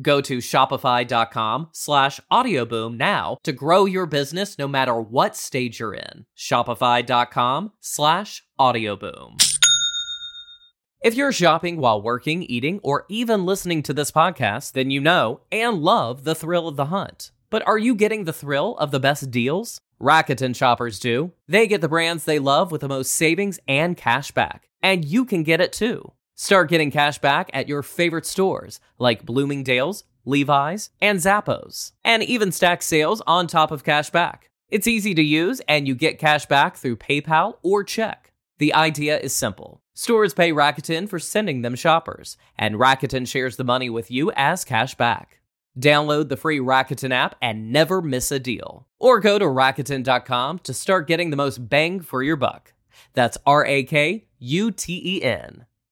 Go to shopify.com slash audioboom now to grow your business no matter what stage you're in. Shopify.com slash audioboom. If you're shopping while working, eating, or even listening to this podcast, then you know and love the thrill of the hunt. But are you getting the thrill of the best deals? Rakuten shoppers do. They get the brands they love with the most savings and cash back. And you can get it too. Start getting cash back at your favorite stores like Bloomingdale's, Levi's, and Zappos, and even stack sales on top of cash back. It's easy to use, and you get cash back through PayPal or check. The idea is simple. Stores pay Rakuten for sending them shoppers, and Rakuten shares the money with you as cash back. Download the free Rakuten app and never miss a deal. Or go to Rakuten.com to start getting the most bang for your buck. That's R A K U T E N.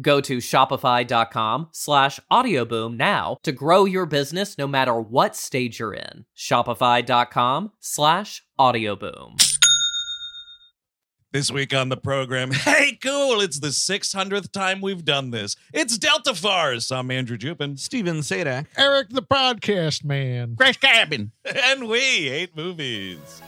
Go to shopify.com slash audioboom now to grow your business no matter what stage you're in. Shopify.com slash audioboom. This week on the program, hey, cool, it's the 600th time we've done this. It's Delta Farce. I'm Andrew Jupin. Steven Sajdak. Eric the podcast man. Crash Cabin. And we hate movies.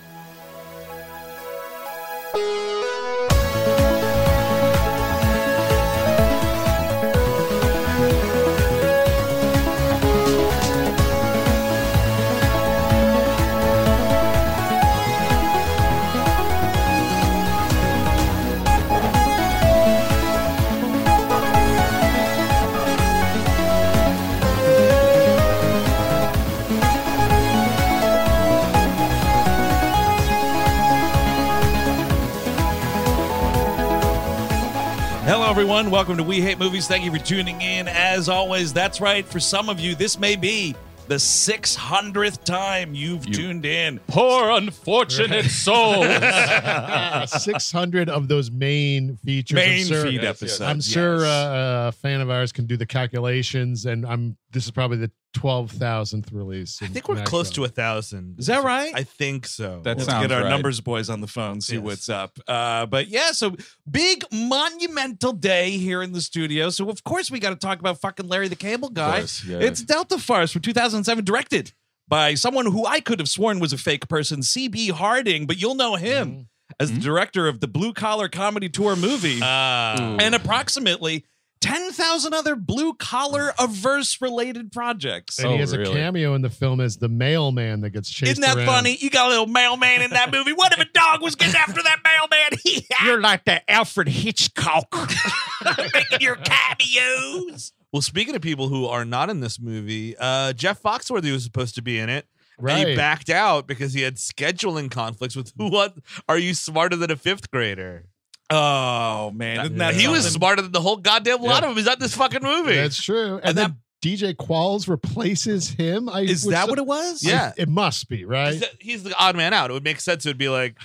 Everyone. Welcome to We Hate Movies. Thank you for tuning in. As always, that's right. For some of you, this may be the 600th time you've tuned in. Poor unfortunate souls. Six hundred of those main features. Main I'm sure, feed episodes. I'm sure yes. uh, a fan of ours can do the calculations, and I'm. This is probably the twelve thousandth release. I think we're close to a thousand. Is that right? I think so. That Let's sounds get our right. numbers boys on the phone, see Yes. what's up. Uh, but yeah, so big monumental day here in the studio. So of course we got to talk about fucking Larry the Cable Guy. course, yeah. It's Delta Farce from 2007, directed by someone who I could have sworn was a fake person, CB Harding, but you'll know him as the director of the Blue Collar Comedy Tour movie Ah. And approximately 10,000 other blue collar averse related projects. And he Oh, has a cameo in the film as the mailman that gets chased. Isn't that around. funny? You got a little mailman in that movie. What if a dog was getting after that mailman? You're like that Alfred Hitchcock. making your cameos. Well, speaking of people who are not in this movie, uh, Jeff Foxworthy was supposed to be in it. And he backed out because he had scheduling conflicts with who what are you smarter than a fifth grader? Oh man, isn't that he was smarter than the whole goddamn lot of them. He's not in this fucking movie. That's true. And, And then DJ Qualls replaces him. I, Is which- that what it was? Yeah. It must be right. He's the- he's the odd man out. It would make sense. It would be like,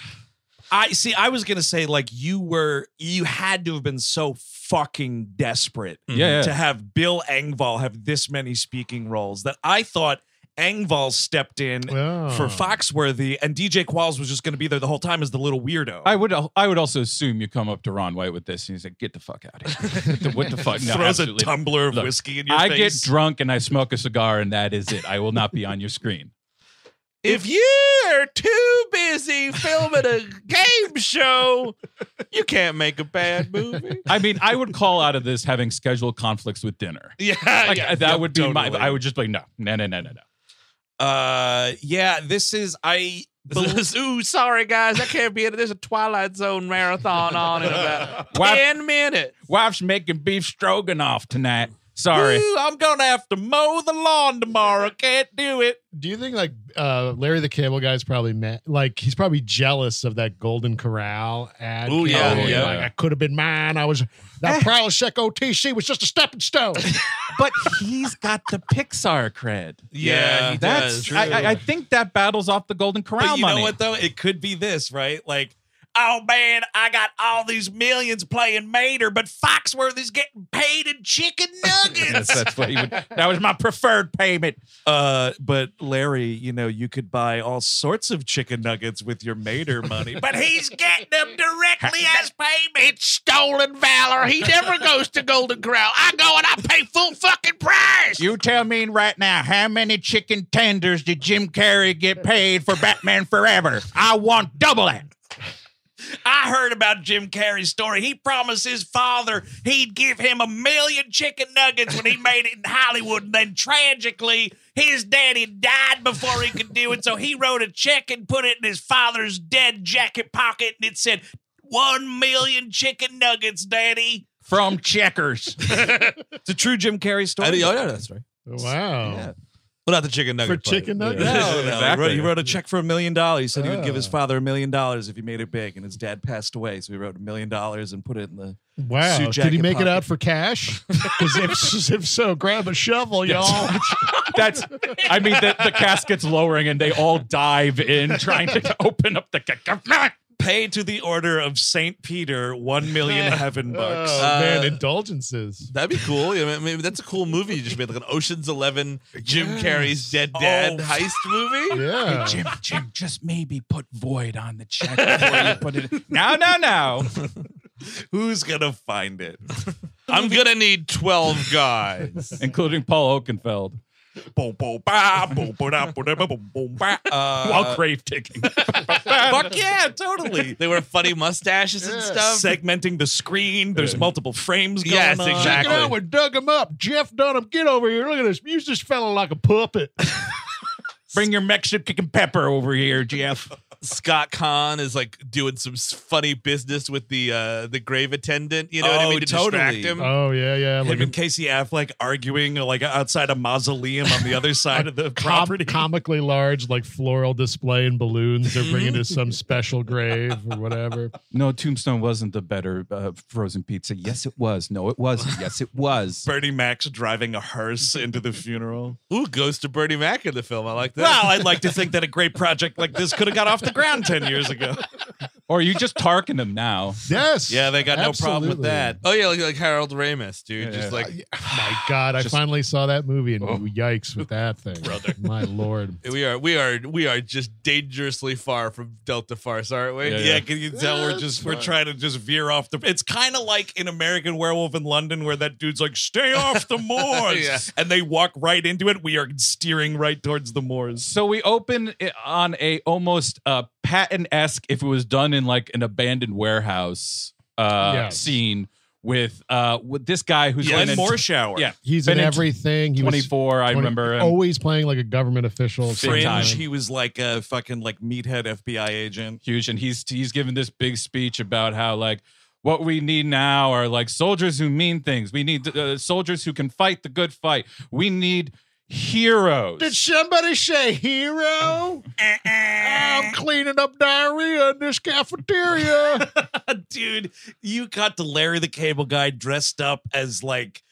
I see. I was gonna say like you were. You had to have been so fucking desperate Yeah, yeah. to have Bill Engvall have this many speaking roles that I thought Engvall stepped in Oh. for Foxworthy, and DJ Qualls was just going to be there the whole time as the little weirdo. I would I would also assume you come up to Ron White with this and he's like, get the fuck out of here. what the fuck? No, throws a absolutely not. tumbler of Look, whiskey in your I face. get drunk and I smoke a cigar and that is it. I will not be on your screen. if you're too busy filming a game show, you can't make a bad movie. I mean, I would call out of this having scheduled conflicts with dinner. Yeah, Like yeah, that yeah, would be my. I would just be like, no, no, no, no, no, no. Uh, yeah. This is I. Ooh, sorry guys, I can't be in it. There's a Twilight Zone marathon on in about Wow. ten minutes. Wife's making beef stroganoff tonight. Sorry. Ooh, I'm gonna have to mow the lawn tomorrow. Can't do it. Do you think like uh, Larry the Cable Guy's probably mad, like he's probably jealous of that Golden Corral ad? Ooh, yeah, campaign? yeah. Like I could have been mine. I was that Prilosec OTC was just a stepping stone. But he's got the Pixar cred. Yeah, he That's does. I, I, I think that battles off the Golden Corral But you money. know what though? It could be this, right? Like, oh man, I got all these millions playing Mater, but Foxworthy's getting paid in chicken nuggets. That's, that's what he would. That was my preferred payment. Uh, but Larry, you know, you could buy all sorts of chicken nuggets with your Mater money, but he's getting them directly as payment. It's stolen valor. He never goes to Golden Corral. I go and I pay full fucking price. You tell me right now, how many chicken tenders did Jim Carrey get paid for Batman Forever? I want double that. I heard about Jim Carrey's story. He promised his father he'd give him a million chicken nuggets when he made it in Hollywood. And then tragically, his daddy died before he could do it. So he wrote a check and put it in his father's dead jacket pocket. And it said, one million chicken nuggets, daddy. From Checkers. It's a true Jim Carrey story. I didn't know that story. wow. Well, not the chicken nugget. For part. chicken Yeah. nuggets? No, no, Exactly. He, wrote, he wrote a check for a million dollars. He said he would give his Oh. father a million dollars if he made it big, and his dad passed away, so he wrote a million dollars and put it in the. Wow. Suit Did he jacket make it out for cash? Because if, if so, grab a shovel, y'all. That's. I mean, the, the casket's lowering and they all dive in trying to open up the. Ca- Pay to the order of Saint Peter one million heaven bucks. Oh, Uh, man, indulgences. That'd be cool. Yeah, I mean, that's a cool movie. You just made like an Ocean's Eleven, Jim Carrey's Dead Dad Oh. heist movie. Yeah. Jim, Jim, just maybe put void on the check before you put it. In. No, no, no. Who's gonna find it? I'm gonna need twelve guys. Including Paul Oakenfold Boom, boom, ba, boom, boom, da, boom, da, boom, boom, ba. Uh, while grave digging. fuck yeah, totally. They wear funny mustaches and stuff. Segmenting the screen. There's multiple frames going Yes, on. exactly. Check it out. We dug him up. Jeff Dunham, get over here. Look at this. Use this fella like a puppet. Bring your Mexican pepper over here, Jeff. Scott Caan is like doing some funny business with the uh the grave attendant. You know what I Oh, mean? To totally. distract him. Oh, yeah, yeah. Him Like and Casey Affleck arguing like outside a mausoleum on the other side of the com- property. comically large, like floral display and balloons they're bringing to some special grave or whatever. No, Tombstone wasn't the better uh, frozen pizza. Yes, it was. No, it wasn't. Yes, it was. Bernie Mac's driving a hearse into the funeral. Ooh, goes to Bernie Mac in the film. I like that. Well, I'd like to think that a great project like this could have got off the ground 10 years ago. or you just Tarkin them now. Yes. Yeah, they got no problem with Absolutely. that. Oh yeah, like, like Harold Ramis, dude. Yeah, Just yeah. like Oh my God! I Just- finally saw that movie, and Oh. yikes with that thing, Brother. My lord. we are, we are, we are just dangerously far from Delta Farce, aren't we? Yeah, Yeah, can you tell we're just we're trying to just veer off the. It's kind of like in American Werewolf in London, where that dude's like, "Stay off the moors," Yeah. and they walk right into it. We are steering right towards the moors. So we open it on a almost uh, Patton esque, if it was done in like an abandoned warehouse uh, Yes. scene with uh with this guy who's Glenn been in- Morshower. Yeah, He's Been in in everything. He was 24. I remember him. always playing like a government official. Fringe. He was like a fucking like meathead FBI agent. huge and he's he's given this big speech about how like what we need now are like soldiers who mean things we need uh, soldiers who can fight the good fight we need heroes Did somebody say hero? I'm cleaning up diarrhea in this cafeteria. Dude, you got the Larry the Cable Guy dressed up as like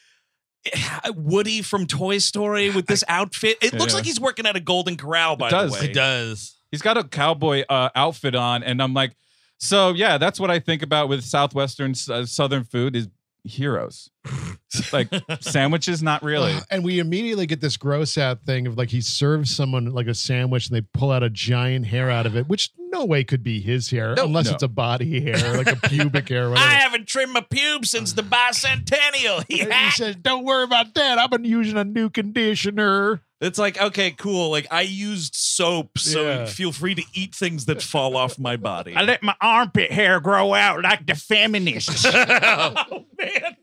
Woody from Toy Story with this outfit. It looks Yeah. like he's working at a Golden Corral, by does. the way. It does. he's got a cowboy uh, outfit on and i'm like so yeah that's what i think about with southwestern uh, southern food is heroes like sandwiches not really and we immediately get this gross out thing of like he serves someone like a sandwich and they pull out a giant hair out of it, which no way could be his hair No. unless No. it's a body hair, like a pubic hair. Or I haven't trimmed my pubes since the bicentennial. And he Yeah. says, "Don't worry about that. I've been using a new conditioner." It's like, okay, cool. Like I used soap, so Yeah. feel free to eat things that fall off my body. I let my armpit hair grow out like the feminists. oh man.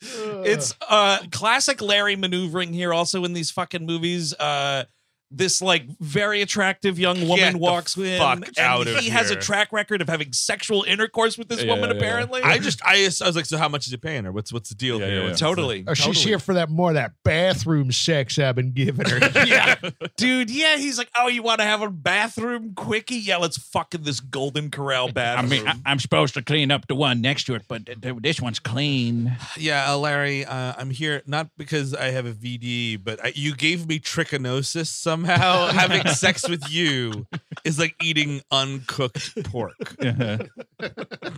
It's uh classic Larry maneuvering here also in these fucking movies. Uh this like very attractive young woman Get the walks in fuck and out of he has a here. track record of having sexual intercourse with this Yeah, woman yeah. apparently. I just, I, I was like, so how much is he paying her? What's, what's the deal Yeah, here? yeah, yeah. What's- totally. Oh, she's totally. here for that more of that bathroom sex I've been giving her. yeah. Dude, yeah, he's like, "Oh, you want to have a bathroom quickie? Yeah, let's fuck in this Golden Corral bathroom. I bathroom." mean, I, I'm supposed to clean up the one next to it, but th- th- this one's clean. Yeah, uh, Larry, uh, I'm here not because I have a VD, but I, you gave me trichinosis somehow. Having sex with you is like eating uncooked pork.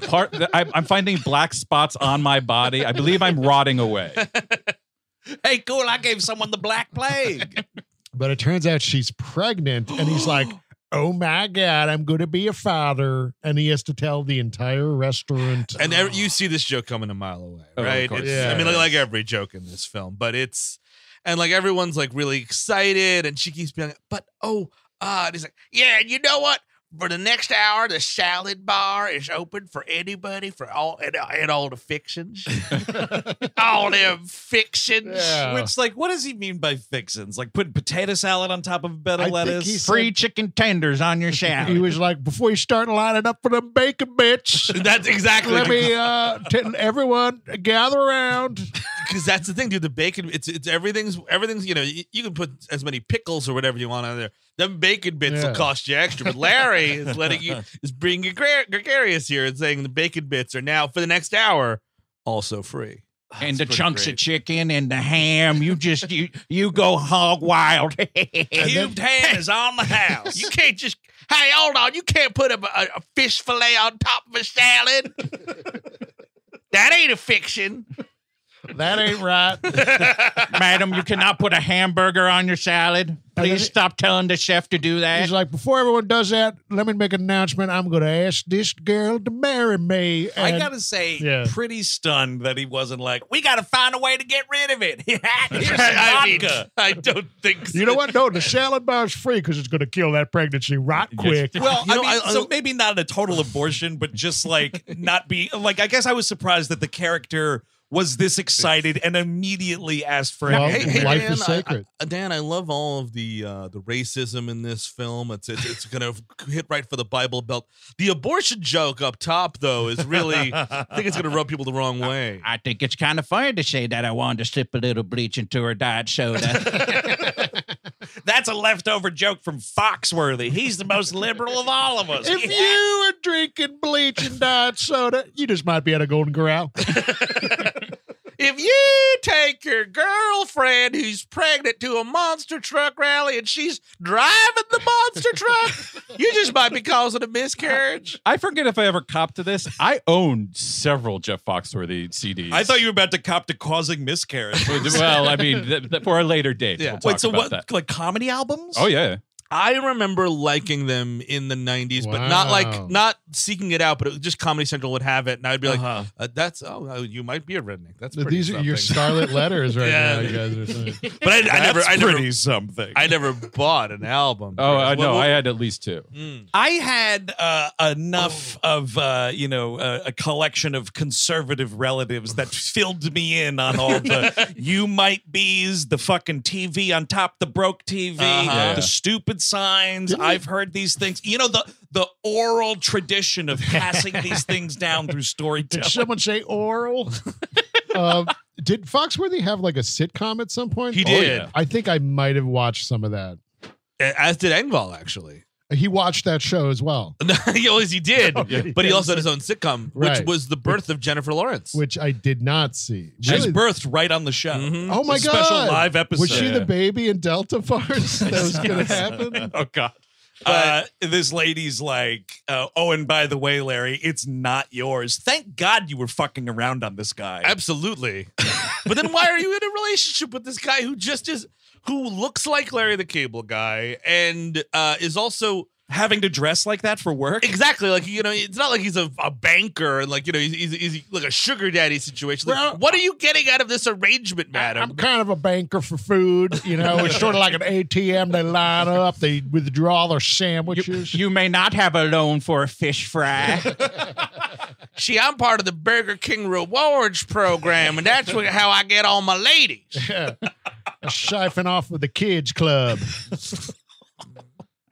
part I, i'm finding black spots on my body i believe i'm rotting away hey, cool, I gave someone the black plague. but it turns out she's pregnant, and he's like, "Oh my god, I'm going to be a father," and he has to tell the entire restaurant. And ev- you see this joke coming a mile away, Oh, of right? course. It's- I mean, like, like every joke in this film, but it's and like everyone's like really excited, and she keeps being, like, but oh, ah, and he's like, yeah, and you know what? For the next hour, the salad bar is open for anybody for all and, and all the fictions, all them fictions. Yeah. Which, like, what does he mean by fixins? Like putting potato salad on top of a bed of think lettuce? he's- Free chicken tenders on your salad. he was like, "Before you start lining up for the bacon bitch. That's exactly Let me uh t- everyone gather around. because that's the thing, dude. The bacon, it's it's everything's everything's. You know, you, you can put as many pickles or whatever you want on there. Them bacon bits Yeah. will cost you extra. But Larry is letting you is being gregarious here and saying the bacon bits are now for the next hour also free. and the chunks great. of chicken and the ham. You just you you go hog wild. Cubed ham is on the house. You can't just hey, hold on. You can't put a, a, a fish fillet on top of a salad. that ain't a fiction. That ain't right. Madam, you cannot put a hamburger on your salad. Please stop telling the chef to do that. He's like, before everyone does that, let me make an announcement. I'm going to ask this girl to marry me. I And- gotta say, Yeah. pretty stunned that he wasn't like, we gotta find a way to get rid of it. Here's some I mean, vodka. I don't think so. you know what? No, the salad bar is free because it's going to kill that pregnancy right quick. Well, You I mean, I- so maybe not a total abortion, but just like not be like. I guess I was surprised that the character was this excited and immediately asked for Well. Hey, hey, life Dan, is I- sacred. I, Dan, I love all of the uh, the racism in this film. It's it's, it's gonna hit right for the Bible Belt. The abortion joke up top, though, is really I think it's gonna rub people the wrong way. I think it's kind of funny to say that I wanted to slip a little bleach into her diet soda. That's a leftover joke from Foxworthy. He's the most liberal of all of us. If Yeah. you are drinking bleach and diet soda, you just might be at a Golden Corral. if you take your girlfriend who's pregnant to a monster truck rally and she's driving the monster truck, you just might be causing a miscarriage. I forget if I ever copped to this. I owned several Jeff Foxworthy CDs. I thought you were about to cop to causing miscarriage. well, I mean, th- th- for a later date. Yeah. We'll talk Wait, so about what? that. Like comedy albums? Oh yeah. I remember liking them in the 90s, but not like not seeking it out, but it just Comedy Central would have it, and I'd be like, Uh-huh. uh, "That's oh, uh, you might be a redneck. That's pretty These are your scarlet letters right Yeah. now. You guys are saying. But I, I never, I never, pretty something. I never bought an album. Oh, I What- know. what- I had at least two. Mm. I had uh, enough of uh, you know uh, a collection of conservative relatives that filled me in on all the you might be's, the fucking TV on top, the broke TV, Uh-huh. the stupid signs. Didn't I've heard these things. You know the the oral tradition of passing these things down through Did storytelling. someone say oral? um, did Foxworthy have like a sitcom at some point? He Oh, did, yeah. I think I might have watched some of that. as did Engvall actually. He watched that show as well, yes, he did. Okay. But he also had his own sitcom, which Right. was the birth of Jennifer Lawrence. which I did not see. She's Really? birthed right on the show. Mhm. Oh my It's a god! special live episode. Was she Yeah. the baby in Delta Farce that was going to happen? Oh God. uh, this lady's like, uh, oh, and by the way, Larry, it's not yours. Thank God you were fucking around on this guy. Absolutely. but then why are you in a relationship with this guy who just is who looks like Larry the Cable Guy and uh, is also Having to dress like that for work? exactly like you know it's not like he's a, a banker and like you know he's, he's, he's like a sugar daddy situation. Like, Well, what are you getting out of this arrangement, madam? I'm kind of a banker for food. You know, it's sort of like an ATM. They line up, they withdraw their sandwiches. You may not have a loan for a fish fry. See, I'm part of the Burger King rewards program, and that's how I get all my ladies. yeah. Siphon off with the kids club.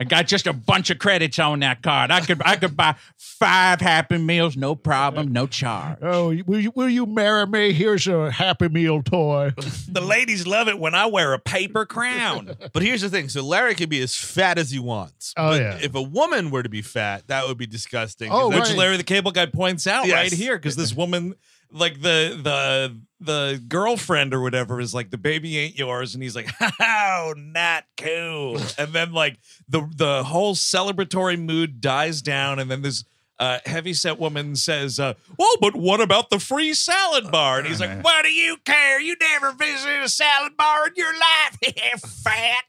I got just a bunch of credits on that card. I could I could buy five Happy Meals, no problem, no charge. Oh, will you, will you marry me? Here's a Happy Meal toy. The ladies love it when I wear a paper crown. But here's the thing: so Larry can be as fat as he wants. Oh, But yeah. If a woman were to be fat, that would be disgusting. Oh, that's- Which right. Larry the Cable Guy points out Yes. right here because this woman, like the the the girlfriend or whatever, is like the baby ain't yours, and he's like, "Oh, not cool." and then like the the whole celebratory mood dies down, and then this. Uh, heavy set woman says, uh, "Well, but what about the free salad bar?" And he's like, "What do you care? You never visited a salad bar in your life, fat."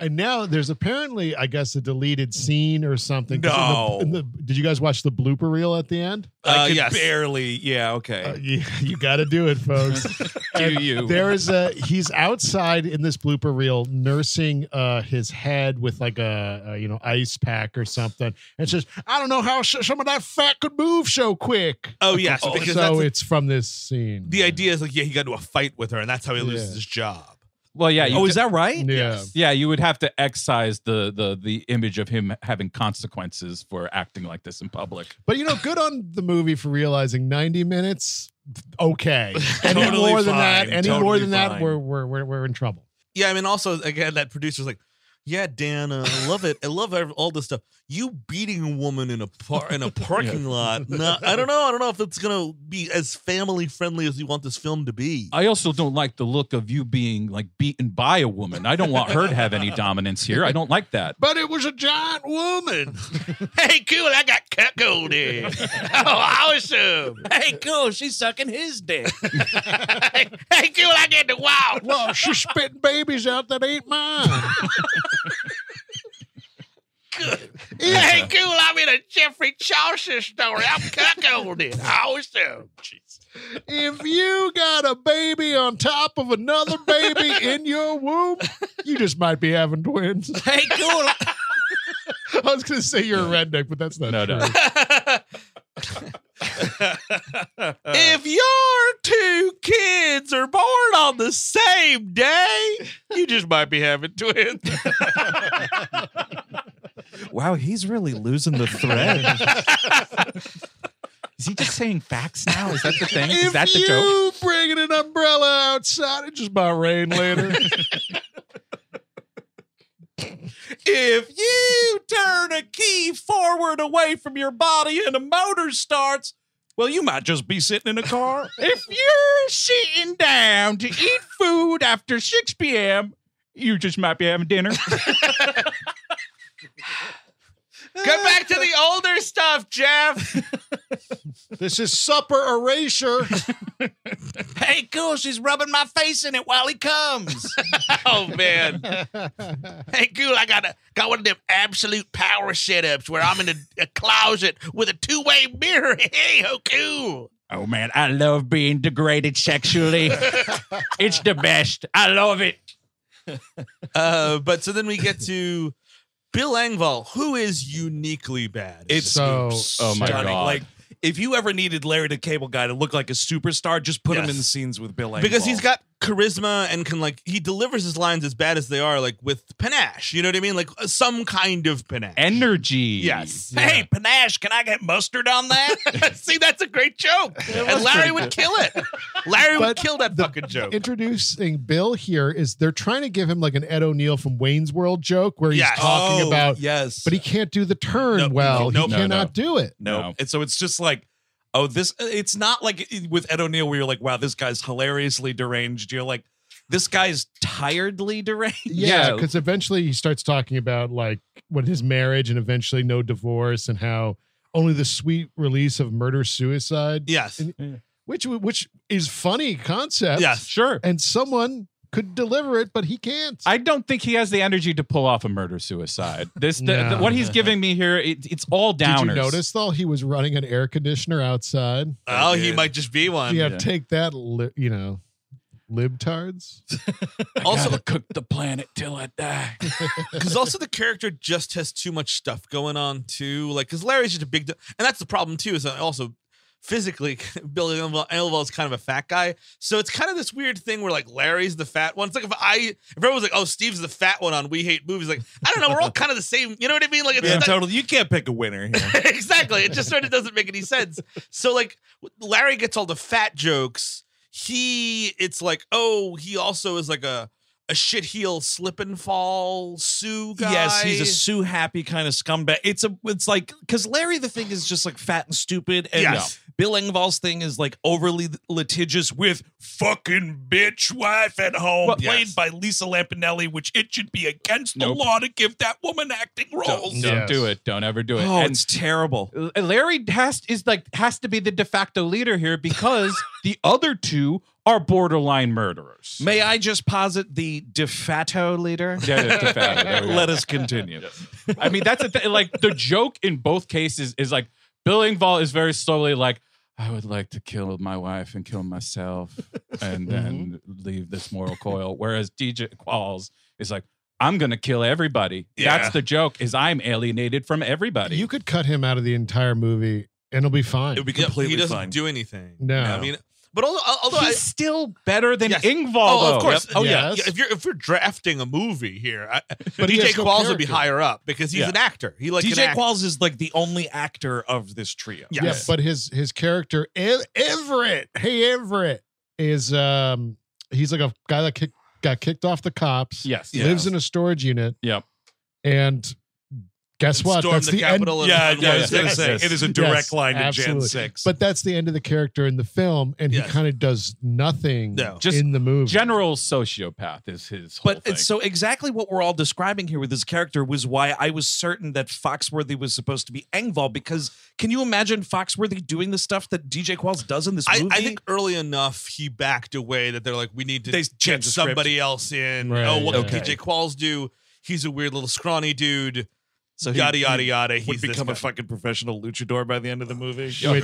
And now there's apparently, I guess, a deleted scene or something. 'Cause in the- No. in the- did you guys watch the blooper reel at the end? I Uh, could yes. barely. Yeah. Okay. Uh, you you got to do it, folks. Do you? There is a he's outside in this blooper reel nursing uh his head with like a, a you know ice pack or something, and says, "I don't know how sh- some of that fat could move so quick." oh yes, Oh, because so that's it's from this scene. the idea is like yeah, he got into a fight with her, and that's how he loses Yeah. his job. Well, yeah. You oh, d- is that right? Yeah. Yeah, you would have to excise the the the image of him having consequences for acting like this in public. But you know, good on the movie for realizing 90 minutes. Okay, any Totally more than that, fine, any more totally than that, we're, we're we're we're in trouble. Yeah, I mean, also again, that producer's like, yeah, Dan, uh, I love it. I love ev- all this stuff. You beating a woman in a par- in a parking lot. No, I don't know. I don't know if it's gonna be as family friendly as you want this film to be. I also don't like the look of you being like beaten by a woman. I don't want her to have any dominance here. I don't like that. But it was a giant woman. hey, cool! I got cuckolded. oh, awesome! Hey, cool. She's sucking his dick. hey, hey, cool! I get the wow. well, she's spitting babies out that ain't mine. Hey, cool! I'm in a Geoffrey Chaucer story. I'm cuckolded. Awesome. if you got a baby on top of another baby in your womb, you just might be having twins. hey, cool. I was going to say you're a redneck, but that's not No, true. no. if your two kids are born on the same day, you just might be having twins. Wow, he's really losing the thread. Is he just saying facts now? Is that the thing? Is that the you joke? bringing an umbrella outside, it just might rain later. if you turn a key forward away from your body and a motor starts, Well, you might just be sitting in a car. If you're sitting down to eat food after 6 p.m., you just might be having dinner. Get back to the older stuff, Jeff. This is supper erasure. hey, cool. She's rubbing my face in it while he comes. oh man. Hey, cool. I got a got one of them absolute power setups where I'm in a, a closet with a two way mirror. Hey, oh cool. oh man, I love being degraded sexually. it's the best. I love it. Uh, but so then we get to Bill Engvall, who is uniquely bad. It's So- Oh my stunning. God. Like, if you ever needed Larry the Cable Guy to look like a superstar, just put him in the scenes with Bill Engvall. because he's got charisma and can like he delivers his lines as bad as they are, like with panache. You know what I mean? Like uh, some kind of panache. Energy. yes. Hey, Panache, can I get mustard on that? See, that's a great joke. and Larry would kill it. Larry would kill that the- fucking joke. Introducing Bill here is they're trying to give him like an Ed O'Neill from Wayne's World joke where he's Yes. talking Oh, about, yes, but he can't do the turn Nope, well. nope, he no, cannot do it. No. No. And so it's just like, oh, this, uh, it's not like eh, with Ed O'Neill where you're like, wow, this guy's hilariously deranged. You're like, this guy's tiredly deranged. Yeah, Yeah. because eventually he starts talking about like what his marriage and eventually no divorce and how only the sweet release of murder suicide, yes. which which is funny concept. Yes. Sure. and someone could deliver it, but he can't. I don't think he has the energy to pull off a murder suicide. This the, No. the- what he's giving me here, it, it's all downers. Did downers. you notice though he was running an air conditioner outside? Oh, he might just be one. Yeah, Yeah. take that, li- you know, libtards. Also, Gotta cook the planet till I die. because also the character just has too much stuff going on too. Like, because Larry's just a big, and that's the problem too. Is also physically, Bill Engvall is kind of a fat guy, so it's kind of this weird thing where like Larry's the fat one. It's like if I, if everyone's like, oh, Steve's the fat one on We Hate Movies, like I don't know, we're all kind of the same. You know what I mean? Like, it's Yeah, not- totally. You can't pick a winner here. exactly. It just sort of doesn't make any sense. So like Larry gets all the fat jokes. He it's like, oh, he also is like a a shit heel slip and fall Sue guy. Yes, he's a Sue happy kind of scumbag. It's a it's like because Larry the thing is just like fat and stupid, and Yes. Bill Engvall's thing is like overly litigious with fucking bitch wife at home, Well, played yes. by Lisa Lampanelli, which it should be against Nope. the law to give that woman acting roles. Don't, don't Yes. do it. Don't ever do it. Oh, And it's terrible. Larry has is like has to be the de facto leader here because the other two are borderline murderers. May I just posit the de facto leader? Yeah, de facto, there we go. Let us continue. I mean, that's the thing. Like the joke in both cases is like Bill Engvall is very slowly like, I would like to kill my wife and kill myself and mm-hmm. then leave this moral coil. Whereas DJ Qualls is like, I'm gonna kill everybody. Yeah. That's the joke. Is I'm alienated from everybody. You could cut him out of the entire movie and it'll be fine. It would be Yeah, completely he doesn't fine. do anything. No. I mean, but although, although He's I, still better than Yes. Engvall. oh, of course, Yep. oh yeah. Yes. yeah. If you're if you're drafting a movie here, I, But he DJ has no Qualls would be higher up because he's Yeah. an actor. He like can DJ act. Qualls is like the only actor of this trio. Yes. Yeah, but his his character Everett, hey Everett, is um he's like a guy that kick, got kicked off the cops. Yes. Yeah. lives in a storage unit. Yep. And guess what? Storm That's the, the, end. Capitol. and- Yeah, and yeah, I was was gonna gonna say it is a direct Yes, line to absolutely. Jan Six. But that's the end of the character in the film, and Yes. he kind of does nothing No. Just in the movie. General sociopath is his whole But thing. it's so exactly what we're all describing here with this character was why I was certain that Foxworthy was supposed to be Engvall because can you imagine Foxworthy doing the stuff that DJ Qualls does in this I, movie? I think early enough he backed away that they're like, we need to They get changed the script. somebody else in. Oh, right, oh, what yeah. can DJ Qualls do? He's a weird little scrawny dude. So he- yada he yada yada. would He's become a fucking professional luchador by the end of the movie. Wait,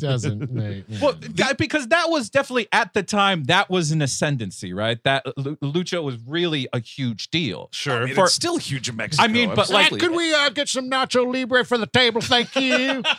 doesn't. mate, Well, that- because that was definitely at the time that was an ascendancy, right? That Lucha was really a huge deal. Sure. I mean, For- it's still huge in Mexico. I mean, but like, could we uh, get some Nacho Libre for the table? Thank you.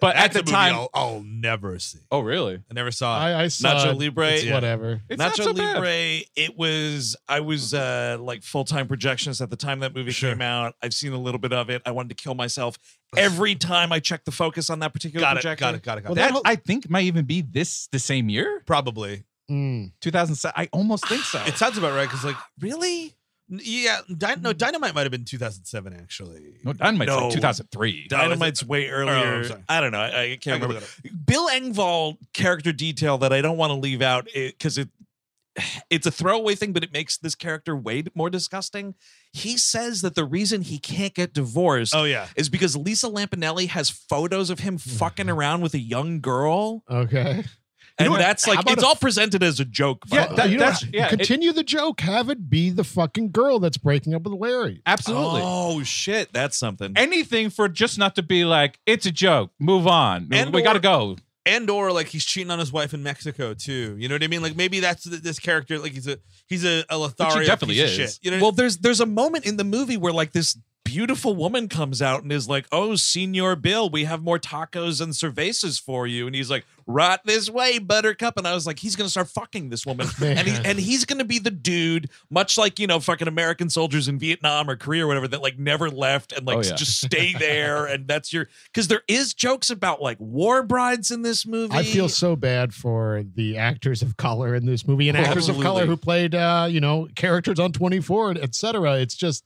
but at That's the a movie time, I'll, I'll never see. oh really? I never saw it. I, I saw Nacho it. Libre, It's yeah. whatever. It's not Nacho so bad. Libre, it was I was uh like full time projections at the time that movie Sure. came out. I've seen a little bit of it. I wanted to kill myself every time I checked the focus on that particular got it. projector. Got it. Got it. Got Well, it. That whole- I think might even be this the same year, Probably. Mm. 2007. I almost think so. It sounds about right because like Really? N- Yeah, Dy- no, hmm. Dynamite might have been 2007 actually. No, Dynamite's No. like 2003. Dynamite's way oh, earlier. Oh. I don't know. I, I I can't can remember. look it up. Bill Engvall character detail that I don't want to leave out eh, because it, it's a throwaway thing, but it makes this character way more disgusting. He says that the reason he can't get divorced Oh yeah, is because Lisa Lampanelli has photos of him hmm. fucking around with a young girl, Okay. And know that's like it's a- all presented as a joke. by Yeah, the that- way. you know that's- what? yeah, it- Continue the joke. Have it be the fucking girl that's breaking up with Larry. Absolutely. Oh shit, that's something. Anything for just not to be like, it's a joke. Move on. And we got to go. and or like he's cheating on his wife in Mexico too. You know what I mean? Like maybe that's th- this character. Like he's a he's a, a Lothario definitely piece of is. shit. You know? well, there's there's a moment in the movie where like this beautiful woman comes out and is like, "Oh, Senor Bill, we have more tacos and cervezas for you," and he's like, "Right this way, Buttercup." And I was like, he's gonna start fucking this woman, and he and he's gonna be the dude, much like you know, fucking American soldiers in Vietnam or Korea or whatever that like never left and like Oh, yeah. just stay there, and that's your because there is jokes about like war brides in this movie. I feel so bad for the actors of color in this movie and actors of color who played, uh, you know, characters on 24, et cetera. It's just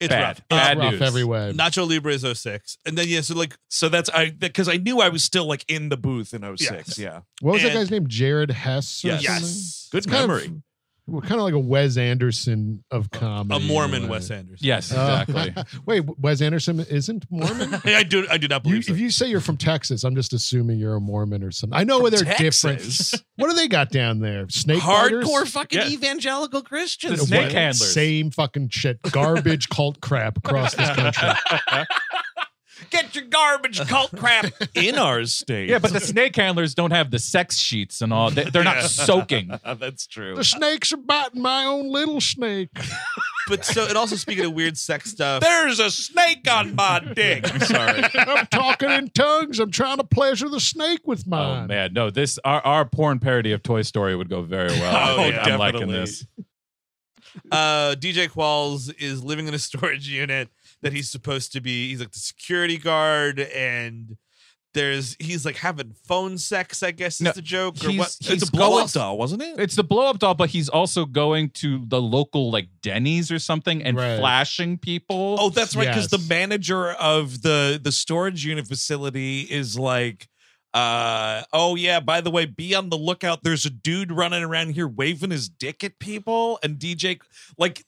it's Bad. rough. it's Bad rough news. every way. Nacho Libre is 06. and then yeah, so like so that's I because I knew I was still like in the booth in 06. Yes. Yeah, What was that and- guy's name? Jared Hess? Or Yes. something? yes, good It's kind memory. Of, well, kind of like a Wes Anderson of comedy. a Mormon way. Wes Anderson. Yes, Uh, exactly. wait, Wes Anderson isn't Mormon? I do I do not You, believe so. if you say you're from Texas, I'm just assuming you're a Mormon or something. I know where they're different. What do they got down there? Snake hardcore biters? fucking Yeah. evangelical Christians. The snake man. handlers. Same fucking shit. Garbage cult crap across this country. Get your garbage cult crap in our state. Yeah, but the snake handlers don't have the sex sheets and all. They, they're not soaking. that's true. The snakes are biting my own little snake. but so and also speaking of weird sex stuff. There's a snake on my dick. I'm sorry. I'm talking in tongues. I'm trying to pleasure the snake with Oh man, no! This our, our porn parody of Toy Story would go very well. Oh, I think I'm liking definitely. this. uh DJ Qualls is living in a storage unit that he's supposed to be he's like the security guard and there's he's like having phone sex I guess is No, the joke or he's- what he's it's a blow up doll, wasn't it? It's the blow up doll, but he's also going to the local like Denny's or something and Right. flashing people. Oh, that's right. Because Yes. the manager of the the storage unit facility is like, uh, oh yeah. By the way, be on the lookout. There's a dude running around here waving his dick at people, and DJ like.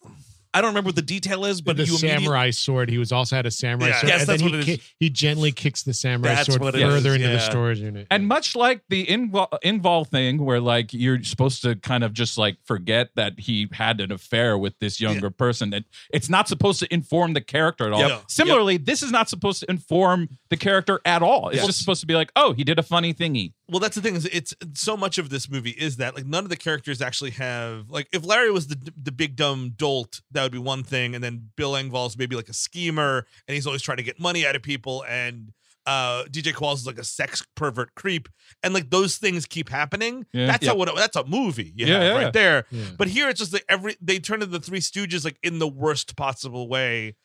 I don't remember what the detail is, but the you immediately- samurai sword. He was also had a samurai Yeah. sword. Yes, and that's then what he, it is. ki- he gently kicks the samurai That's sword further is, into the storage unit. And much like the Engvall Engvall thing, where like you're supposed to kind of just like forget that he had an affair with this younger person, and it's not supposed to inform the character at all. Yep. Similarly, this is not supposed to inform the character at all. It's Yes. just supposed to be like, oh, he did a funny thingy. well that's the thing is it's so much of this movie is that like none of the characters actually have like if Larry was the the big dumb dolt that would be one thing and then Bill Engvall's maybe like a schemer and he's always trying to get money out of people and uh DJ Qualls is like a sex pervert creep and like those things keep happening Yeah. that's Yeah. how what that's a movie you Yeah, have yeah, right yeah. there Yeah. But here it's just like every they turn to the Three Stooges like in the worst possible way,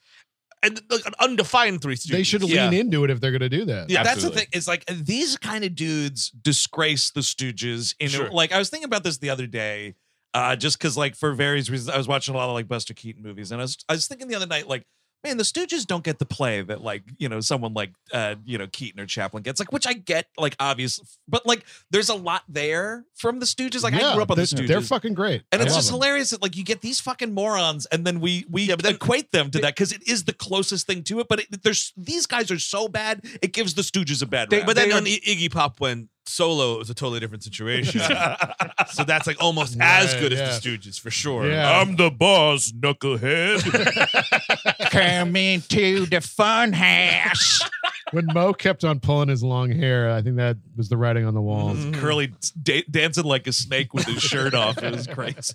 and like an undefined Three Stooges. they should Yeah. lean into it if they're going to do that. Yeah, that's the thing. It's like these kind of dudes disgrace the Stooges. In Sure. a, like I was thinking about this the other day, uh, just because like for various reasons, I was watching a lot of like Buster Keaton movies, and I was I was thinking the other night like. Man, the Stooges don't get the play that like you know someone like uh you know Keaton or Chaplin gets like which I get like obvious but like there's a lot there from the Stooges like I grew up on the Stooges They're fucking great. and I it's just them. hilarious that like you get these fucking morons and then we we Yeah, but then- equate them to that because it is the closest thing to it. But it, there's these guys are so bad it gives the Stooges a bad rap. but then on when Iggy Pop went solo, it was a totally different situation. so that's like almost as Right, good yeah. as the Stooges for sure. Yeah. I'm the boss, knucklehead. Come into the fun house. when Moe kept on pulling his long hair, I think that was the writing on the wall. Mm-hmm. Curly da- dancing like a snake with his shirt off. It was crazy.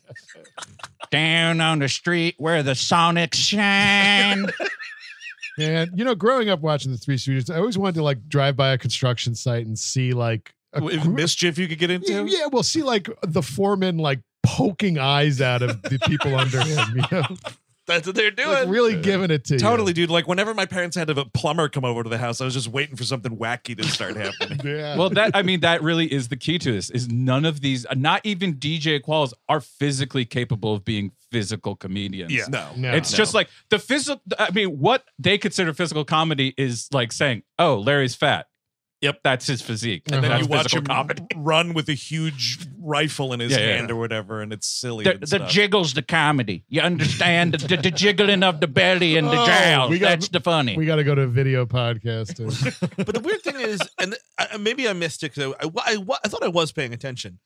Down on the street where the Sonics shine. And you know, growing up watching the Three Stooges, I always wanted to like drive by a construction site and see like a With gr- mischief you could get into. yeah, we'll see like the foreman like poking eyes out of the people under him. You know, That's what they're doing. Like really giving it to you. Totally, dude. Like whenever my parents had a plumber come over to the house, I was just waiting for something wacky to start happening. Yeah. well, that I mean, that really is the key to this. Is none of these, not even DJ Qualls, are physically capable of being physical comedians. Yeah. No. No. It's just like the physical. I mean, what they consider physical comedy is like saying, "Oh, Larry's fat." Yep. that's his physique. And then you watch him comedy. run with a huge rifle in his Yeah, yeah, hand yeah. or whatever, and it's silly. The, and the stuff. jiggle's the comedy. You understand the, the, the jiggling of the belly and the Oh, jowls. we got- That's the funny. we got to go to a video podcast. to- but the weird thing is, and I, maybe I missed it because I, I, I, I thought I was paying attention.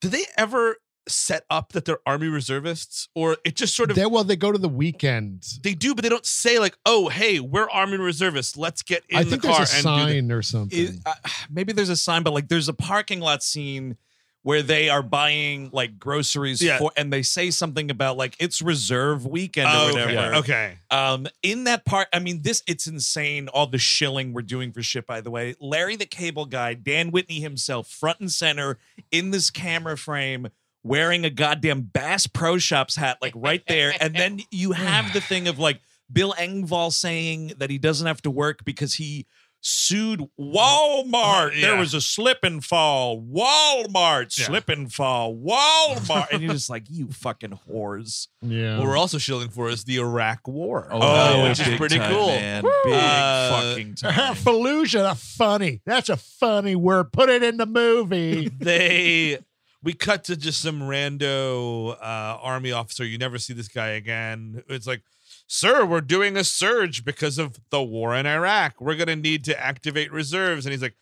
Did they ever set up that they're army reservists, or it just sort of They- well, they go to the weekend. they do, but they don't say like, "Oh, hey, we're army reservists. Let's get in I the think car there's a and do the sign or something. It- uh, maybe there's a sign, but like there's a parking lot scene where they are buying like groceries Yeah. for, and they say something about like it's reserve weekend Oh, or whatever. okay. okay. Um, in that part, I mean, this it's insane. All the shilling we're doing for shit. By the way, Larry the Cable Guy, Dan Whitney himself, front and center in this camera frame, wearing a goddamn Bass Pro Shops hat, like right there. and then you have the thing of like Bill Engvall saying that he doesn't have to work because he sued Walmart. Yeah. There was a slip and fall. Walmart Yeah. slip and fall. Walmart, and you're just like you fucking whores. yeah. What we're also shilling for is the Iraq War. Oh, Oh, which is big pretty time, cool. man. Big Uh, fucking time. Fallujah, funny. That's a funny word. Put it in the movie. they we cut to just some rando uh, army officer. You never see this guy again. It's like, sir, we're doing a surge because of the war in Iraq. We're gonna need to activate reserves. And he's like,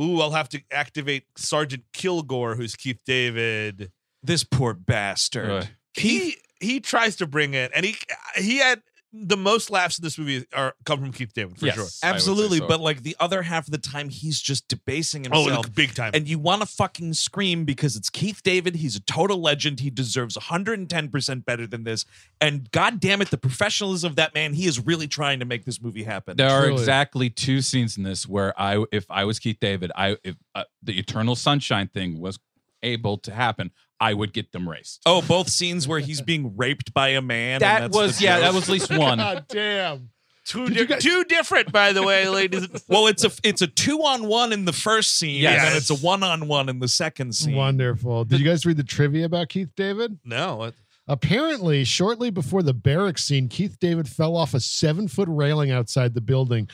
Ooh, I'll have to activate Sergeant Kilgore, who's Keith David. This poor bastard. Right. He he tries to bring it, and he he had the most laughs in this movie are come from Keith David for Yes. sure. I would say Absolutely, so. but like the other half of the time, he's just debasing Oh, himself. like, big time. and you want to fucking scream because it's Keith David. He's a total legend. He deserves 110% better than this. And god damn it, the professionalism of that man, he is really trying to make this movie happen. There are exactly two scenes in this where I, if I was Keith David, I if uh, the Eternal Sunshine thing was able to happen, I would get them raced. oh, both scenes where he's being raped by a man. and that that's was yeah, joke. that was at least one. God damn. two, di- guys- two different, by the way, ladies. Well, it's a it's a two on one in the first scene, Yes. and then it's a one on one in the second scene. Wonderful. Did you guys read the trivia about Keith David? no, what? Apparently, shortly before the barracks scene, Keith David fell off a seven foot railing outside the building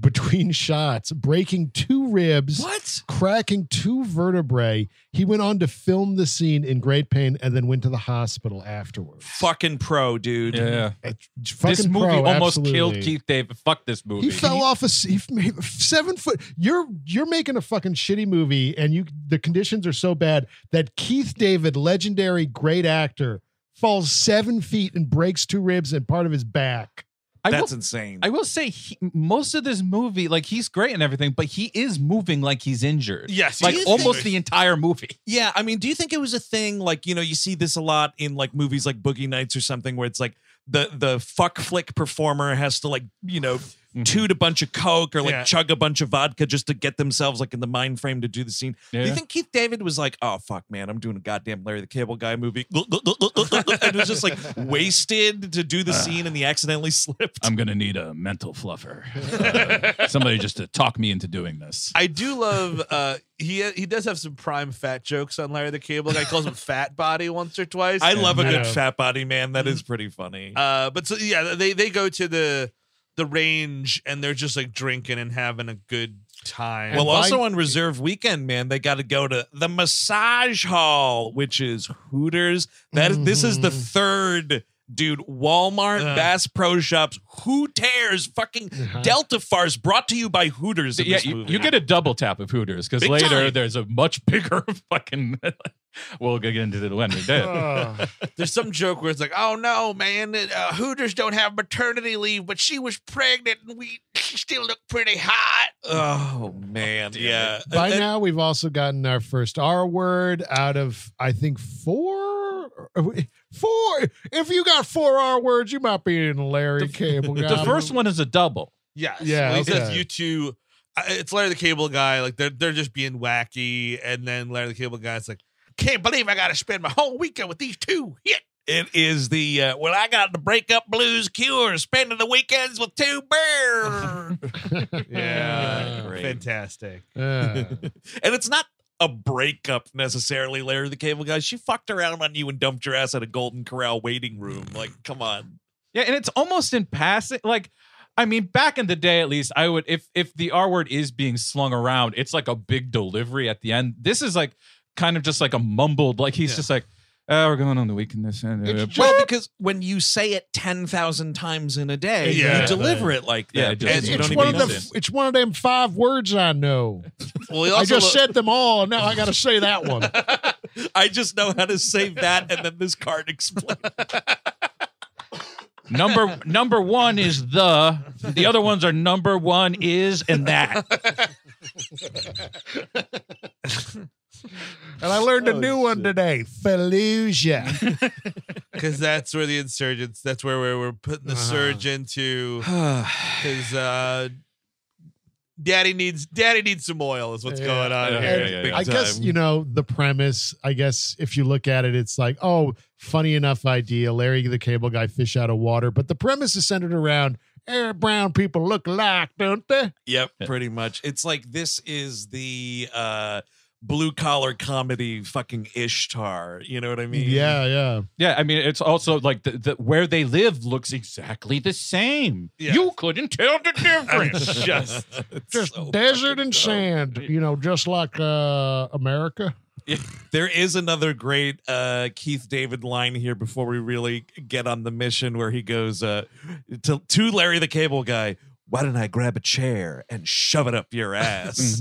between shots, breaking two ribs, What? cracking two vertebrae. He went on to film the scene in great pain and then went to the hospital afterwards. Fucking pro, dude. Yeah, Uh, this movie pro, almost absolutely. killed Keith David. Fuck this movie. He fell off a he made seven foot. You're you're making a fucking shitty movie, and you the conditions are so bad that Keith David, legendary great actor, falls seven feet and breaks two ribs and part of his back. I That's will, insane. I will say he, most of this movie, like he's great and everything, but he is moving like he's injured. Yes, like almost injured. the entire movie. Yeah, I mean, do you think it was a thing like you know you see this a lot in like movies like Boogie Nights or something where it's like the the fuck flick performer has to like you know toot a bunch of coke or like Yeah. chug a bunch of vodka just to get themselves like in the mind frame to do the scene. Do you think Keith David was like, oh fuck man, I'm doing a goddamn Larry the Cable Guy movie, and was just like wasted to do the scene and he accidentally slipped. I'm gonna need a mental fluffer, Uh, somebody just to talk me into doing this. I do love. uh He he does have some prime fat jokes on Larry the Cable Guy. He calls him Fat Body once or twice. I love a good fat body man. That is pretty funny. Uh, but so yeah, they they go to the the range and they're just like drinking and having a good time. Well, And also by- on reserve weekend, man, they got to go to the massage hall, which is Hooters. That is, this is the Mhm. third dude. Walmart, Uh. Bass Pro Shops, Hooters, fucking Uh-huh. Delta Farce, brought to you by Hooters. In yeah, this you, movie. you get a double tap of Hooters because later time. there's a much bigger fucking. we'll get into the when we do. Uh, There's some joke where it's like, "Oh no, man, uh, Hooters don't have maternity leave, but she was pregnant and we she still looked pretty hot." Oh man, yeah. by And- now, we've also gotten our first R word out of I think four. Four. If you got four R words, you might be in the Larry Cable Guy. The first one is a double. Yes. Yeah, Well, he says you two. It's Larry the Cable Guy. Like they're they're just being wacky, and then Larry the Cable Guy's like, "Can't believe I got to spend my whole weekend with these two hit It is the uh, well, I got the breakup blues cure, spending the weekends with two bears, Yeah, Great. fantastic. Yeah. and it's not a breakup necessarily. Larry the Cable Guy, she fucked around on you and dumped your ass at a Golden Corral waiting room. Like, come on. Yeah, and it's almost in passing. Like, I mean, back in the day, at least, I would if if the R word is being slung around, it's like a big delivery at the end. This is like kind of just like a mumbled. Like he's Yeah. just like, "Oh, we're going on the weekend this and It's uh, Well, because when you say it ten thousand times in a day, Yeah. you deliver it like Yeah, that. it does. because you it's don't one of them. use it. It's one of them five words I know. Well, he I also just lo- said them all, and now I got to say that one. I just know how to save that, and then this card explains. number number one is the. The other ones are number one is and that. And I learned a new one today. Fallujah. because that's where the insurgents. That's where we're, we're putting the Uh-huh. surge into. Because uh, daddy needs daddy needs some oil. Is what's Yeah. going on Yeah, here. yeah, yeah, Big I guess time. you know the premise. I guess if you look at it, it's like, oh, funny enough idea. Larry the Cable Guy fish out of water, but the premise is centered around eh, brown people look alike, don't they? Yep, pretty much. It's like this is the uh blue collar comedy fucking Ishtar. You know what I mean? Yeah, yeah. Yeah, I mean, it's also like the, the where they live looks exactly the same. Yeah. You couldn't tell the difference. just Just so desert and dumb. sand. You know, just like uh America. There is another great uh Keith David line here before we really get on the mission where he goes uh to, to Larry the Cable Guy, why don't I grab a chair and shove it up your ass?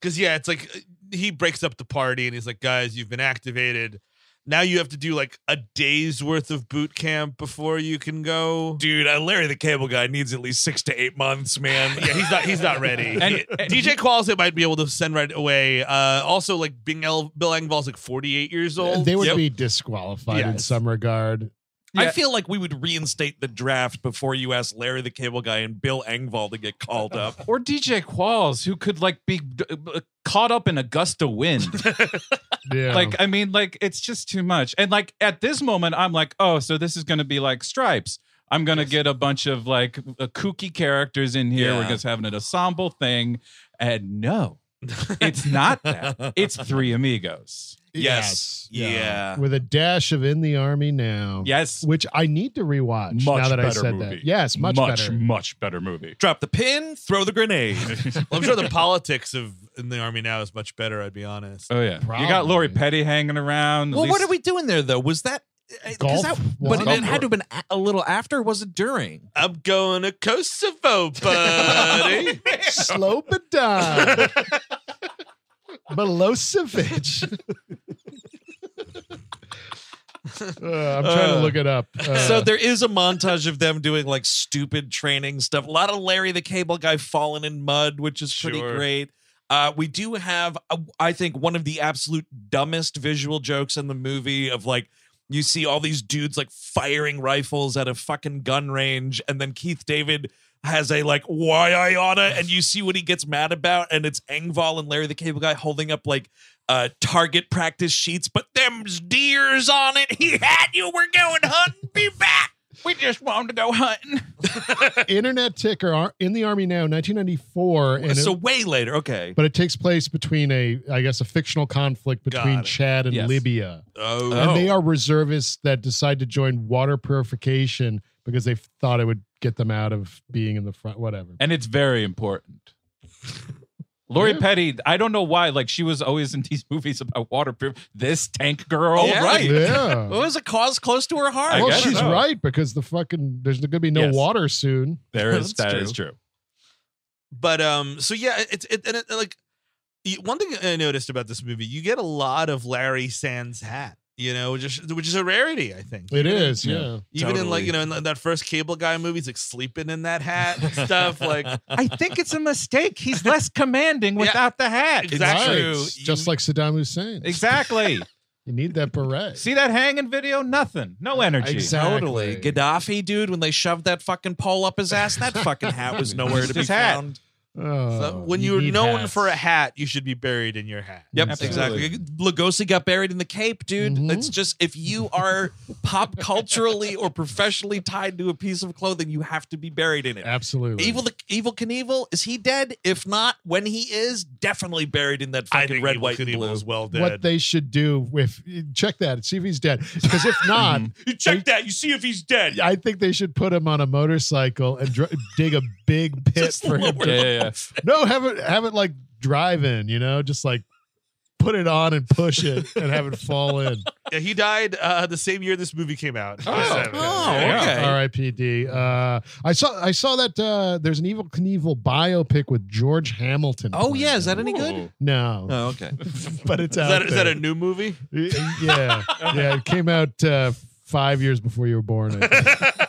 Because yeah, it's like he breaks up the party and he's like, guys, you've been activated. Now you have to do like a day's worth of boot camp before you can go. Dude, uh, Larry the Cable Guy needs at least six to eight months, man. Yeah, he's not. He's not ready. And- and DJ Qualls might be able to send right away. Uh, also, like Bing El- Bill Engvall's like 48 years old. They would Yep. be disqualified in some regard. I feel like we would reinstate the draft before you ask Larry the Cable Guy and Bill Engvall to get called up. Or DJ Qualls, who could like be uh, caught up in a gust of wind. Yeah. Like, I mean, like it's just too much. And like at this moment, I'm like, oh, so this is going to be like Stripes. I'm going to get a bunch of like uh, kooky characters in here. We're just having an ensemble thing. And no, it's not that. It's Three Amigos. Yes. Yeah. With a dash of In the Army Now. Yes. Which I need to rewatch Much now that I better said movie. that. Yes, much, much, better. much better movie. Drop the pin, throw the grenade. Well, I'm sure the politics of in the army now is much better. I'd be honest. Oh yeah, you got Lori Petty hanging around. at well, what are we doing there though? Was that 'cause Gulf that- one? but it had to have been a- a little after. Was it during? I'm going to Kosovo, buddy. Slow but down. Milosevic. Uh, I'm trying to Uh, look it up. Uh, so there is a montage of them doing like stupid training stuff. A lot of Larry the Cable Guy falling in mud, which is pretty Sure. great. Uh, we do have, uh, I think, one of the absolute dumbest visual jokes in the movie of like you see all these dudes like firing rifles at a fucking gun range, and then Keith David has a like why I oughta, and you see what he gets mad about, and it's Engvall and Larry the Cable Guy holding up like uh target practice sheets, but them's deers on it. He had you. We're going hunting. Be back. We just wanted to go hunting. Internet Ticker Ar- in the Army now, 1994, and so it, way later. Okay. but it takes place between a, I guess, a fictional conflict between Chad and Yes. Libya, Oh, Oh. and they are reservists that decide to join water purification because they thought it would get them out of being in the front. Whatever. and it's very important. Lori Yeah. Petty, I don't know why, like she was always in these movies about waterproof. This tank girl, Oh, right. Yeah. What was a cause close to her heart? I well, guess she's so. right because the fucking there's going to be no Yes. water soon. There is That's that is true. true. but um, so yeah, it's it, and it like one thing I noticed about this movie, you get a lot of Larry Sands hat. You know, which is which is a rarity, I think. It Even in- is, yeah. yeah. Even in like you know in that first cable guy movie, he's like sleeping in that hat and stuff. Like I think it's a mistake. He's less commanding Yeah. without the hat. Exactly. Right. true. Just like Saddam Hussein. Exactly. You need that beret. See that hanging video? Nothing. No energy. Exactly. Totally. Gaddafi, dude, when they shoved that fucking pole up his ass, that fucking hat was nowhere to be His hat. Found. Oh, So when you you're known hats. for a hat, you should be buried in your hat. Yep, Absolutely. exactly. Lugosi got buried in the Cape, dude. Mhm. It's just if you are pop culturally or professionally tied to a piece of clothing, you have to be buried in it. absolutely Evil the Evel Knievel, is he dead? If not, when he is, definitely buried in that I fucking think red, Evil white, and blue. is well dead. what they should do if check that see if he's dead because if not You check that, you see if he's dead. I think they should put him on a motorcycle and dr- dig a big pit Just for him. To, Yeah, yeah, yeah. no, have it have it like drive in, you know, just like put it on and push it and have it fall in. Yeah, he died uh, the same year this movie came out. Oh, Yeah. oh, okay. R.I.P.D. Uh, I saw I saw that uh, there's an Evel Knievel biopic with George Hamilton. Oh yeah, is that any good? No, Oh, okay. but it's Is out that, is that a new movie? yeah, yeah. It came out uh, five years before you were born.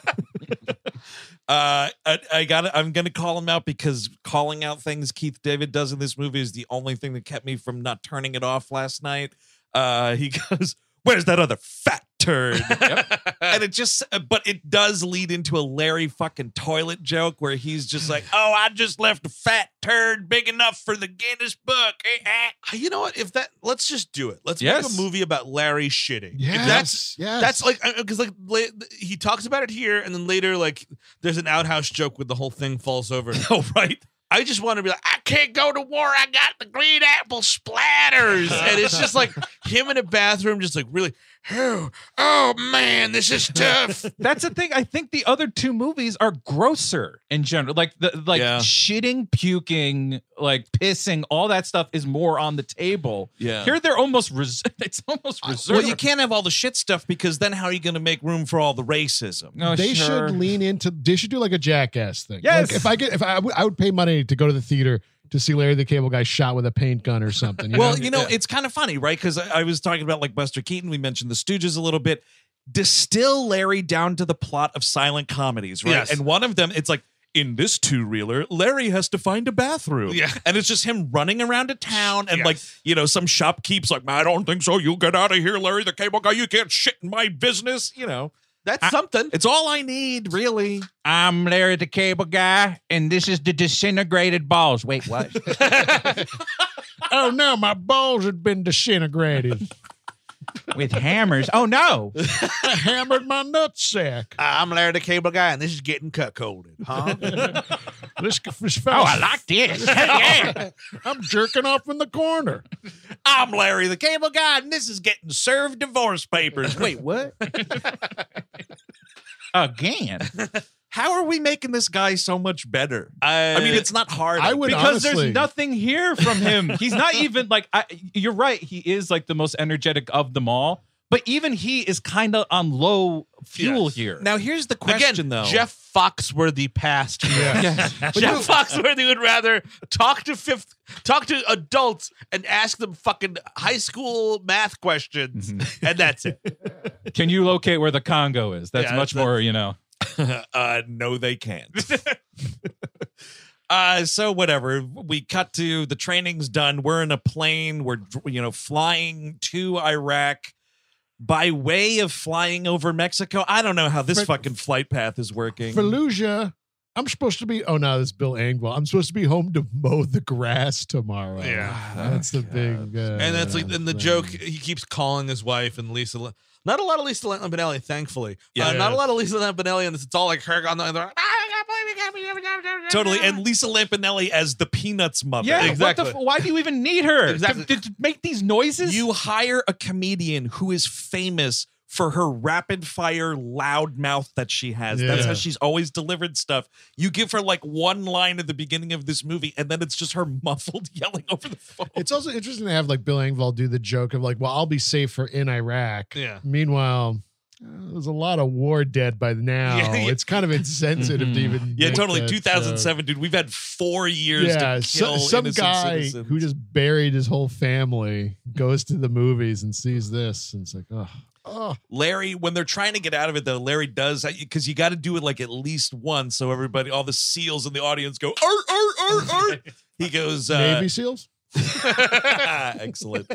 Uh, I, I got. I'm gonna call him out because calling out things Keith David does in this movie is the only thing that kept me from not turning it off last night. Uh, he goes, "Where's that other fat turd?" and it just, but it does lead into a Larry fucking toilet joke where he's just like, "Oh, I just left a fat turd big enough for the Guinness Book." Eh, eh. You know what? If that, let's just do it. Let's Yes. make a movie about Larry shitting. If Yes, that's yes. that's like because like la- he talks about it here, and then later like there's an outhouse joke where the whole thing falls over. Oh, right. I just want to be like, I can't go to war. I got the green apple splatters, and it's just like him in a bathroom, just like really, oh, oh man, this is tough. That's the thing. I think the other two movies are grosser in general. Like the like Yeah. shitting, puking, like pissing, all that stuff is more on the table. Yeah. Here they're almost res- it's almost reserved. Well, you can't have all the shit stuff because then how are you going to make room for all the racism? No, they sure. should lean into. They should do like a jackass thing. Yes. Like, if I get, if I, I would- I would pay money to go to the theater to see Larry the Cable Guy shot with a paint gun or something. you well, know? you know, it's kind of funny, right? Because I I was talking about like Buster Keaton. We mentioned the Stooges a little bit. Distill Larry down to the plot of silent comedies, right? Yes. And one of them, it's like in this two reeler, Larry has to find a bathroom. Yeah. And it's just him running around a town and Yes. like, you know, some shopkeep's like, I don't think so. You get out of here, Larry the cable guy. You can't shit in my business. You know, That's something. it's all I need, really. I'm Larry the Cable Guy, and this is the disintegrated balls. Wait, what? oh no, my balls had been disintegrated. With hammers? Oh no! I hammered my nutsack. I'm Larry the Cable Guy, and this is getting cuckolded, huh? This, this Oh, I like this. yeah. I'm jerking off in the corner. I'm Larry the cable guy, and this is getting served divorce papers. Wait, what? Again. How are we making this guy so much better? I, I mean, it's not hard. I would because honestly, there's nothing here from him. He's not even like I, you're right. He is like the most energetic of them all, but even he is kind of on low fuel Yes. here. now here's the question, again. though. Jeff Foxworthy passed. Yes. Jeff Foxworthy would rather talk to fifth, talk to adults and ask them fucking high school math questions, and that's it. Can you locate where the Congo is? That's Yeah, much that's- more, you know. uh, no, they can't. uh, so whatever. We cut to the training's done. We're in a plane. We're you know flying to Iraq. By way of flying over Mexico, I don't know how this For- fucking flight path is working. Fallujah. I'm supposed to be. Oh no, this is Bill Engvall. I'm supposed to be home to mow the grass tomorrow. Yeah. that's the big. Uh, And that's like, and the thing. joke he keeps calling his wife and Lisa. Not a lot of Lisa Lampanelli, thankfully. Yeah. uh, not a lot of Lisa Lampanelli, and this it's all like her on the. They're like, "Ah, Totally. And Lisa Lampanelli as the Peanuts mother. Yeah, exactly. What the, f- why do you even need her Exactly. to, to make these noises? You hire a comedian who is famous for her rapid fire loud mouth that she has. That's how she's always delivered stuff. You give her like one line at the beginning of this movie, and then it's just her muffled yelling over the phone. It's also interesting to have like Bill Engvall do the joke of like, well, I'll be safer in Iraq. Yeah. Meanwhile, uh, there's a lot of war dead by now. Yeah, yeah. It's kind of insensitive to Mhm. even. Yeah, totally. that 2007, dude. We've had four years. Yeah, to so- some guy citizens. who just buried his whole family goes to the movies and sees this, and it's like, oh, oh, Larry, when they're trying to get out of it, though, Larry does because you got to do it like at least once, so everybody, all the seals in the audience go, "Art, art, art, art." He goes, uh, Navy SEALs. Excellent.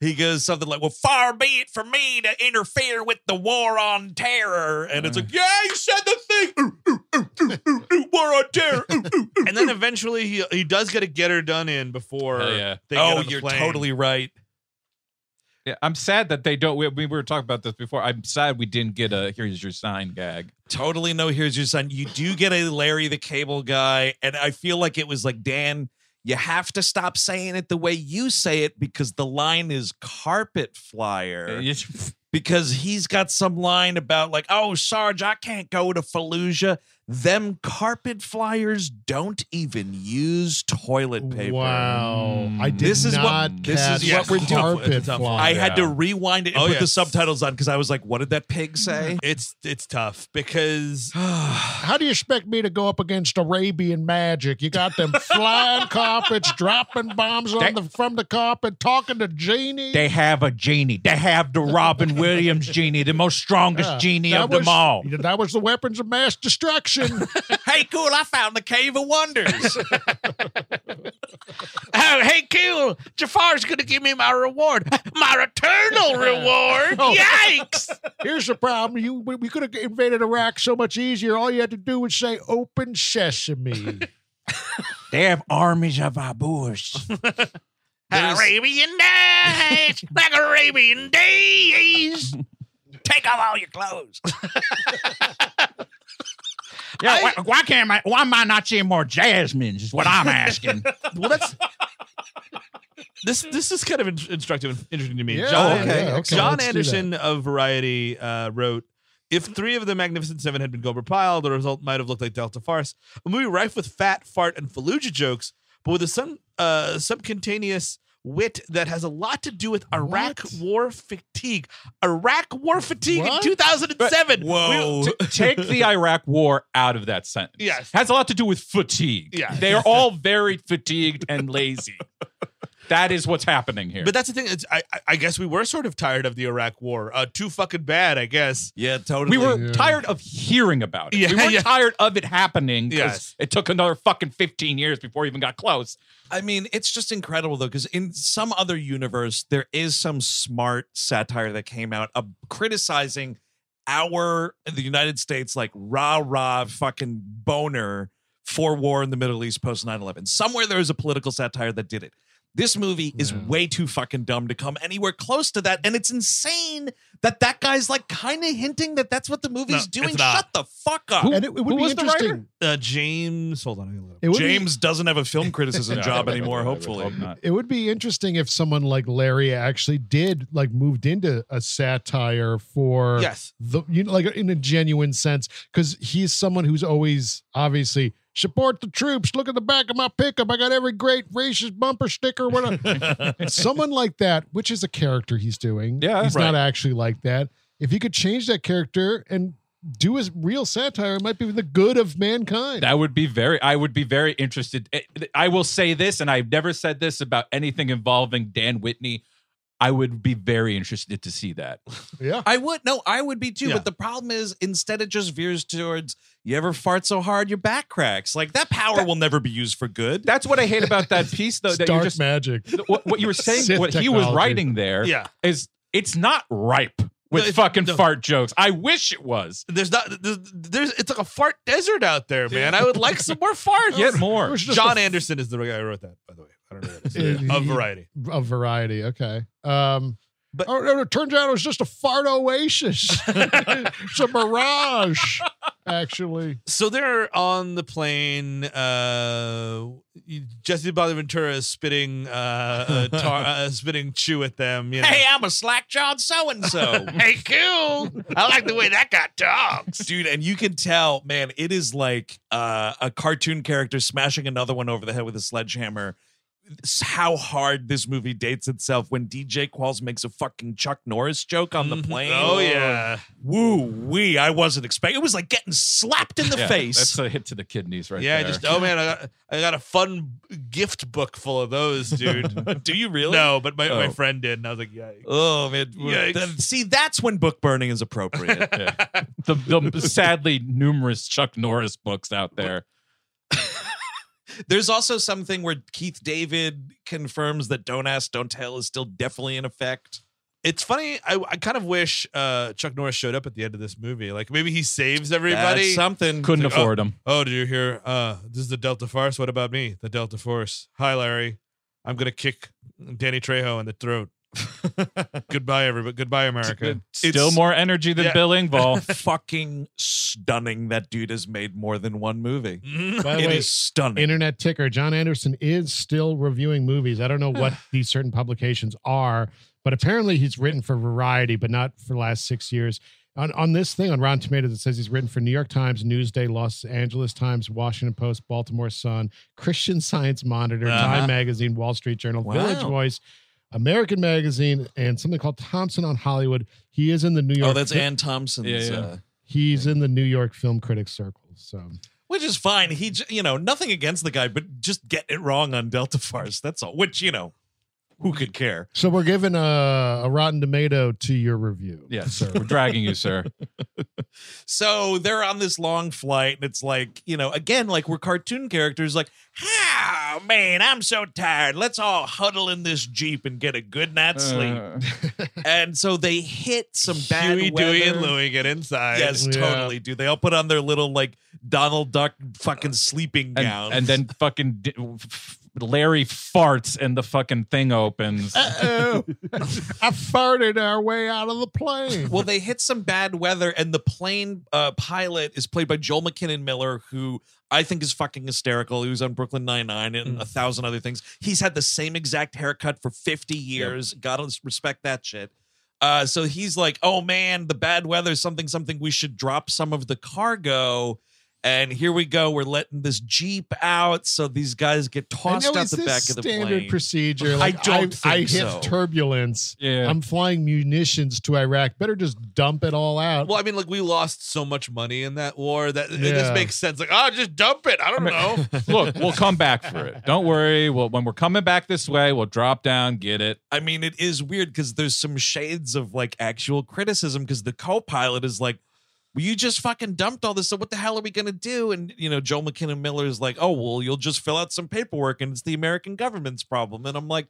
He goes something like, "Well, far be it from me to interfere with the war on terror," and it's like, uh. "Yeah, you said the thing, Ooh, ooh, ooh, ooh, ooh, ooh, war on terror." Ooh, ooh, ooh, and then eventually he he does get a get her done in before. Hell yeah. They get oh, on the you're plane. totally right. Yeah, I'm sad that they don't. We, we were talking about this before. I'm sad we didn't get a "Here's your sign" gag. Totally no. Here's your son. You do get a Larry the Cable Guy, and I feel like it was like Dan. You have to stop saying it the way you say it because the line is carpet flyer. Uh, because he's got some line about like, oh, Sarge, I can't go to Fallujah. Them carpet flyers don't even use toilet paper. Wow. I mm. did This is what- not this is catch what we're doing. carpet It's a tough one. fly. I had to rewind it and Oh, put the subtitles on because I was like, what did that pig mm-hmm. say? It's it's tough because How do you expect me to go up against Arabian magic? You got them flying carpets, dropping bombs on the from the carpet, talking to genie. They have a genie. They have the Robin Williams genie, the most strongest Yeah, genie that of them all. That was the weapons of mass destruction. hey, cool, I found the Cave of Wonders. oh hey cool Jafar's gonna give me my reward my eternal reward Oh. yikes Here's the problem: you we, we could have invaded Iraq so much easier. All you had to do was say "Open Sesame." They have armies of Abus. Arabian nights like Arabian days Take off all your clothes. Yeah, why, why can't I? Why am I not seeing more Jasmines? Is what I'm asking. well that's this this is kind of in- instructive and interesting to me Yeah, John, okay, yeah, okay, John let's Anderson of Variety uh, wrote if three of the Magnificent Seven had been Gomer Pyle, the result might have looked like Delta Farce, a movie rife with fat, fart, and Fallujah jokes, but with a some uh, subcutaneous wit that has a lot to do with Iraq What? war fatigue. Iraq war fatigue What? in 2007. Whoa. T- take the Iraq War out of that sentence. Yes. has a lot to do with fatigue. Yeah. they are all very fatigued and lazy. That is what's happening here. But that's the thing. It's, I, I- I guess we were sort of tired of the Iraq War. Uh, too fucking bad, I guess. Yeah, totally. we were Yeah. tired of hearing about it. Yeah, we weren't yeah. tired of it happening because Yes. it took another fucking 15 years before it even got close. I mean, it's just incredible though, because in some other universe, there is some smart satire that came out of criticizing our the United States like rah rah fucking boner for war in the Middle East post 9-11. Somewhere there is a political satire that did it. This movie is Yeah. way too fucking dumb to come anywhere close to that, and it's insane that that guy's like kind of hinting that that's what the movie's No, doing. Shut the fuck up. Who- and it, it would who be was the writer? interesting. Uh, James, hold on. I. It would be- James doesn't have a film criticism Yeah, job anymore. Hopefully, hope not. It would be interesting if someone like Larry actually did like moved into a satire for Yes. the you know like in a genuine sense because he's someone who's always obviously support the troops. Look at the back of my pickup. I got every great racist bumper sticker. Whatever. someone like that, which is a character he's doing. Yeah, he's right. not actually like that. If he could change that character and do his real satire, it might be the good of mankind. That would be very. I would be very interested. Eh, I will say this, and I've never said this about anything involving Dan Whitney. I would be very interested to see that. yeah. I would no, I would be too. Yeah. But the problem is, instead, it just veers towards you ever fart so hard your back cracks. Like that power will never be used for good. That's what I hate about that piece, though. It's That dark just magic. what, what you were saying, Sith what he was writing there, Yeah. is it's not ripe with No, fucking no. fart jokes. I wish it was. There's not. There's, there's. It's like a fart desert out there, man. I would like some more farts. Get more. John a- Anderson is the guy who wrote that, by the way. I don't know. Who that of Variety. of variety. Okay. Um, But- but oh, no, it turns out it was just a fart oasis. it's a mirage, actually. So they're on the plane. Uh, Jesse Bonaventura is spitting, uh, uh, tar, uh, spitting chew at them. You know. hey, I'm a slack jawed so and so. hey, cool. I like the way that guy talks. Dude, and you can tell, man, it is like uh, a cartoon character smashing another one over the head with a sledgehammer. How hard this movie dates itself when DJ Qualls makes a fucking Chuck Norris joke on the mm-hmm. plane. Oh yeah. Woo wee. I wasn't expecting it was like getting slapped in the Yeah, face. That's a hit to the kidneys right yeah. there. Just oh man, I got I got a fun gift book full of those, dude. Do you really? No, but my, my Oh. friend did, and I was like, yeah. Oh man. Yikes. Then- see, that's when book burning is appropriate. The, the sadly numerous Chuck Norris books out there. There's also something where Keith David confirms that "Don't Ask, Don't Tell" is still definitely in effect. It's funny. I, I kind of wish uh, Chuck Norris showed up at the end of this movie. Like maybe he saves everybody. That's something. Couldn't It's like, afford them. Oh, did you hear? Uh, this is the Delta Force. What about me? The Delta Force. Hi, Larry. I'm gonna kick Danny Trejo in the throat. Goodbye, everybody. Goodbye, America. Still It's- more energy than Yeah. Bill Engvall. fucking stunning. That dude has made more than one movie. By the It way, is stunning. internet ticker john anderson is still reviewing movies i don't know what these certain publications are but apparently he's written for variety but not for the last six years on, on this thing on rotten tomatoes it says he's written for new york times newsday los angeles times washington post baltimore sun christian science monitor Uh-huh. time magazine wall street journal village voice american magazine and something called thompson on hollywood he is in the new york oh, that's Fi- Anne Thompson's. Yeah, yeah. Uh, he's in the new york film critics circle so which is fine. He, j- you know, nothing against the guy, but just getting it wrong on Delta Farce. That's all. Which you know, who could care? so we're giving a, a rotten tomato to your review Yes, sir. We're dragging you, sir. So they're on this long flight, and it's like, you know, again, like we're cartoon characters, like, ah, man, I'm so tired. Let's all huddle in this Jeep and get a good night's sleep. Uh, And so they hit some bad Huey, weather. Dewey, and Louie get inside. Yes, Yeah. totally, dude. They all put on their little like Donald Duck fucking sleeping and, gowns. and then fucking d- f- Larry farts and the fucking thing opens. Uh-oh. I farted our way out of the plane. well, they hit some bad weather, and the plane uh, pilot is played by Joel McKinnon Miller, who I think is fucking hysterical. He was on Brooklyn Nine Nine and a thousand other things. He's had the same exact haircut for fifty years. Gotta respect that shit. Uh, so he's like, "Oh man, the bad weather, something, something. We should drop some of the cargo." And here we go. We're letting this jeep out, so these guys get tossed out the back of the standard plane. procedure. I Like, don't I, think hit so. turbulence. Yeah. I'm flying munitions to Iraq. Better just dump it all out. Well, I mean, like we lost so much money in that war that it Yeah. just makes sense. Like, oh, just dump it. I don't know. Look, we'll come back for it. Don't worry. Well, when we're coming back this way, we'll drop down, get it. I mean, it is weird because there's some shades of like actual criticism because the co-pilot is like, well, you just fucking dumped all this. So what the hell are we gonna do? And you know, Joe McKinnon Miller is like, oh well, you'll just fill out some paperwork and it's the American government's problem. And I'm like,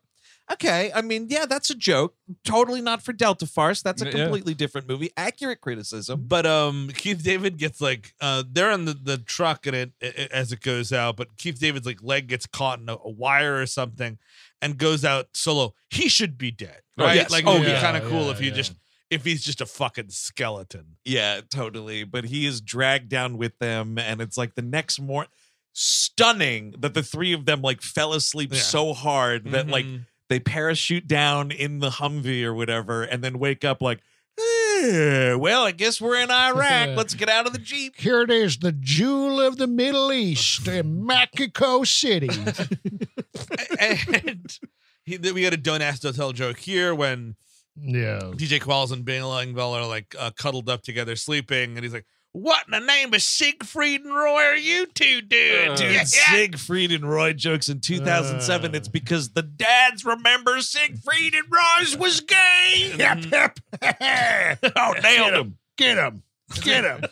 okay, I mean, yeah, that's a joke. Totally not for Delta Farce. That's a Yeah. completely different movie. Accurate criticism. But um, Keith David gets like uh, they're on the, the truck and it, it as it goes out. But Keith David's like leg gets caught in a, a wire or something and goes out solo. He should be dead, Oh, right? yes. Like Oh, it'd be yeah, kind of cool yeah, if you yeah. just if he's just a fucking skeleton. Yeah, totally. But he is dragged down with them, and it's like the next morning. Stunning that the three of them like fell asleep Yeah. so hard that like Mhm. they parachute down in the Humvee or whatever, and then wake up like, "Eh, well, I guess we're in Iraq. Let's get out of the jeep. Here it is, the jewel of the Middle East, in Mexico City. and he, we got a don't ask don't tell joke here when yeah. DJ Qualls and Bill Engvall are like uh, cuddled up together sleeping, and he's like, "What in the name of Siegfried and Roy are you two doing?" Uh, Dude, Yeah. Siegfried and Roy jokes in 2007. Uh. it's because the dads remember Siegfried and Roy's was gay. Yep, yep. oh, nailed him. Get him. Get him.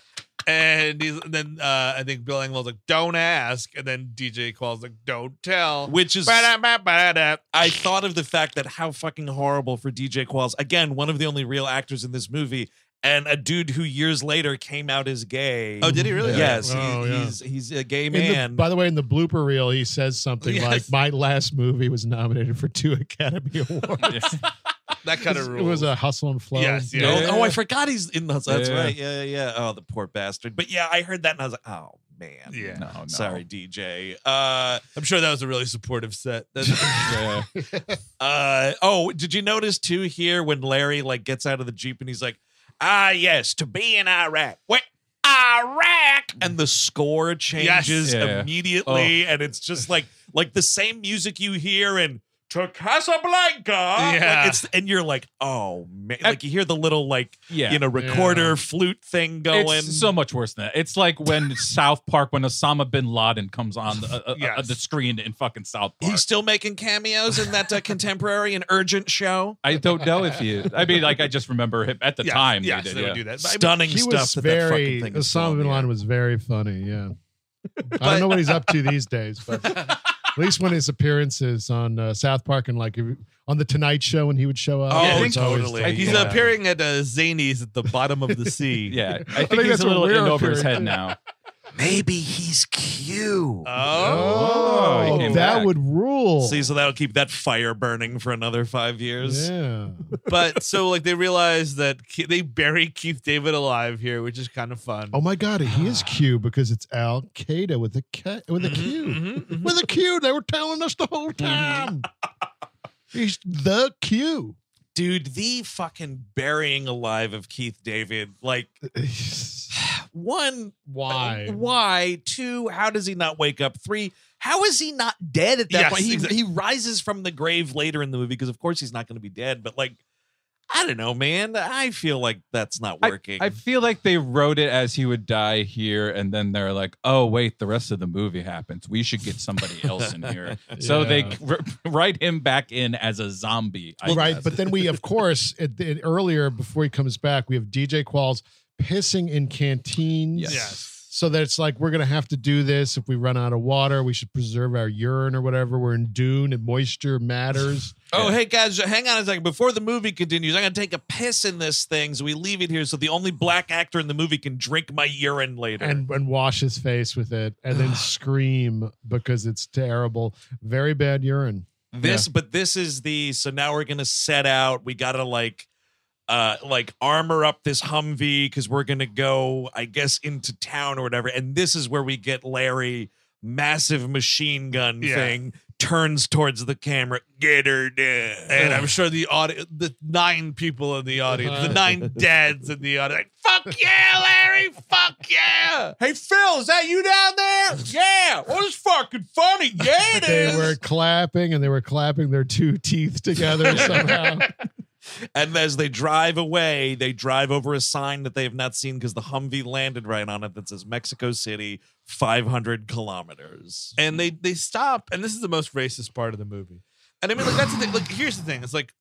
And he's and then uh, I think Bill Engvall's like, "Don't ask," and then DJ Qualls like, "Don't tell." Which is, Ba-da-ba-ba-da. I thought of the fact that how fucking horrible for DJ Qualls. Again, one of the only real actors in this movie, and a dude who years later came out as gay. Oh, did he really? Yes, he- Oh, yeah. he's he's a gay In the- man. by the way, in the blooper reel, he says something Yes. like, "My last movie was nominated for two Academy Awards." That kind of rule. it was a hustle and flow. Yes, Oh, yeah. oh, I forgot he's in the. hustle. That's Yeah. right. Yeah, yeah, yeah. Oh, the poor bastard. But yeah, I heard that and I was like, oh man. Yeah. No, no. Sorry, DJ. Uh, I'm sure that was a really supportive set. Yeah. uh. Oh, did you notice too here when Larry like gets out of the jeep and he's like, ah, yes, to be in Iraq. Wait. Iraq and the score changes Yeah. immediately and it's just like like the same music you hear in to Casablanca Like, Yeah. it's and you're like oh man like you hear the little like Yeah. you know recorder flute thing going It's so much worse than that. It's like when South Park, when Osama bin Laden comes on the, uh, uh, Yes. uh, the screen in fucking South Park. He's still making cameos in that uh, contemporary and urgent show. I don't know if you. I mean, like I just remember him at the yes, time. yes, they did, they yeah. would do that. But I mean, Stunning He stuff. was that that very. fucking thing Osama filmed, bin yeah. Laden was very funny. Yeah. I don't know what he's up to these days, but at least when his appearances on uh, South Park and like on the Tonight Show when he would show up. Oh, it's always totally. tight. He's Yeah. appearing at uh, Zanies at the bottom of the sea. Yeah, I think, think he's that's a little we're in over his head now. Maybe he's Q. Oh, he Oh, came that back. would rule. See, so that'll keep that fire burning for another five years. yeah. but so like they realize that Ke- they bury Keith David alive here, which is kind of fun. Oh my God, he is Q because it's Al Qaeda with a K with a Q. Mhm, mhm. With a Q. They were telling us the whole time. He's the Q. Dude, the fucking burying alive of Keith David. Like, one, Why? Why? Two, how does he not wake up? Three, how is he not dead at that Yes, point? He, exact- he rises from the grave later in the movie because, of course, he's not going to be dead. But, like, I don't know, man. I feel like that's not working. I feel like they wrote it as he would die here, and then they're like, "Oh wait, the rest of the movie happens. We should get somebody else in here." So they r- write him back in as a zombie. I right. But then we, of course, at the, earlier before he comes back, we have DJ Qualls pissing in canteens. Yes. Yes. So that it's like we're gonna have to do this if we run out of water. We should preserve our urine or whatever. We're in Dune and moisture matters. Oh, hey guys, hang on a second. Before the movie continues, I'm gonna take a piss in this thing, so we leave it here, so the only black actor in the movie can drink my urine later. and and wash his face with it and then scream because it's terrible. Very bad urine. this, but this is the so now we're gonna set out. We gotta like, uh, like armor up this Humvee because we're gonna go, I guess, into town or whatever. And this is where we get Larry, massive machine gun Yeah. thing, turns towards the camera. Get her down. And I'm sure the audience, the nine people in the audience, Uh-huh. the nine dads in the audience, like, fuck yeah, Larry, fuck yeah. Hey Phil, is that you down there? Yeah. Well, it's fucking funny. Yeah, it They is. were clapping and they were clapping their two teeth together somehow. And as they drive away, they drive over a sign that they have not seen because the Humvee landed right on it that says Mexico City, 500 kilometers. And they they stop, and this is the most racist part of the movie. And I mean, like that's the thing. Like, here's the thing: it's like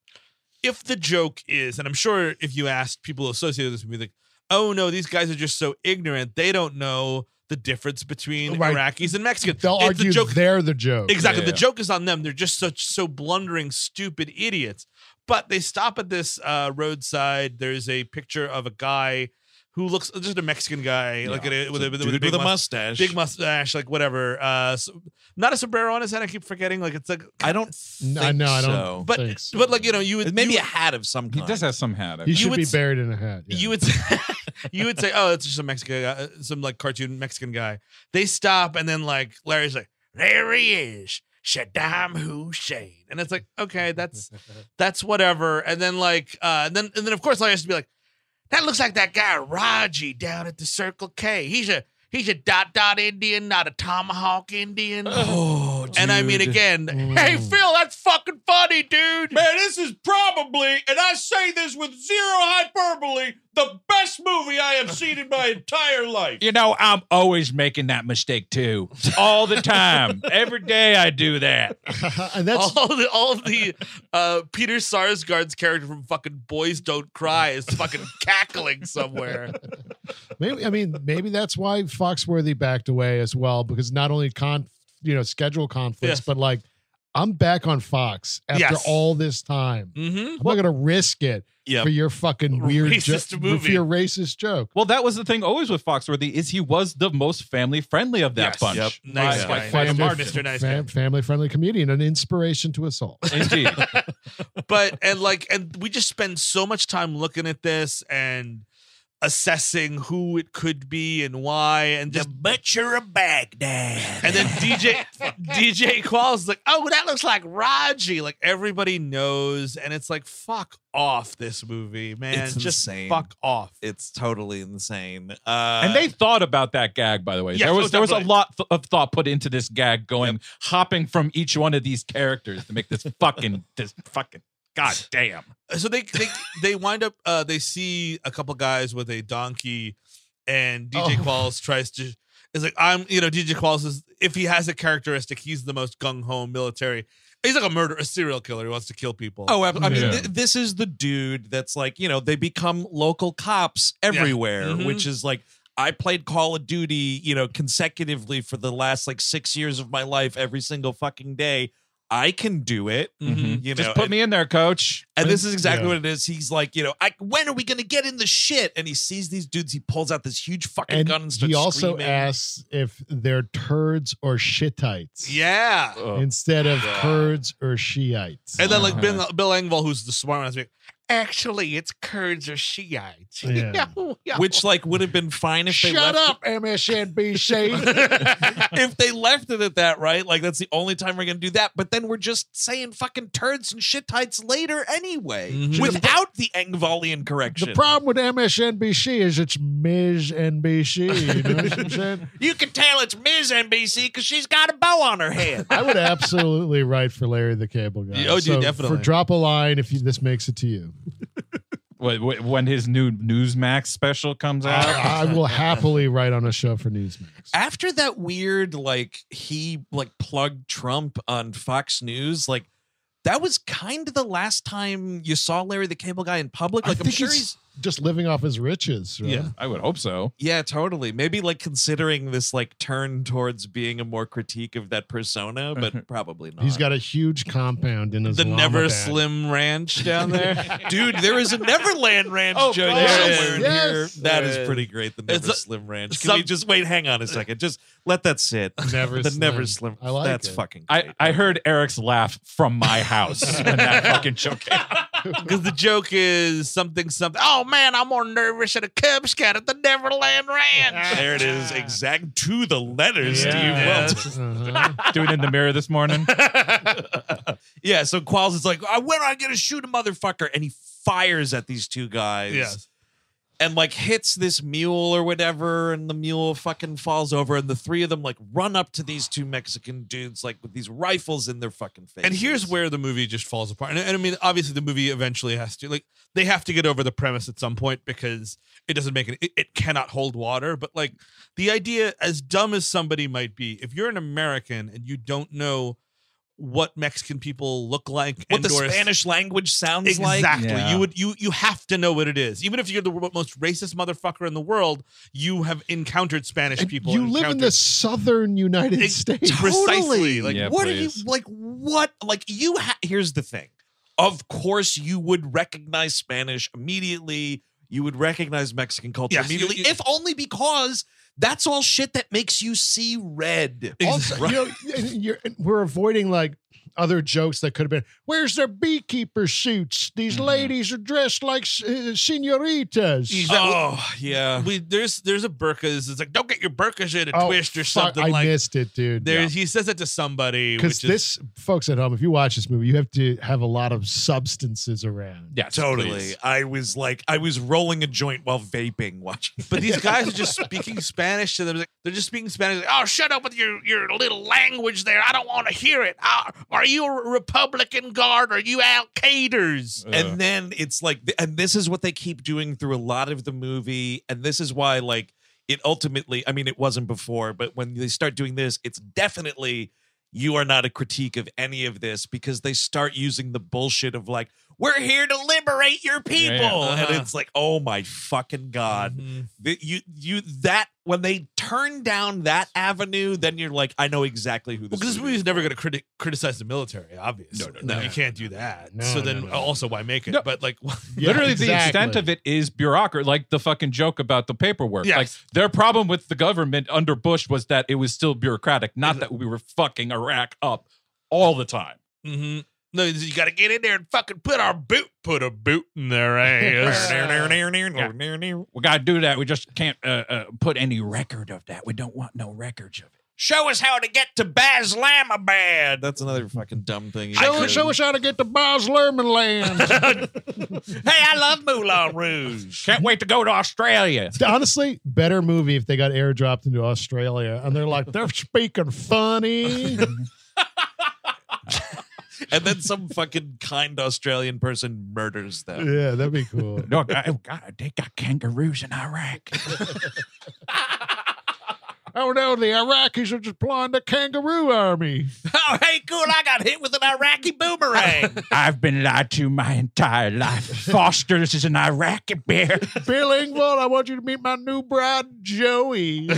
if the joke is, and I'm sure if you asked people associated with this movie, like, oh no, these guys are just so ignorant, they don't know the difference between Right. Iraqis and Mexicans. They'll It's argue the joke. they're the joke. Exactly. Yeah, the joke is on them. They're just such so blundering, stupid idiots. But they stop at this uh, roadside. There's a picture of a guy who looks just a Mexican guy, like a, with, a, with, a, with a big with a mustache. big mustache, like whatever. Uh, so, not a sombrero on his head. I keep forgetting. Like it's like, I don't No, think no, I don't so. but think so. but like you know, you would Maybe you, a hat of some kind. he does have some hat. I He think. should would be buried in a hat. yeah. you would say, you would say, oh, it's just a Mexican guy, uh, some like cartoon Mexican guy. They stop and then like Larry's like, there he is, Saddam Hussein, and it's like, okay, that's that's whatever. And then like, uh, and then and then of course I has to be like, that looks like that guy Raji down at the Circle K. He's a he's a dot dot Indian, not a tomahawk Indian. Oh, and I mean, again, Mm. hey Phil, that's fucking funny, dude. Man, this is probably, and I say this with zero hyperbole, the best movie I have seen in my entire life. You know, I'm always making that mistake too, all the time. Every day I do that. and that's all the all of the uh, Peter Sarsgaard's character from fucking Boys Don't Cry is fucking cackling somewhere. maybe I mean maybe that's why Foxworthy backed away as well because not only con you know schedule conflicts Yes. but like I'm back on Fox after Yes. all this time. Mm-hmm. I'm not gonna risk it Yep. for your fucking weird Racist jo- movie. for your racist joke. Well, that was the thing always with Foxworthy is he was the most family friendly of that Yes. bunch. Yep. Nice By- guy. by the Mr. Nice Fam- family friendly comedian, an inspiration to us all. Indeed. But and like and we just spend so much time looking at this and assessing who it could be and why and The just Butcher of Baghdad. and then DJ DJ Qualls is like, oh, that looks like Raji. Like everybody knows, and it's like, fuck off this movie, man. It's just insane. fuck off. it's totally insane. Uh, and they thought about that gag, by the way. Yes, there was oh, there was a lot th- of thought put into this gag, going hopping from each one of these characters to make this fucking this fucking god damn. so they they they wind up uh they see a couple guys with a donkey and DJ Oh. Qualls tries to is like I'm you know DJ Qualls is if he has a characteristic he's the most gung ho military he's like a murder a serial killer who wants to kill people Oh, I I mean, Yeah. th- this is the dude that's like, you know, they become local cops everywhere, Mhm. which is like, I played Call of Duty, you know, consecutively for the last like six years of my life, every single fucking day. I can do it. Mhm. You know, Just put and- me in there, coach. and this is exactly Yeah. what it is. He's like, you know, I, when are we going to get in the shit? And he sees these dudes. He pulls out this huge fucking And gun and starts he also screaming. asks if they're turds or shittites. Yeah. Oh. Instead of God. Kurds or Shiites. And then like Uh-huh. Bill, Bill Engvall, who's the smart one, is like, actually, it's Kurds or Shiites. Yeah. yeah. which like would have been fine if they Shut left up, MSNBC. if they left it at that, right? Like that's the only time we're gonna do that. But then we're just saying fucking turds and shittites later anyway, Mhm. without the Engvalian correction. the problem with MSNBC is it's Ms. NBC. You know what I'm saying? you can tell it's Ms. NBC because she's got a bow on her head. I would absolutely write for Larry the Cable Guy. Oh, dude, definitely. For drop a line if you, this makes it to you. Wh- wh- When his new Newsmax special comes out. I, I will happily write on a show for Newsmax. After that weird, like he like plugged Trump on Fox News, like that was kind of the last time you saw Larry the Cable Guy in public. Like I'm sure he's, he's just living off his riches. right? Yeah. I would hope so. Yeah, totally. Maybe like considering this like turn towards being a more critique of that persona, but probably not. He's got a huge compound in his the Never Islamabad. Slim Ranch down there. dude. There is a Neverland Ranch Oh, joke there it somewhere in. Yes. here. That There is it is. pretty great. The Never a- Slim Ranch. Can some- we just wait? Hang on a second. Just let that sit. Never the Slim. Never Slim. I like That's it. fucking. I, Great. I heard Eric's laugh from my house when that fucking joke came out. Because the joke is something, something. Oh man, I'm more nervous at a Cub Scout at the Neverland Ranch. There it is, exact to the letters, Yeah. Steve. Well, Uh-huh. Doing it in the mirror this morning. yeah. So Qualls is like, "I when am I gonna shoot a motherfucker?" And he fires at these two guys. Yes. And like hits this mule or whatever, and the mule fucking falls over, and the three of them like run up to these two Mexican dudes like with these rifles in their fucking face And here's where the movie just falls apart. And, and I mean, obviously, the movie eventually has to like they have to get over the premise at some point because it doesn't make it. It, it cannot hold water. But like the idea, as dumb as somebody might be, if you're an American and you don't know what Mexican people look like, what the and or- Spanish language sounds like. Exactly. Yeah. You would you you have to know what it is. Even if you're the most racist motherfucker in the world, you have encountered Spanish And people. you live in the southern United Ex- States. precisely. Like Yeah, what are you like? What like you? Ha- here's the thing. Of course, you would recognize Spanish immediately. You would recognize Mexican culture Yes, you- immediately, you- if only because that's all shit that makes you see red. Also, you know, you're, we're avoiding like other jokes that could have been. Where's their beekeeper suits? These Mm-hmm. ladies are dressed like uh, senoritas. Oh yeah. we there's there's a burkas. It's like don't get your burkas in a Oh, twist or fuck, something I like. missed it, dude. There's he says it to somebody Because which is- this, folks at home, if you watch this movie, you have to have a lot of substances around. yeah Totally. please. I was like, I was rolling a joint while vaping watching. But these guys are just speaking Spanish to them. They're just speaking Spanish. Like, oh, shut up with your, your little language there. I don't want to hear it. Uh, are you a Republican Guard? Are you Al Qaeders? and then it's like and this is what they keep doing through a lot of the movie and this is why like it ultimately i mean it wasn't before but when they start doing this it's definitely you are not a critique of any of this because they start using the bullshit of like we're here to liberate your people yeah. Uh-huh. and it's like oh my fucking god Mhm. That you you that when they turn down that avenue then you're like i know exactly who this, Because this movie movie's is never going to criti- criticize the military, obviously. No, no, no. You can't do that. No, so no, then no, no. also, why make it? No. But like, Yeah, Literally, the extent of it is bureaucracy, like the fucking joke about the paperwork. Yes. Like their problem with the government under Bush was that it was still bureaucratic, not that we were fucking Iraq up all the time. hmm no, you got to get in there and fucking put our boot, put a boot in their ass. We got to do that. We just can't uh, uh, put any record of that. We don't want no records of it. Show us how to get to Baslamabad. That's another fucking dumb thing. you Show, do. us, show us how to get to Baz Luhrmann land. Hey, I love Moulin Rouge. Can't wait to go to Australia. Honestly, better movie if they got airdropped into Australia and they're like, they're speaking funny. And then some fucking kind Australian person murders them. yeah, that'd be cool. No, God, God, they got kangaroos in Iraq. oh no, the Iraqis are just deploying the kangaroo army. Oh, hey, cool. I got hit with an Iraqi boomerang. I've been lied to my entire life. Foster, this is an Iraqi bear. Bill Engvall, I want you to meet my new bride, Joey.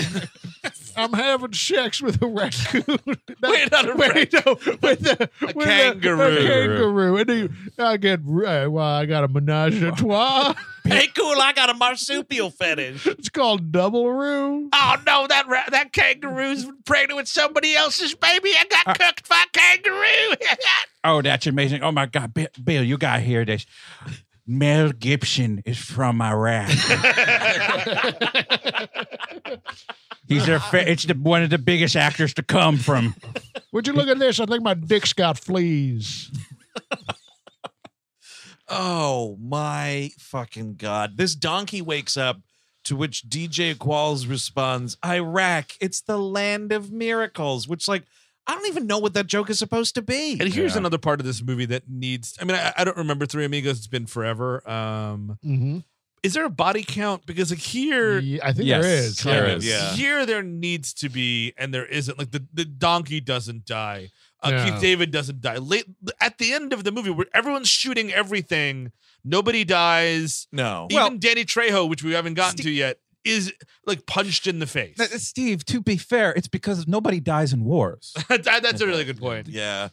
I'm having sex with a raccoon. Wait, not a Wait, no, with a, with kangaroo. A, kangaroo. And he, I get, uh, well, I got a menage a trois. Hey, cool. I got a marsupial fetish. it's called double roo. Oh no, that ra- that kangaroo's pregnant with somebody else's baby. I got uh, cooked by a kangaroo. Oh, that's amazing. Oh my God, Bill, Bill you got to hear this. Mel Gibson is from Iraq. He's their fa- it's the, one of the biggest actors to come from. Would you look at this? I think my dick's got fleas. Oh my fucking god! This donkey wakes up. To which DJ Qualls responds, "Iraq, it's the land of miracles." Which, like, I don't even know what that joke is supposed to be. And here's Yeah. another part of this movie that needs. I mean, I, I don't remember Three Amigos. It's been forever. Um, Mm-hmm. is there a body count? Because like here, I think Yes, there is. there yeah. is. Yeah. here there needs to be, and there isn't. Like the the donkey doesn't die. Uh, Yeah. Keith David doesn't die. Late at the end of the movie, where everyone's shooting everything, nobody dies. No, Even Danny Trejo, which we haven't gotten to yet, is like punched in the face. Steve, to be fair, it's because nobody dies in wars. That- that's a really good point. yeah.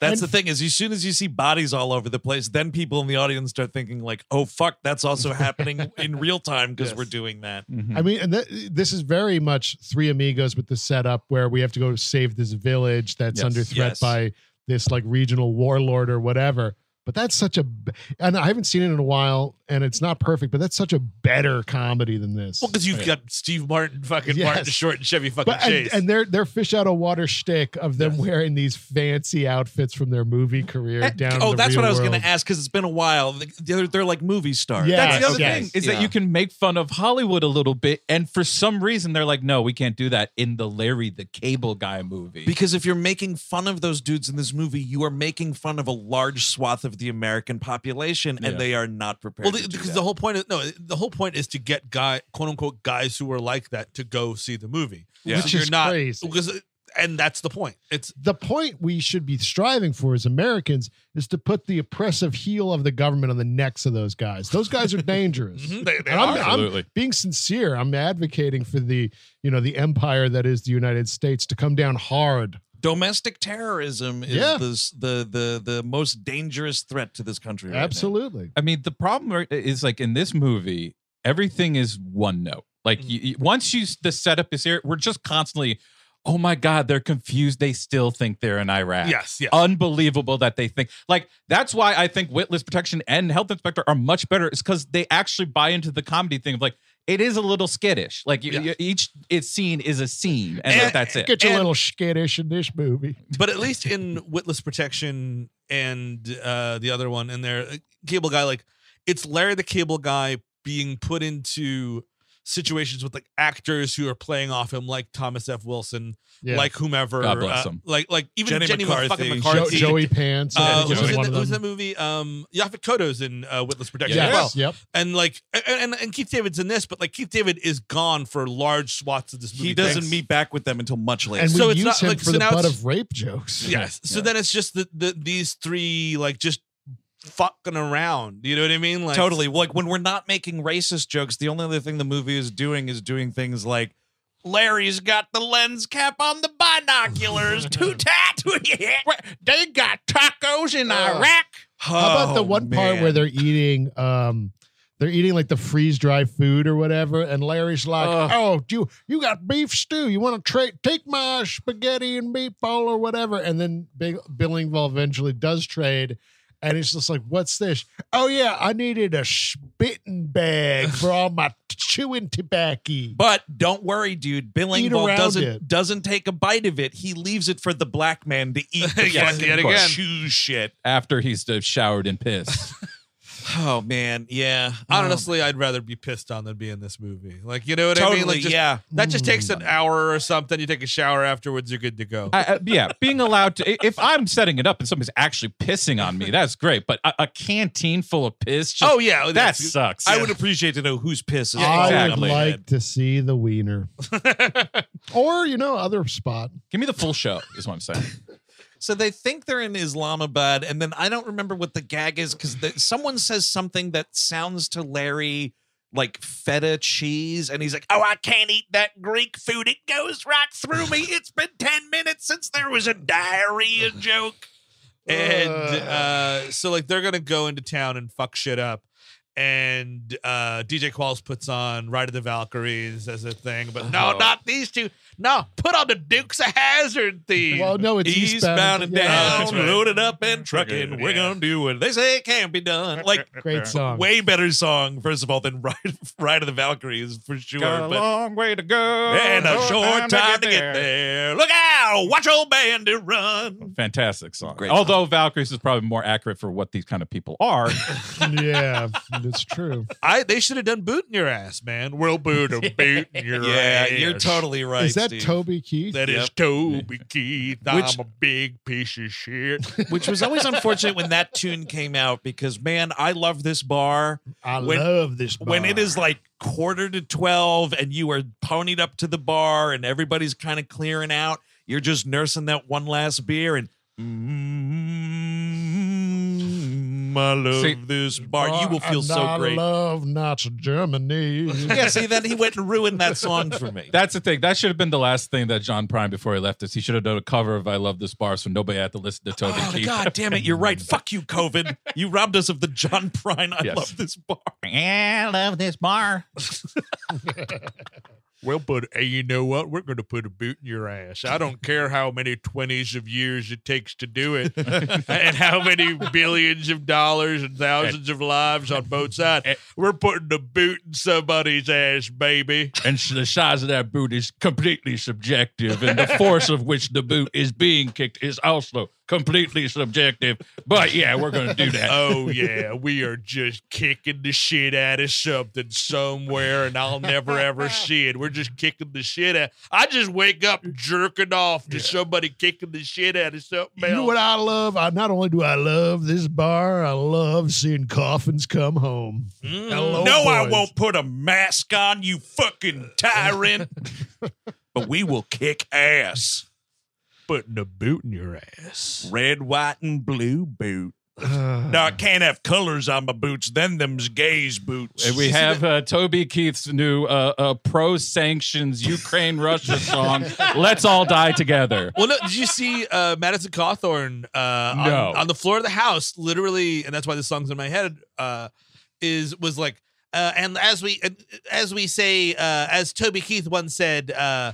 That's the thing is, as soon as you see bodies all over the place, then people in the audience start thinking like, "Oh fuck, that's also happening in real time because Yes. we're doing that." Mhm. I mean, and th- this is very much Three Amigos with the setup where we have to go save this village that's Yes. under threat Yes. by this like regional warlord or whatever. But that's such a, and I haven't seen it in a while, and it's not perfect, but that's such a better comedy than this. Well, because you've got Steve Martin, fucking Yes. Martin Short, and Chevy fucking But and, Chase. and their their fish out of water shtick of them wearing these fancy outfits from their movie career eh, down. oh, in the that's what I was going to ask because it's been a while. They're, they're like movie stars. Yeah. That's the other Yes, thing is yeah. that you can make fun of Hollywood a little bit, and for some reason they're like, no, we can't do that in the Larry the Cable Guy movie. Because if you're making fun of those dudes in this movie, you are making fun of a large swath of the American population, and Yeah. they are not prepared. well, to the, do because the whole point is no, the whole point is to get guy, quote unquote, guys who are like that to go see the movie. Yeah. So Which you're is not crazy. because, and that's the point. It's the point we should be striving for as Americans is to put the oppressive heel of the government on the necks of those guys. Those guys are dangerous. Mhm, they- they And I'm, are. I'm Absolutely. being sincere. I'm advocating for the, you know, the empire that is the United States to come down hard. Domestic terrorism is Yeah. the, the the the most dangerous threat to this country. right now. Absolutely. I mean, the problem is like in this movie, everything is one note. Like mm. you, you- once you the setup is here, we're just constantly, oh my god, they're confused. They still think they're in Iraq. yes, yes. Unbelievable that they think like that's why I think Witless Protection and Health Inspector are much better. Is because they actually buy into the comedy thing of like it is a little skittish. Like you, Yeah. you- each it's scene is a scene, and, And- that's it. Get you a little skittish in this movie. but at least in Witless Protection and uh, the other one, and their cable guy, like it's Larry the Cable Guy being put into situations with like actors who are playing off him, like Thomas F. Wilson, Yeah. like whomever, God bless uh, him. like like even Jenny Jenny, McCarthy. fucking Jo- Jo- McCarthy. Joey Pants. Uh, I who's, was in the, who's that movie? Um, Yaphet Kotto's in uh, Witless Protection Yes. as well. Yep. And like, and, and and Keith David's in this, but like Keith David is gone for large swaths of this movie. He doesn't thanks- meet back with them until much later. And we So it's use not him like- for so the butt of rape jokes. Yes. So Yeah. then it's just the, the these three like just fucking around. You know what I mean? Like totally. Like when we're not making racist jokes, the only other thing the movie is doing is doing things like Larry's got the lens cap on the binoculars. Too tight. They got tacos in Oh. Iraq. How about the Oh, one part where they're eating um they're eating like the freeze dried food or whatever, and Larry's like, Ugh. "Oh, you you got beef stew? You want to trade? Take my spaghetti and meatball or whatever." And then Big Bill Engvall eventually does trade, and it's just like, "What's this? Oh yeah, I needed a spitting bag for all my chewing tobacco." But don't worry, dude. Bill Eat Engvall around doesn't it. doesn't take a bite of it. He leaves it for the black man to eat the Yes, fucking yet again. chew shit. After he's uh, showered and piss. Oh man, yeah. Oh. honestly, I'd rather be pissed on than be in this movie. Like you know what I mean? Like just, yeah. That just takes an mm. hour or something. You take a shower afterwards, you're good to go. I, I- yeah, being allowed to. If I'm setting it up and somebody's actually pissing on me, that's great. But a, a canteen full of piss, just, oh yeah, that that's sucks. I would appreciate to know whose piss is I exactly. would like to see the wiener. or you know, other spot. Give me the full show. Is what I'm saying. So they think they're in Islamabad, and then I don't remember what the gag is because someone says something that sounds to Larry like feta cheese, and he's like, "Oh, I can't eat that Greek food; it goes right through me. It's been ten minutes since there was a diarrhea joke." and uh, so like they're gonna go into town and fuck shit up. And uh, DJ Qualls puts on Ride of the Valkyries as a thing, but no, Oh. not these two. No, put on the Dukes of Hazzard theme. Well, no, it's Eastbound and Yeah. down, that's right. loaded up and trucking. We're Yeah. gonna do what they say it can't be done. Like Great song. way better song, first of all, than Ride, Ride of the Valkyries for sure. Got a but long way to go. and a no short time to get there. Look out! Watch old bandit run. Fantastic song. Great Although Valkyries is probably more accurate for what these kind of people are. yeah, that's true. I they should have done boot in your ass, man. We'll boot a boot in your Yeah, ass. Yeah, you're totally right. Is that Steve. Toby Keith? That is Yep. Toby Keith. I'm a big piece of shit. Which was always unfortunate when that tune came out because man, I love this bar. I when- love this. When it bar. is like quarter to twelve and you are ponied up to the bar and everybody's kind of clearing out, you're just nursing that one last beer and mm, I love See- this bar. You will feel And so I great. love Nazi Germany. yeah, see, then he went and ruined that song for me. That's the thing. That should have been the last thing that John Prine before he left us. He should have done a cover of "I Love This Bar" so nobody had to listen to Toby Oh, Keith. God damn it, you're right. Fuck you, COVID. You robbed us of the John Prine. I Yes. love this bar. I love this bar. Well, but hey, you know what? We're going to put a boot in your ass. I don't care how many 20s of years it takes to do it and how many billions of dollars and thousands of lives on both sides. Eh, eh. We're putting a boot in somebody's ass, baby. And the size of that boot is completely subjective, and the force of which the boot is being kicked is also completely subjective. But yeah, we're going to do that. Oh, yeah. We are just kicking the shit out of something somewhere, and I'll never ever see it. We're just kicking the shit out. I just wake up jerking off to somebody kicking the shit out of something You know what I love? I not only do I love this bar, I love seeing coffins come home. Mm. Hello, no, I won't put a mask on, you fucking tyrant. but we will kick ass. Putting a boot in your ass. Red, white, and blue boot. Now I can't have colors on my boots. Then them's gays boots. And we have uh, Toby Keith's new uh, uh, pro sanctions Ukraine Russia song, Let's All Die Together. Well, no, did you see uh, Madison Cawthorn uh, on, on the floor of the house, literally, and that's why this song's in my head, uh, is was like, uh, and as we as we say, uh, as Toby Keith once said, uh,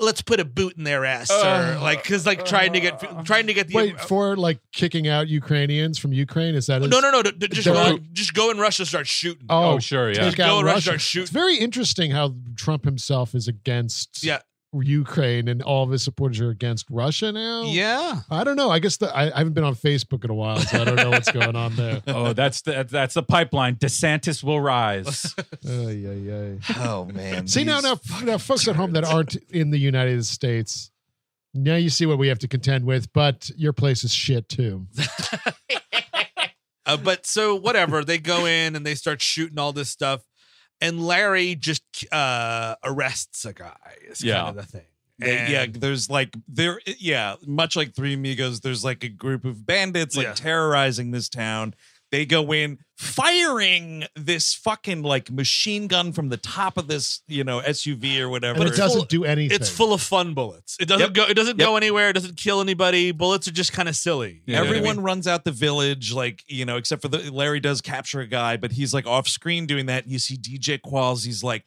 let's put a boot in their ass, sir. Uh, like, because like trying to get trying to get the Wait for like kicking out Ukrainians from Ukraine. Is that his- no, no, no, d- d- just go, like- just go in Russia, start shooting. Oh, sure, yeah. take Go out and Russia, Russia. start shooting. It's very interesting how Trump himself is against Yeah. Ukraine and all of his supporters are against Russia now. Yeah, I don't know. I guess the, I, I haven't been on Facebook in a while, so I don't know what's going on there. Oh, that's the that's the pipeline. DeSantis will rise. Ay, ay, ay. oh man. See now, now, now, folks at home that aren't in the United States, now you see what we have to contend with. But your place is shit too. Uh, but so whatever, they go in and they start shooting all this stuff, and Larry just uh, arrests a guy. Is Yeah. kind of the thing. They- yeah, there's like there yeah, much like Three Amigos, there's like a group of bandits like Yeah. terrorizing this town. They go in firing this fucking like machine gun from the top of this, you know, SUV or whatever. But it doesn't full- do anything. It's full of fun bullets. It doesn't Yep. go. It doesn't Yep. go anywhere. It doesn't kill anybody. Bullets are just kind of silly. Yeah. Everyone runs out the village, like you know, except for the Larry does capture a guy, but he's like off screen doing that. You see DJ Qualls, he's like,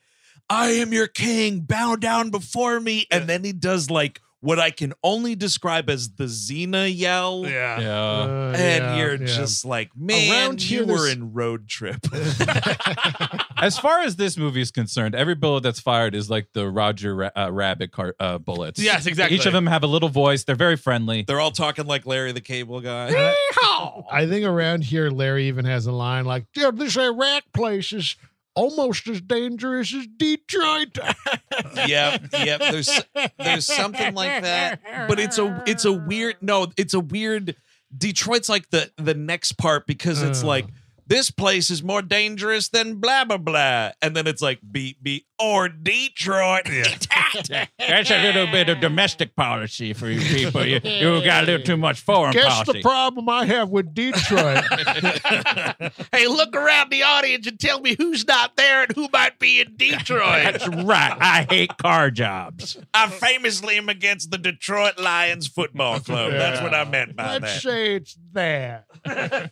"I am your king, bow down before me," and then he does like what I can only describe as the Xena yell. Yeah. Yeah. Uh, And yeah, you're yeah. just like, man, Around here, you were there's- in road trip. As far as this movie is concerned, every bullet that's fired is like the Roger Ra- uh, Rabbit car- uh, bullets. Yes, exactly. Each of them have a little voice. They're very friendly. They're all talking like Larry the Cable Guy. I think around here, Larry even has a line like, "Yeah, this Iraq place is almost as dangerous as Detroit." yep, yep. There's there's something like that, but it's a it's a weird no, it's a weird. Detroit's like the the next part because it's Uh. like this place is more dangerous than blah blah blah, and then it's like beat beat or Detroit. That's a little bit of domestic policy for you people. You, you got a little too much foreign Guess policy. the problem I have with Detroit. hey, look around the audience and tell me who's not there and who might be in Detroit. That's right. I hate car jobs. I famously am against the Detroit Lions football club. That's what I meant by Let's that. say it's that.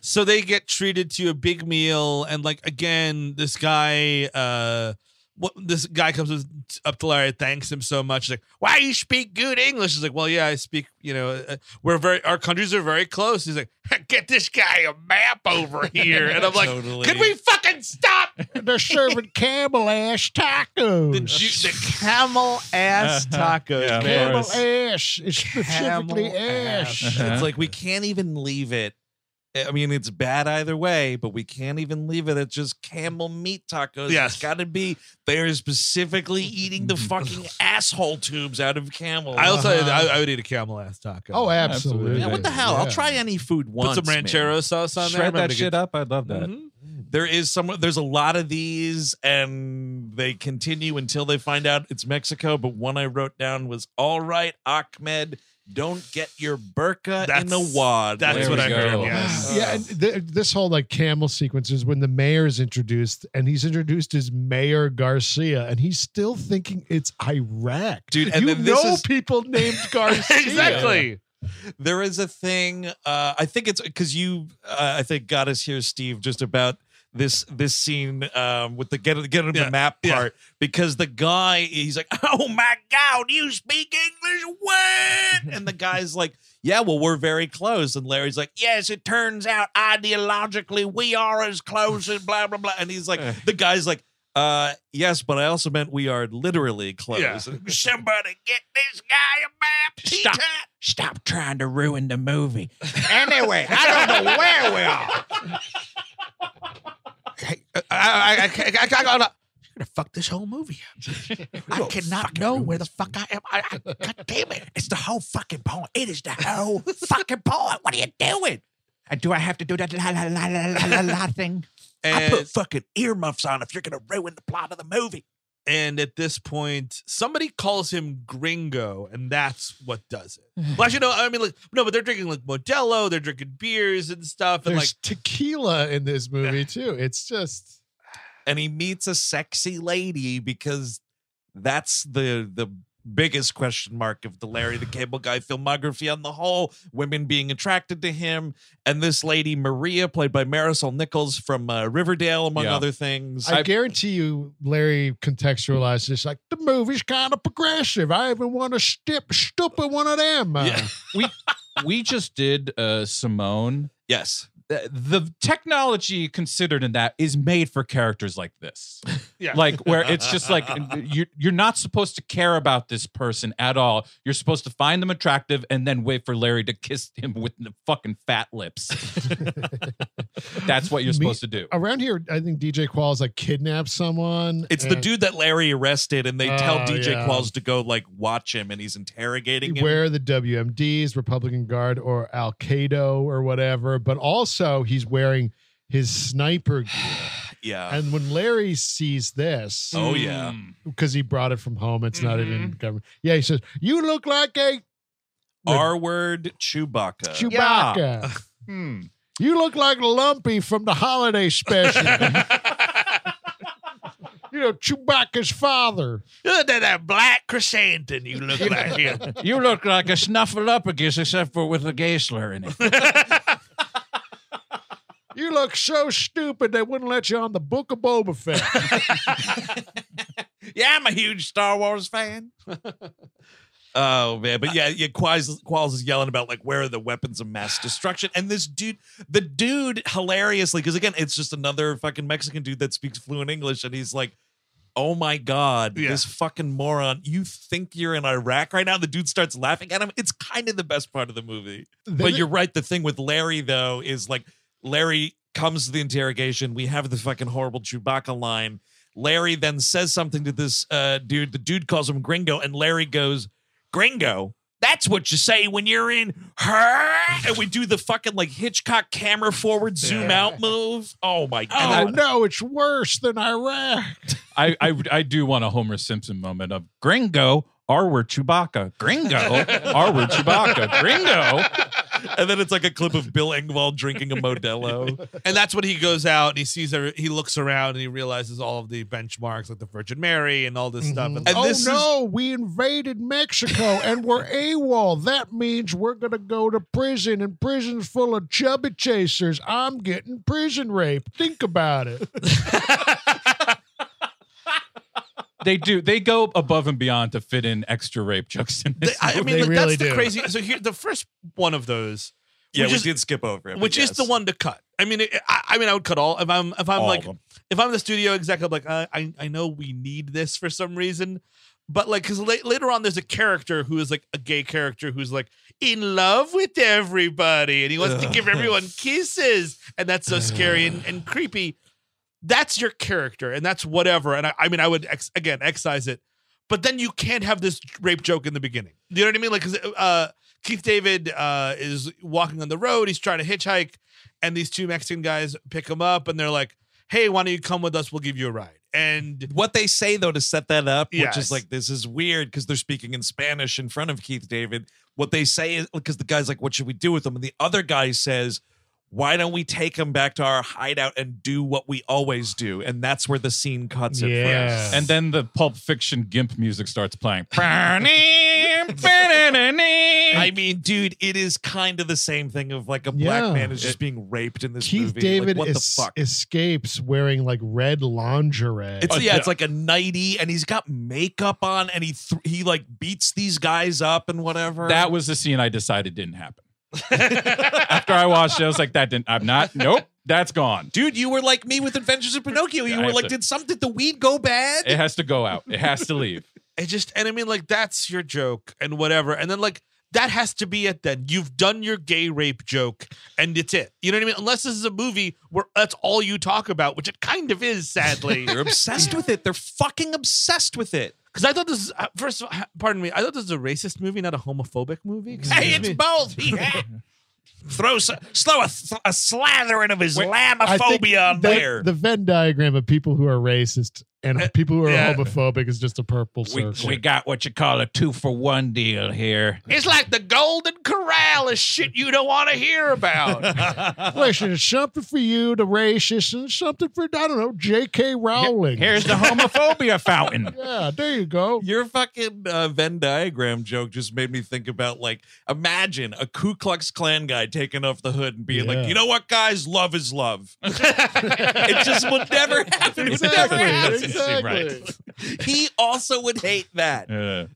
so they get treated to a big meal and like again this guy uh what this guy comes with- up to Larry, thanks him so much. He's like, "Why you speak good English?" He's like, "Well, yeah, I speak. You know, uh, we're very our countries are very close." He's like, "Get this guy a map over here," and I'm like, Totally. "Can we fucking stop They're serving camel ass tacos. the, ju- the camel ass tacos?" Yeah, man. camel course. ass. It's specifically Camel ass. ass. It's like we can't even leave it. I mean, it's bad either way, but we can't even leave it at just camel meat tacos. Yes. It's got to be they're specifically eating the fucking asshole tubes out of camel. I'll tell you, Uh-huh. I, I would eat a camel ass taco. Oh, absolutely. yeah, what the hell? I'll Yeah. try any food once. Put once. some man. ranchero sauce on there. Shred that shit up. I'd love that. Mhm. There is some. There's a lot of these, and they continue until they find out it's Mexico. But one I wrote down was, "All right, Ahmed, don't get your burqa in the That's- wad." That's There what I go. heard. Yes. Yeah, and th- this whole like camel sequence is when the mayor's introduced, and he's introduced as Mayor Garcia, and he's still thinking it's Iraq, Dude, and you then this know is- people named Garcia. exactly. there is a thing uh i think it's because you uh, i think got us here steve just about this this scene um with the get get on Yeah, the map yeah. part because the guy he's like oh my god you speak english what and the guy's like yeah well we're very close and larry's like yes it turns out ideologically we are as close as blah blah blah and he's like the guy's like uh yes but i also meant we are literally close Yeah. somebody get this guy a map Stop. T-Tot. Stop trying to ruin the movie. Anyway, I don't know where we are. Hey, uh, I, I, I, I, I, you're gonna fuck this whole movie up. I cannot know where the fuck I am. I, I, God damn it! It's the whole fucking point. It is the whole fucking point. What are you doing? And do I have to do that la la la la la la, la thing? I put fucking earmuffs on if you're gonna ruin the plot of the movie. And at this point, somebody calls him Gringo, and that's what does it. Mm-hmm. Well, actually, no. I mean, like, no, but they're drinking like Modelo, they're drinking beers and stuff, and There's like, tequila in this movie too. It's just and he meets a sexy lady because that's the the biggest question mark of the Larry the Cable Guy filmography on the whole. Women being attracted to him, and this lady Maria, played by Marisol Nichols from uh, Riverdale, among Yeah. other things. I, guarantee you, Larry contextualized this like the movie's kind of progressive. I even want to stip stupid one of them. Uh, Yeah. We just did uh, Simone. yes, The- The technology considered in that is made for characters like this. Yeah. Like where it's just like you're you're not supposed to care about this person at all. You're supposed to find them attractive and then wait for Larry to kiss him with the fucking fat lips. That's what you're Me- supposed to do. Around here, I think DJ Qualls like kidnapped someone. it's the dude that Larry arrested, and they tell Oh, DJ yeah. Qualls to go like watch him, and he's interrogating him. Where the WMDs, Republican Guard, or Al Qaeda or whatever, but also he's wearing his sniper gear. yeah. And when Larry sees this, oh yeah. because he brought it from home, it's not Mm-hmm. even government. Yeah, he says, "You look like a R word Chewbacca. Chewbacca. Hmm. You look like Lumpy from the holiday special. you know, Chewbacca's father. that, that black chrysanthemum you look like him. You look like a snuffleupagus except for with a gay slur in it. You look so stupid they wouldn't let you on the Book of Boba Fett. yeah, I'm a huge Star Wars fan. oh man, but yeah, yeah, Qualls, Qualls is yelling about like where are the weapons of mass destruction, and this dude, the dude, hilariously, because again, it's just another fucking Mexican dude that speaks fluent English, and he's like. Oh my God, Yeah. this fucking moron. You think you're in Iraq right now? The dude starts laughing at him. It's kind of the best part of the movie. Then But it- you're right. The thing with Larry, though, is like Larry comes to the interrogation. We have the fucking horrible Chewbacca line. Larry then says something to this uh, dude. The dude calls him Gringo, and Larry goes, Gringo? That's what you say when you're in her. And we do the fucking like Hitchcock camera forward zoom out move. Oh my God. Oh god. no, it's worse than Iraq. I, I I do want a Homer Simpson moment of Gringo, R word Chewbacca. Gringo, R word Chewbacca. Gringo. and then it's like a clip of Bill Engvall drinking a Modelo. and that's when he goes out and he sees her. He looks around and he realizes all of the benchmarks, like the Virgin Mary and all this stuff. And And oh this is- no, we invaded Mexico and we're AWOL. That means we're gonna go to prison, and prison's full of chubby chasers. I'm getting prison rape. Think about it. They do. They go above and beyond to fit in extra rape jokes in this I, I mean, They like, really that's the crazy. So here, the first one of those, Yeah, we is, did skip over it. but which is the one to cut. I mean, it, I, I mean, I would cut all. If I'm, if I'm All like, if I'm the studio exec, I'm like, I, I, I know we need this for some reason, but like, because la- later on, there's a character who is like a gay character who's like in love with everybody, and he wants to give everyone kisses, and that's so scary and, and creepy. That's your character, and that's whatever. And I, I mean, I would ex- again excise it, but then you can't have this rape joke in the beginning. You know what I mean? Like, because uh, Keith David uh, is walking on the road, he's trying to hitchhike, and these two Mexican guys pick him up, and they're like, "Hey, why don't you come with us? We'll give you a ride." And What they say though to set that up, which is like this is weird because they're speaking in Spanish in front of Keith David. What they say is because the guy's like, "What should we do with them?" And the other guy says, "Why don't we take him back to our hideout and do what we always do?" And that's where the scene cuts it. Yeah. And then the Pulp Fiction Gimp music starts playing. I mean, dude, it is kind of the same thing of like a black Yeah. man is just being raped in this Keith movie. David like, what es- the fuck? escapes wearing like red lingerie. It's Uh, yeah, yeah. it's like a nighty, and he's got makeup on, and he th- he like beats these guys up and whatever. that was the scene I decided didn't happen. After I watched it, I was like, that didn't. I'm not. Nope. That's gone. dude, you were like me with Adventures of Pinocchio. You I were have like, to- did something? Did the weed go bad? It has to go out. It has to leave. it just, and I mean, like, that's your joke and whatever. And then, like, that has to be it then. You've done your gay rape joke and it's it. You know what I mean? Unless this is a movie where that's all you talk about, which it kind of is, sadly. They're obsessed with it. They're fucking obsessed with it. Because I thought this is, uh, first of all, pardon me, I thought this was a racist movie, not a homophobic movie. Hey, it's me. both. He had- Throw s- slow a, a slathering of his I think lamophobia on there. the Venn diagram of people who are racist and people who are yeah. homophobic is just a purple circle. We got what you call a two for one deal here. It's like the Golden Corral is shit you don't want to hear about. Listen, it's something for you, the racist, and something for I don't know, J.K. Rowling. Here's the homophobia fountain. yeah, there you go. Your fucking uh, Venn diagram joke just made me think about like, imagine a Ku Klux Klan guy taking off the hood and being Yeah. like, you know what, guys, love is love. it just would never happen. It would never Exactly. happen. Exactly. He also would hate that. Yeah.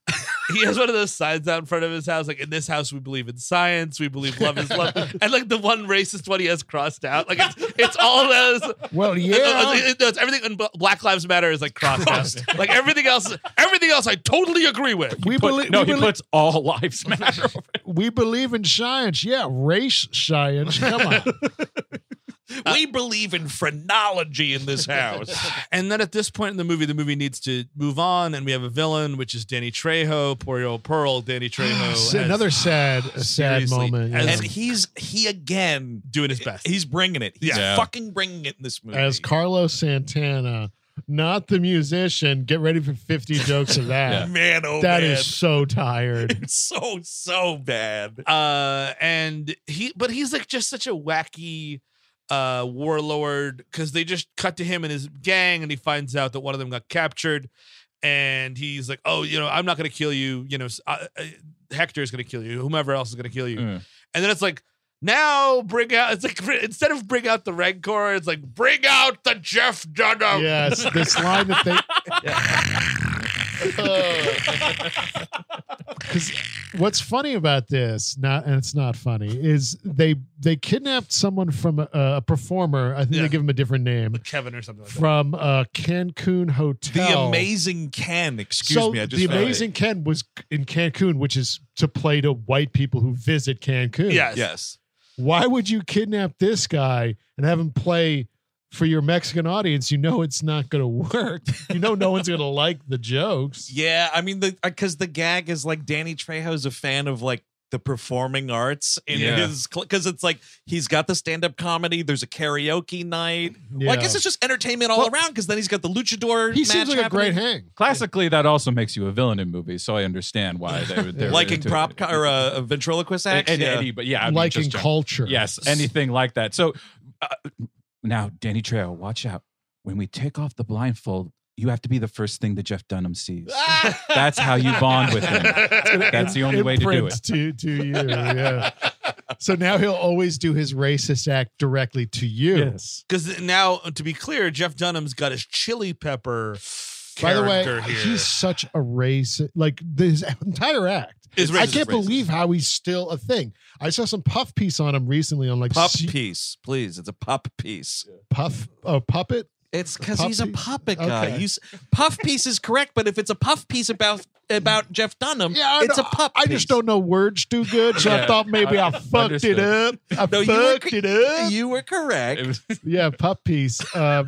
he has one of those signs out in front of his house, like in this house we believe in science, we believe love is love, and like the one racist one he has crossed out, like it's it's all those. Well, Uh, yeah. it- it's everything. And Black Lives Matter is like crossed, out. Like everything else, everything else, I totally agree with. we believe no, we, he belie- puts all lives matter. over it. we believe in science. Yeah, race science. Come on. We believe in phrenology in this house. And then at this point in the movie, the movie needs to move on, and we have a villain, which is Danny Trejo, poor old Pearl, Danny Trejo, S- as Another sad, sad moment. yeah. and he's he again doing his best. He's bringing it. He's Yeah. fucking bringing it in this movie. As Carlos Santana, not the musician. Get ready for 50 jokes of that. man, oh That man. is so tired. it's so so bad. uh and he but he's like just such a wacky uh warlord because they just cut to him and his gang and he finds out that one of them got captured and he's like oh you know i'm not gonna kill you you know s- uh, uh, hector's gonna kill you whomever else is gonna kill you Mm. and then it's like now bring out it's like instead of bring out the rancor it's like bring out the jeff dunham yes, this line that they. Because what's funny about this, not and it's not funny, is they they kidnapped someone from a, a performer. I think Yeah. they give him a different name kevin or something like that from a Cancun hotel. The amazing Ken. Excuse so me. I just the found it. amazing Ken was in Cancun, which is to play to white people who visit Cancun. yes Yes. Why would you kidnap this guy and have him play for your Mexican audience, you know it's not going to work. You know no one's going to like the jokes. Yeah, I mean, the because the gag is like Danny Trejo's a fan of like the performing arts in Yeah. his because it's like he's got the stand up comedy. There's a karaoke night. Well, I guess it's just entertainment all around because then he's got the luchador. He seems match like a great hang. Classically, that also makes you a villain in movies, so I understand why they would. they're liking prop co- or uh, a ventriloquist And- acts. and yeah. any- but yeah, I mean, Liking just culture. Yes, anything like that. So uh, now, Danny Trejo, watch out. When we take off the blindfold, you have to be the first thing that Jeff Dunham sees. That's how you bond with him. That's the only way to do it. Imprints To, to you, yeah. so now he'll always do his racist act directly to you. Yes. Because now, to be clear, Jeff Dunham's got his chili pepper. By the way, here. he's such a racist. Like his entire act. Is I can't racist. believe how he's still a thing. I saw some puff piece on him recently on like Pup C- piece, please. It's a pup piece. puff a puppet. It's because he's a puppet guy. Okay. You s- puff piece is correct, but if it's a puff piece about about Jeff Dunham, Yeah, I it's know. a pup. I piece. just don't know words too good, so I thought maybe I, I- fucked it up. I No, you were fucked it up. You were correct. Was, yeah, pup piece. Uh,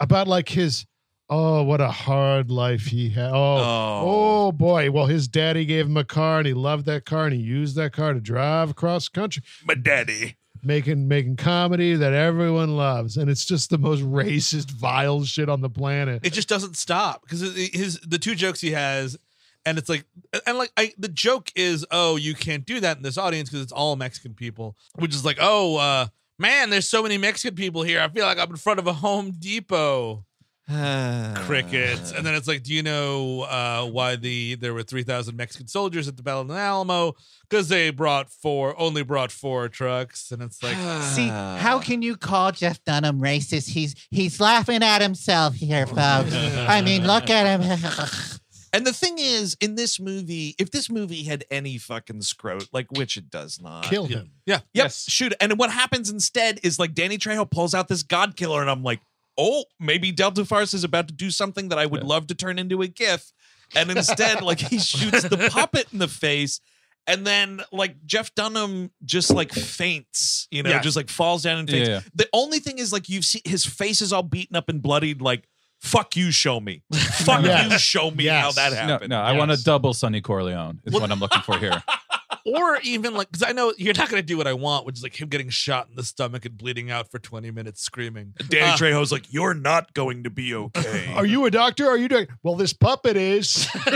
about like his oh, what a hard life he had. Oh, Oh. oh boy. Well, his daddy gave him a car and he loved that car and he used that car to drive across country, my daddy. making making comedy that everyone loves. And it's just the most racist, vile shit on the planet. it just doesn't stop because his the two jokes he has and it's like and like I, the joke is oh you can't do that in this audience because it's all mexican people which is like oh uh man there's so many mexican people here i feel like i'm in front of a home depot crickets and then it's like do you know uh why the there were 3000 mexican soldiers at the battle of the alamo because they brought four only brought four trucks and it's like See, how can you call Jeff Dunham racist? He's he's laughing at himself here, folks. I mean, look at him. And the thing is, in this movie, if this movie had any fucking scrote, like which it does not, Kill him. yeah Yep, shoot. And what happens instead is like Danny Trejo pulls out this God killer, and I'm like, oh, maybe Delta Farce is about to do something that I would love to turn into a GIF. And instead, like he shoots the puppet in the face. And then like Jeff Dunham just like faints, you know, Yes. just like falls down and faints. Yeah, yeah. The only thing is like you've seen his face is all beaten up and bloodied, like, fuck you, show me. Fuck Yes. you, show me how that no, happened. no, I want a double Sonny Corleone. Is what I'm looking for here. or even like because I know you're not gonna do what I want, which is like him getting shot in the stomach and bleeding out for 20 minutes screaming. Danny Uh, Trejo's like, you're not going to be okay. Are you a doctor? Are you doing well? This puppet is.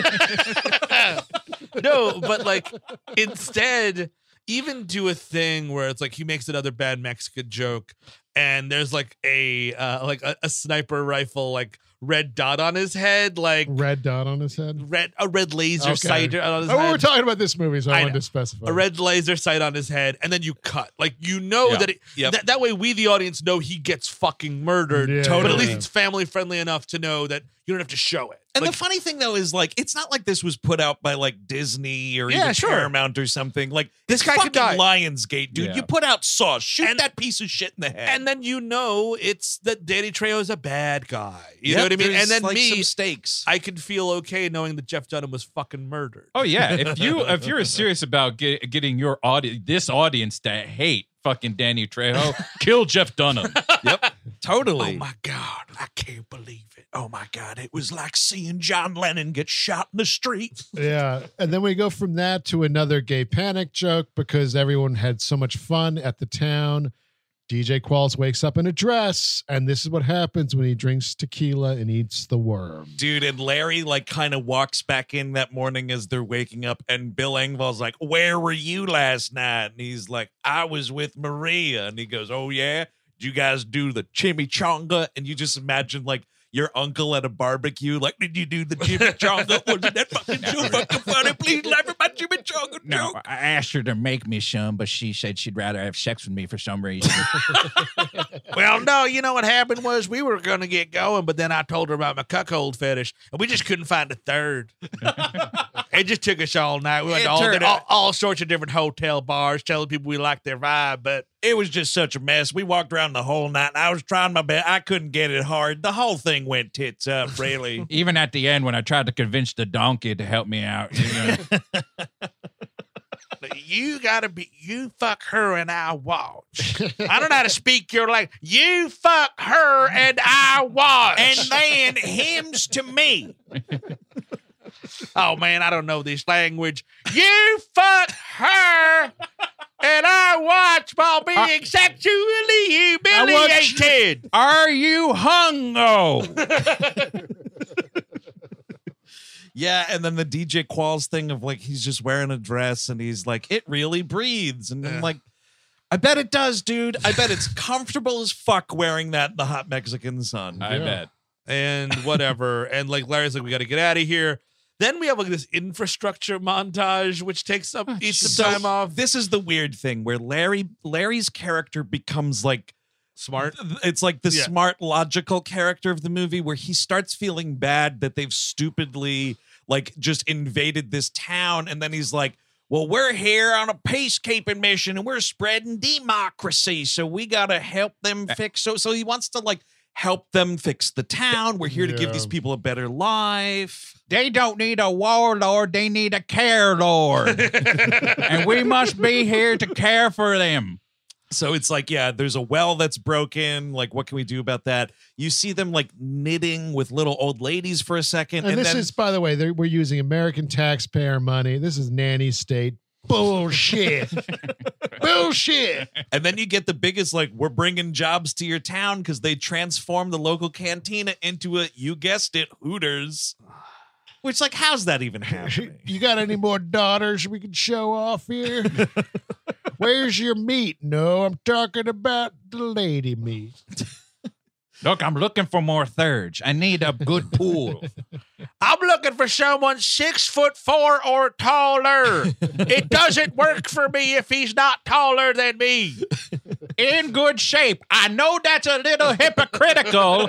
no, but like instead, even do a thing where it's like he makes another bad Mexican joke, and there's like a uh, like a, a sniper rifle like red dot on his head, like Red dot on his head. red a red laser Okay. sight on his Oh, head. we're talking about this movie, so I, I wanted know. to specify. a red laser sight on his head, and then you cut. Like you know Yeah. that it, Yep. that that way we the audience know he gets fucking murdered. Yeah, but at yeah. least it's family friendly enough to know that you don't have to show it. And Like, the funny thing though is like it's not like this was put out by like Disney or Yeah, even sure. Paramount or something. Like This guy could fucking die. Lionsgate, dude. Yeah. You put out Sauce, shoot And- that piece of shit in the head. and then you know it's that Danny Trejo is a bad guy. You Yep, know what I mean? And then like, me, some stakes. I can feel okay knowing that Jeff Dunham was fucking murdered. Oh yeah, if you if you're serious about get, getting your audience, this audience to hate fucking Danny Trejo, kill Jeff Dunham. yep, totally. Oh my god, I can't believe it. Oh my god, it was like seeing John Lennon get shot in the street. Yeah. And then we go from that to another gay panic joke because everyone had so much fun at the town. DJ Qualls wakes up in a dress, and this is what happens when he drinks tequila and eats the worm. Dude, and Larry like kind of walks back in that morning as they're waking up, and Bill Engvall's like, "Where were you last night?" And he's like, "I was with Maria." And he goes, "Oh yeah, did you guys do the chimichanga?" And you just imagine like your uncle at a barbecue, like, "Did you do the chimichanga? Wasn't that fucking so fucking funny? Please laugh at my chimichanga No, joke." I asked her to make me some, but she said she'd rather have sex with me for some reason. Well, no, you know what happened was we were going to get going, but then I told her about my cuckold fetish, and we just couldn't find a third. it just took us all night. We went to all, It turned- all, all sorts of different hotel bars, telling people we liked their vibe, but It was just such a mess. We walked around the whole night, and I was trying my best. I couldn't get it hard. The whole thing went tits up, really. Even at the end, when I tried to convince the donkey to help me out, you know, You gotta be you fuck her and I watch. I don't know how to speak your language. You fuck her and I watch. and then hymns to me. oh man, I don't know this language. You fuck her and I watch while being sexually humiliated. Are you hung? hungo? Yeah, and then the DJ Qualls thing of like he's just wearing a dress and he's like, it really breathes. And I'm like, I bet it does, dude. I bet it's comfortable as fuck wearing that in the hot Mexican sun. I bet. and whatever. and like Larry's like, we got to get out of here. Then we have like this infrastructure montage, which takes up oh, each some So, time off. This is the weird thing where Larry Larry's character becomes like Smart. it's like the Yeah. smart logical character of the movie where he starts feeling bad that they've stupidly like just invaded this town and then he's like well we're here on a peacekeeping mission and we're spreading democracy so we got to help them fix so so he wants to like help them fix the town we're here to give these people a better life They don't need a warlord, they need a care lord. and we must be here to care for them. So it's like, yeah, there's a well that's broken. Like, what can we do about that? You see them like knitting with little old ladies for a second, And, and, this then is, by the way, we're using American taxpayer money. This is nanny state bullshit. bullshit. and then you get the biggest like, we're bringing jobs to your town because they transformed the local cantina into a, you guessed it, Hooters. Which like, how's that even happening? You got any more daughters we can show off here? Where's your meat? No, I'm talking about the lady meat. Look, I'm looking for more thirds. I need a good pool. I'm looking for someone six foot four or taller. it doesn't work for me if he's not taller than me. In good shape. I know that's a little hypocritical.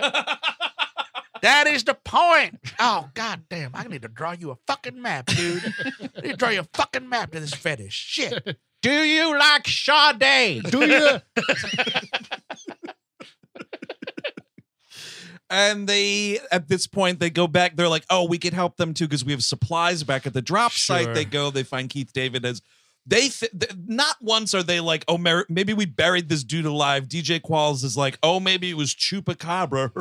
That is the point. Oh god damn! I need to draw you a fucking map, dude. I need to draw you a fucking map to this fetish. Shit. Do you like Sade? Do you? and they at this point they go back they're like oh we could help them too because we have supplies back at the drop Sure. site they go they find keith david as they th- th- not once are they like oh mer- maybe we buried this dude alive dj qualls is like oh maybe it was chupacabra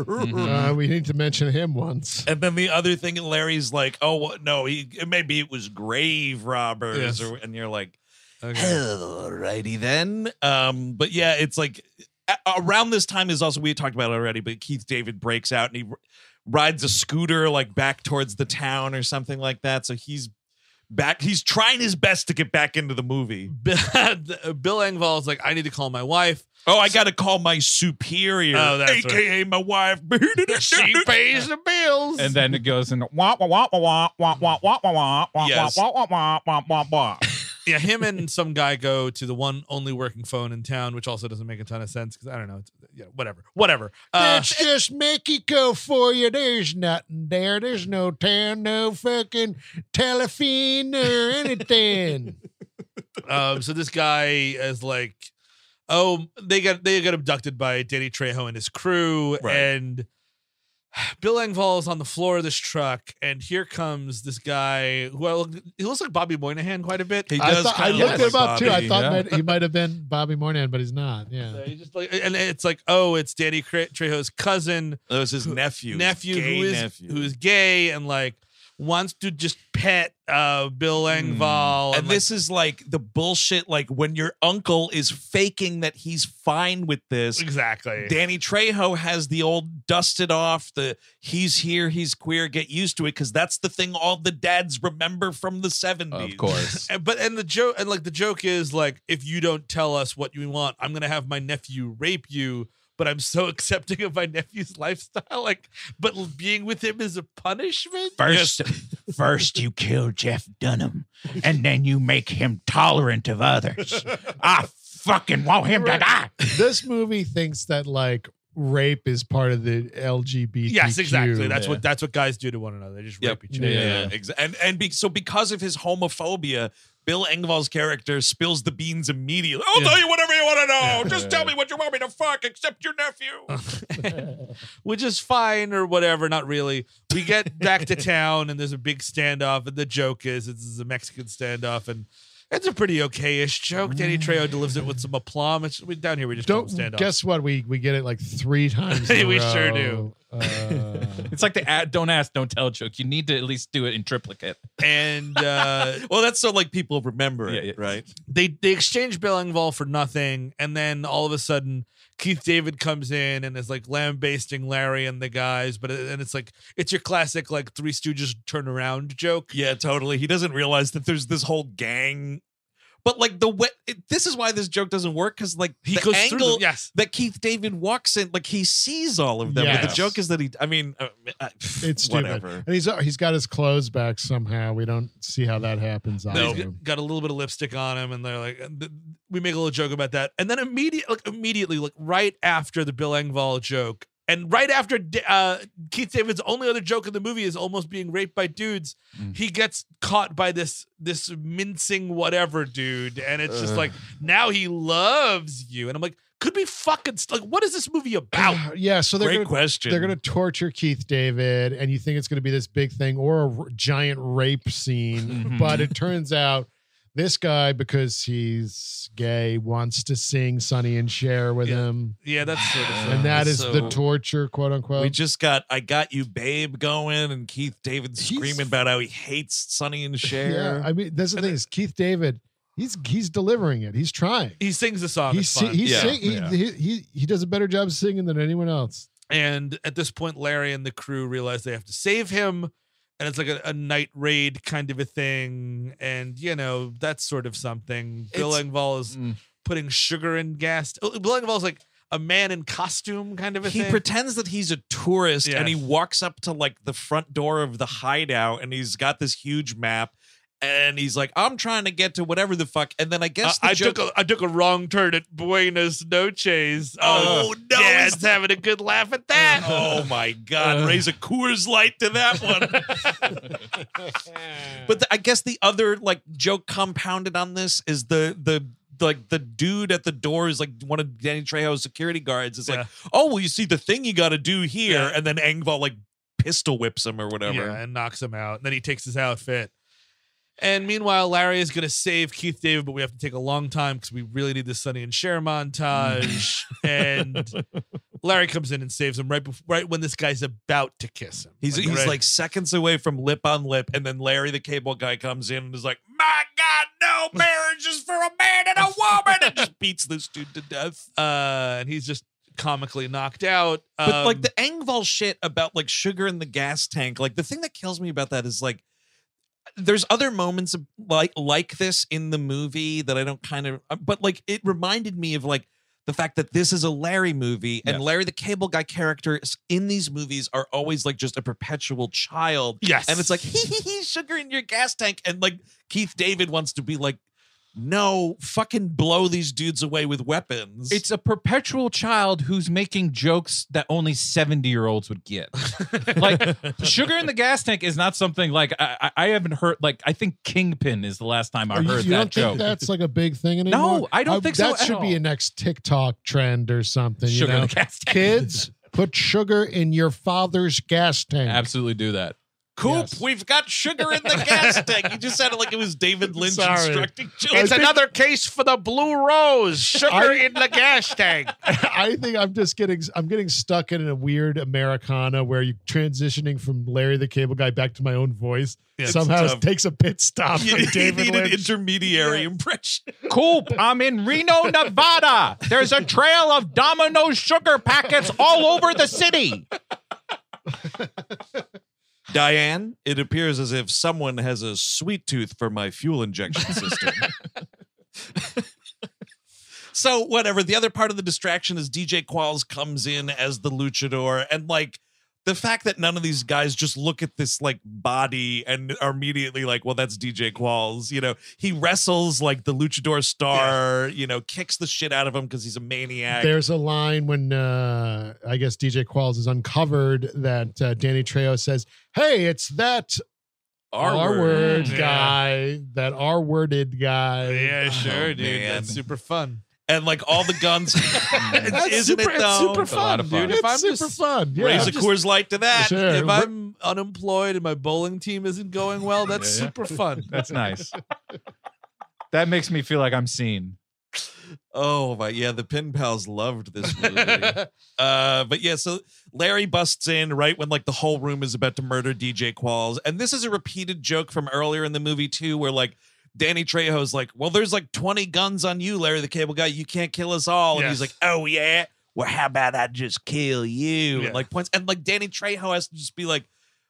Uh, we need to mention him once. and then the other thing larry's like oh what- no he maybe it was grave robbers Yes. or, and you're like Okay. Alrighty then. Um, but yeah, it's like a- around this time is also we had talked about it already, but Keith David breaks out and he rides a scooter like back towards the town or something like that. So he's back. He's trying his best to get back into the movie. Bill Engvall is like, I need to call my wife. Oh, I got to call my superior, Oh, that's right. aka my wife. She pays the bills. And then it goes in wah wah wah wah wah wah wah wah wah wah Yes. wah wah wah wah wah wah. Yeah, him and some guy go to the one only working phone in town, which also doesn't make a ton of sense because I don't know. It's, yeah, whatever, whatever. Uh, That's just Mexico for you. There's nothing there. There's no town, no fucking telephone or anything. um, so this guy is like, oh, they got they got abducted by Danny Trejo and his crew, Right. and Bill Engvall is on the floor of this truck, and here comes this guy who I look, he looks like Bobby Moynihan quite a bit. He I, does thought, I looked look him like up too. I thought yeah. might, he might have been Bobby Moynihan, but he's not. Yeah. So he just like, and it's like, oh, it's Danny Cre- Trejo's cousin, It was his nephew. nephew Gay who is nephew. who is gay and like wants to just pet uh Bill Engvall. Hmm. and like, this is like the bullshit like when your uncle is faking that he's fine with this exactly. danny trejo has the old dusted off the he's here he's queer get used to it because that's the thing all the dads remember from the 70s Of course. And, but and the joke and like the joke is like if you don't tell us what you want, I'm gonna have my nephew rape you. But I'm so accepting of my nephew's lifestyle. Like, but being with him is a punishment. First, first you kill Jeff Dunham, and then you make him tolerant of others. I fucking want him to die. this movie thinks that like rape is part of the LGBT. Yes, exactly. That's Yeah. what that's what guys do to one another. They just Yep. rape each other. yeah, Yeah. yeah. And and be, so because of his homophobia bill engvall's character spills the beans immediately i'll Yeah. tell you whatever you want to know just tell me what you want me to fuck except your nephew which is fine or whatever. Not really. We get back to town and there's a big standoff, and the joke is it's a Mexican standoff, and It's a pretty okay-ish joke. Danny Trejo delivers it with some aplomb. It's, we, down here, we just don't, Don't stand up. guess what we we get it like three times. in a We sure row. Uh, It's like the ad, don't ask, don't tell joke. You need to at least do it in triplicate. and uh, Well, that's so like people remember it, Yeah, yeah. right? they they exchange Bill Engvall for nothing, and then all of a sudden Keith David comes in and is like lambasting Larry and the guys, but uh, and it's like it's your classic like Three Stooges turn around joke. Yeah, totally. He doesn't realize that there's this whole gang. But like the way, it, this is why this joke doesn't work because like He the goes through angle them. Yes, that Keith David walks in, like he sees all of them. But the joke is that he, I mean, uh, uh, it's stupid. whatever. And he's he's got his clothes back somehow. We don't see how that happens. No, either. got- got a little bit of lipstick on him, and they're like, we make a little joke about that, and then immediately, like immediately, like right after the Bill Engvall joke, and right after uh, Keith David's only other joke in the movie is almost being raped by dudes, Mm. he gets caught by this this mincing whatever dude, and it's just like now he loves you, and I'm like, could be fucking st- like, what is this movie about? yeah, so they're Great gonna, question. they're gonna torture Keith David, and you think it's gonna be this big thing or a r- giant rape scene, but it turns out this guy, because he's gay, wants to sing Sonny and Cher with Yeah. him, Yeah, that's sort of, and that is the torture, quote unquote. we just got I got you babe going and Keith David He's- screaming about how he hates Sonny and Cher. yeah, I mean, that's the thing is Keith David. He's he's delivering it. He's trying. he sings the song. He it's si- fun. he, Yeah, sing, he, yeah. he he he does a better job singing than anyone else. And at this point, Larry and the crew realize they have to save him. And it's like a, a night raid kind of a thing. And, you know, that's sort of something. Bill It's- Engvall is Mm. putting sugar in gas. Oh, Bill Engvall's like a man in costume kind of a he thing. He pretends that he's a tourist and he walks up to like the front door of the hideout and he's got this huge map and he's like i'm trying to get to whatever the fuck and then i Uh, guess the I joke, took a I took a wrong turn at Buenos Noches. Oh, Uh, no, he's- having a good laugh at that. oh my god raise a coors light to that one but the, i guess the other like joke compounded on this is the the like the dude at the door is like one of Danny Trejo's security guards. It's Yeah. like, oh well, you see the thing you got to do here, Yeah. and then Engvall like pistol whips him or whatever. Yeah, and knocks him out. And then he takes his outfit. And meanwhile, Larry is going to save Keith David, but we have to take a long time because we really need this Sonny and Cher montage. and Larry comes in and saves him right before, right when this guy's about to kiss him. He's he's right- like seconds away from lip on lip, and then Larry the cable guy comes in and is like, "My God, no marriage is for a man and a woman," and just beats this dude to death. uh, and he's just comically knocked out. But Um, like the Engvall shit about like sugar in the gas tank, like the thing that kills me about that is like there's other moments of, like like this in the movie that I don't kind of uh, but like it reminded me of like the fact that this is a Larry movie and Yeah. Larry the cable guy characters in these movies are always like just a perpetual child. Yes, and it's like hee hee hee sugar in your gas tank. And like Keith David wants to be like no fucking blow these dudes away with weapons It's a perpetual child who's making jokes that only 70 year olds would get. like, sugar in the gas tank is not something like I, I I haven't heard. Like, I think Kingpin is the last time I you, heard you that don't joke. think that's like a big thing anymore? No, I don't Uh, think so That at should be a next TikTok trend or something. sugar you know? in the gas tank. Kids, put sugar in your father's gas tank. absolutely do that. Coop, Yes. we've got sugar in the gas tank. You just sounded like it was David Lynch Sorry. instructing children. it's another case for the blue rose. Sugar I- in the gas tank. I think I'm just getting I'm getting stuck in a weird Americana where you're transitioning from Larry the Cable Guy back to my own voice Yeah, somehow it's takes a pit stop. You, from you David need an Lynch. intermediary impression. Coop, I'm in Reno, Nevada. There's a trail of Domino's sugar packets all over the city. Diane, it appears as if someone has a sweet tooth for my fuel injection system. so, whatever. The other part of the distraction is DJ Qualls comes in as the luchador, and like the fact that none of these guys just look at this like body and are immediately like, well, that's DJ Qualls. You know, he wrestles like the luchador star, you know, kicks the shit out of him because he's a maniac. There's a line when uh, I guess DJ Qualls is uncovered that uh, Danny Trejo says, "Hey, it's that R word Yeah. guy, that R worded guy." Yeah, sure, Oh, dude. man. That's super fun. And like all the guns. That's Isn't super, it it's though? super It's a lot fun, of fun. dude. If It's I'm super just- fun. Yeah, Raise I'm a just- Coors Light to that. Sure. If I'm unemployed and my bowling team isn't going well, that's Yeah, yeah. super fun. That's nice. That makes me feel like I'm seen. Oh my yeah, the Pin Pals loved this movie. uh, but yeah, so Larry busts in right when like the whole room is about to murder DJ Qualls, and this is a repeated joke from earlier in the movie too, where like Danny Trejo's like, "Well, there's like 20 guns on you, Larry the Cable Guy. You can't kill us all," and he's like, "Oh yeah." Well, how about I just kill you? Yeah. And like points, and like Danny Trejo has to just be like,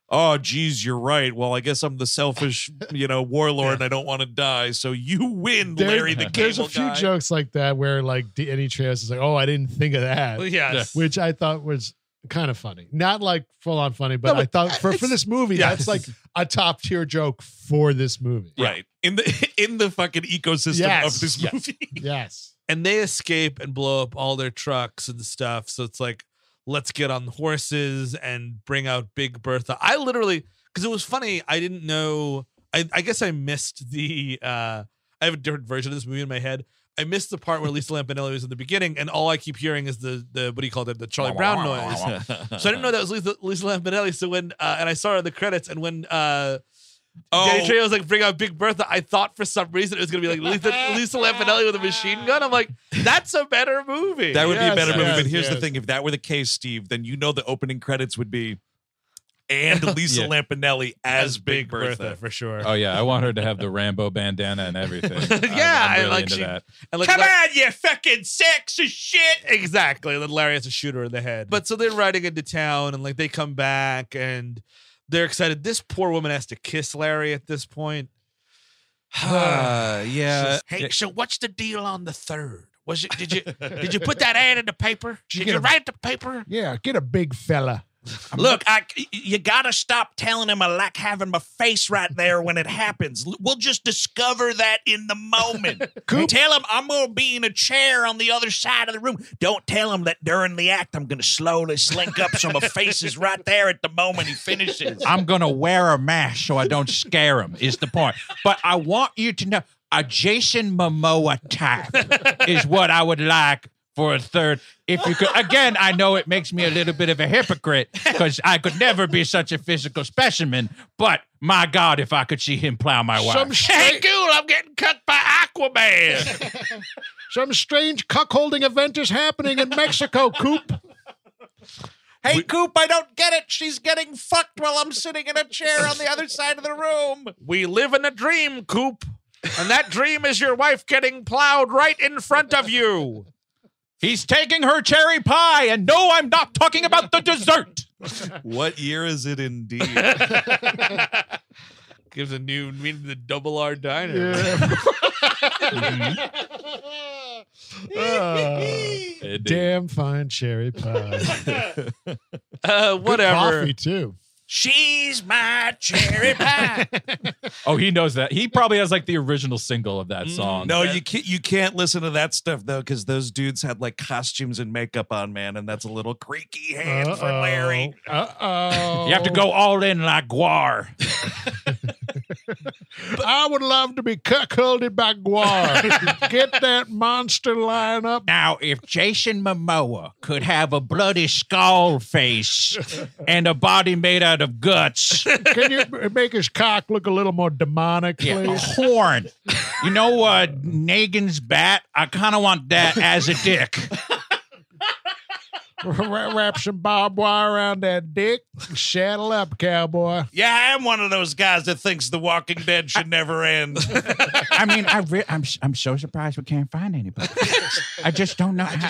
"Oh, geez, you're right. Well, I guess I'm the selfish, you know, warlord, and I don't want to die. So you win, There- Larry the Cable There's a few Guy." jokes like that where like Danny Trejo is like, "Oh, I didn't think of that," yes. which I thought was kind of funny. Not like full on funny, but, No, I thought for, for this movie, Yes. that's like a top tier joke for this movie. right in the in the fucking ecosystem Yes. of this Yes. movie. Yes. and they escape and blow up all their trucks and stuff. So it's like, let's get on horses and bring out Big Bertha. I literally, because it was funny, I didn't know. I, I guess I missed the. uh I have a different version of this movie in my head. I missed the part where Lisa Lampanelli was in the beginning, and all I keep hearing is the the what do you call it, the Charlie Brown noise. So I didn't know that was Lisa, Lisa Lampanelli. So when uh, and I saw her in the credits, and when uh, Danny Oh, Trejo was like, bring out Big Bertha. I thought for some reason it was gonna be like Lisa, Lisa Lampanelli with a machine gun. I'm like, that's a better movie. that would be a Yes, better movie. but here's the thing: if that were the case, Steve, then you know the opening credits would be and Lisa Yeah. Lampanelli as, Big Bertha. for sure. Oh yeah, I want her to have the Rambo bandana and everything. Yeah, I'm, I'm I really like into she- that. And like, Come La- on, you fucking sexy shit! exactly. And then Larry has to shoot her in the head. But so they're riding into town, and like they come back, and they're excited. This poor woman has to kiss Larry at this point. Uh, yeah. Hey, so what's the deal on the third? Was it? Did you did you put that ad in the paper? Did get you a- write the paper? Yeah, get a big fella. Look, I, you gotta stop telling him I like having my face right there when it happens. We'll just discover that in the moment. Coop. Tell him I'm gonna be in a chair on the other side of the room. Don't tell him that during the act I'm gonna slowly slink up so my face is right there at the moment he finishes. I'm gonna wear a mask so I don't scare him. Is the point? But I want you to know a Jason Momoa type is what I would like for a third. If you could, again, I know it makes me a little bit of a hypocrite because I could never be such a physical specimen. But my God, if I could see him plow my Some wife. Hey, strange, cool! I'm getting cut by Aquaman. some strange cuckolding event is happening in Mexico, Coop. Hey, Coop, I don't get it. She's getting fucked while I'm sitting in a chair on the other side of the room. we live in a dream, Coop, and that dream is your wife getting plowed right in front of you. He's taking her cherry pie, and no, I'm not talking about the dessert. What year is it indeed? Gives a new meaning to the Double R Diner. Uh, damn fine cherry pie. Uh, Good whatever. coffee too. She's my cherry pie. Oh, he knows that. He probably has like the original single of that song. No, you can't. You can't listen to that stuff though, because those dudes had like costumes and makeup on, man, and that's a little creaky hand for Larry. Uh oh. You have to go all in like Gwar. I would love to be cuckolded by Gwar. Get that monster line up. Now, if Jason Momoa could have a bloody skull face and a body made out of guts, Can you make his cock look a little more demonic, yeah, a horn, you know, uh, Negan's bat, I kind of want that as a dick. Wra- Wrap some barbed wire around that dick. Shaddle up, cowboy. Yeah, I am one of those guys that thinks The Walking Dead should never end. I mean, I re- I'm I'm so surprised we can't find anybody. I just don't know. how,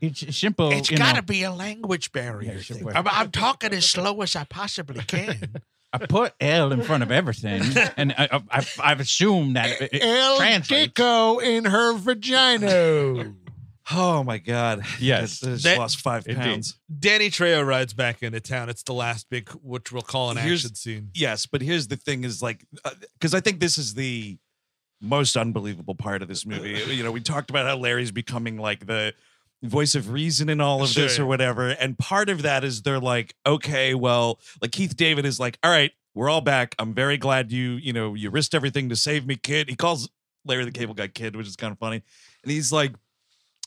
it's simple. It's you got to be a language barrier. Yeah, I'm, I'm talking as slow as I possibly can. I put L in front of everything, and I, I, I've, I've assumed that it, it El translates. In her vagina. Oh my god! Yes. I just That- lost five Indeed. pounds. Danny Trejo rides back into town. It's the last big, which we'll call an Here's- action scene. Yes, but here's the thing: is like uh, because I think this is the most unbelievable part of this uh, movie. Uh, you know, we talked about how Larry's becoming like the voice of reason in all of this Sure. or whatever, and part of that is they're like, okay, well, like Keith David is like, all right, we're all back. I'm very glad you, you know, you risked everything to save me, kid. He calls Larry the Cable Guy kid, which is kind of funny, and he's like.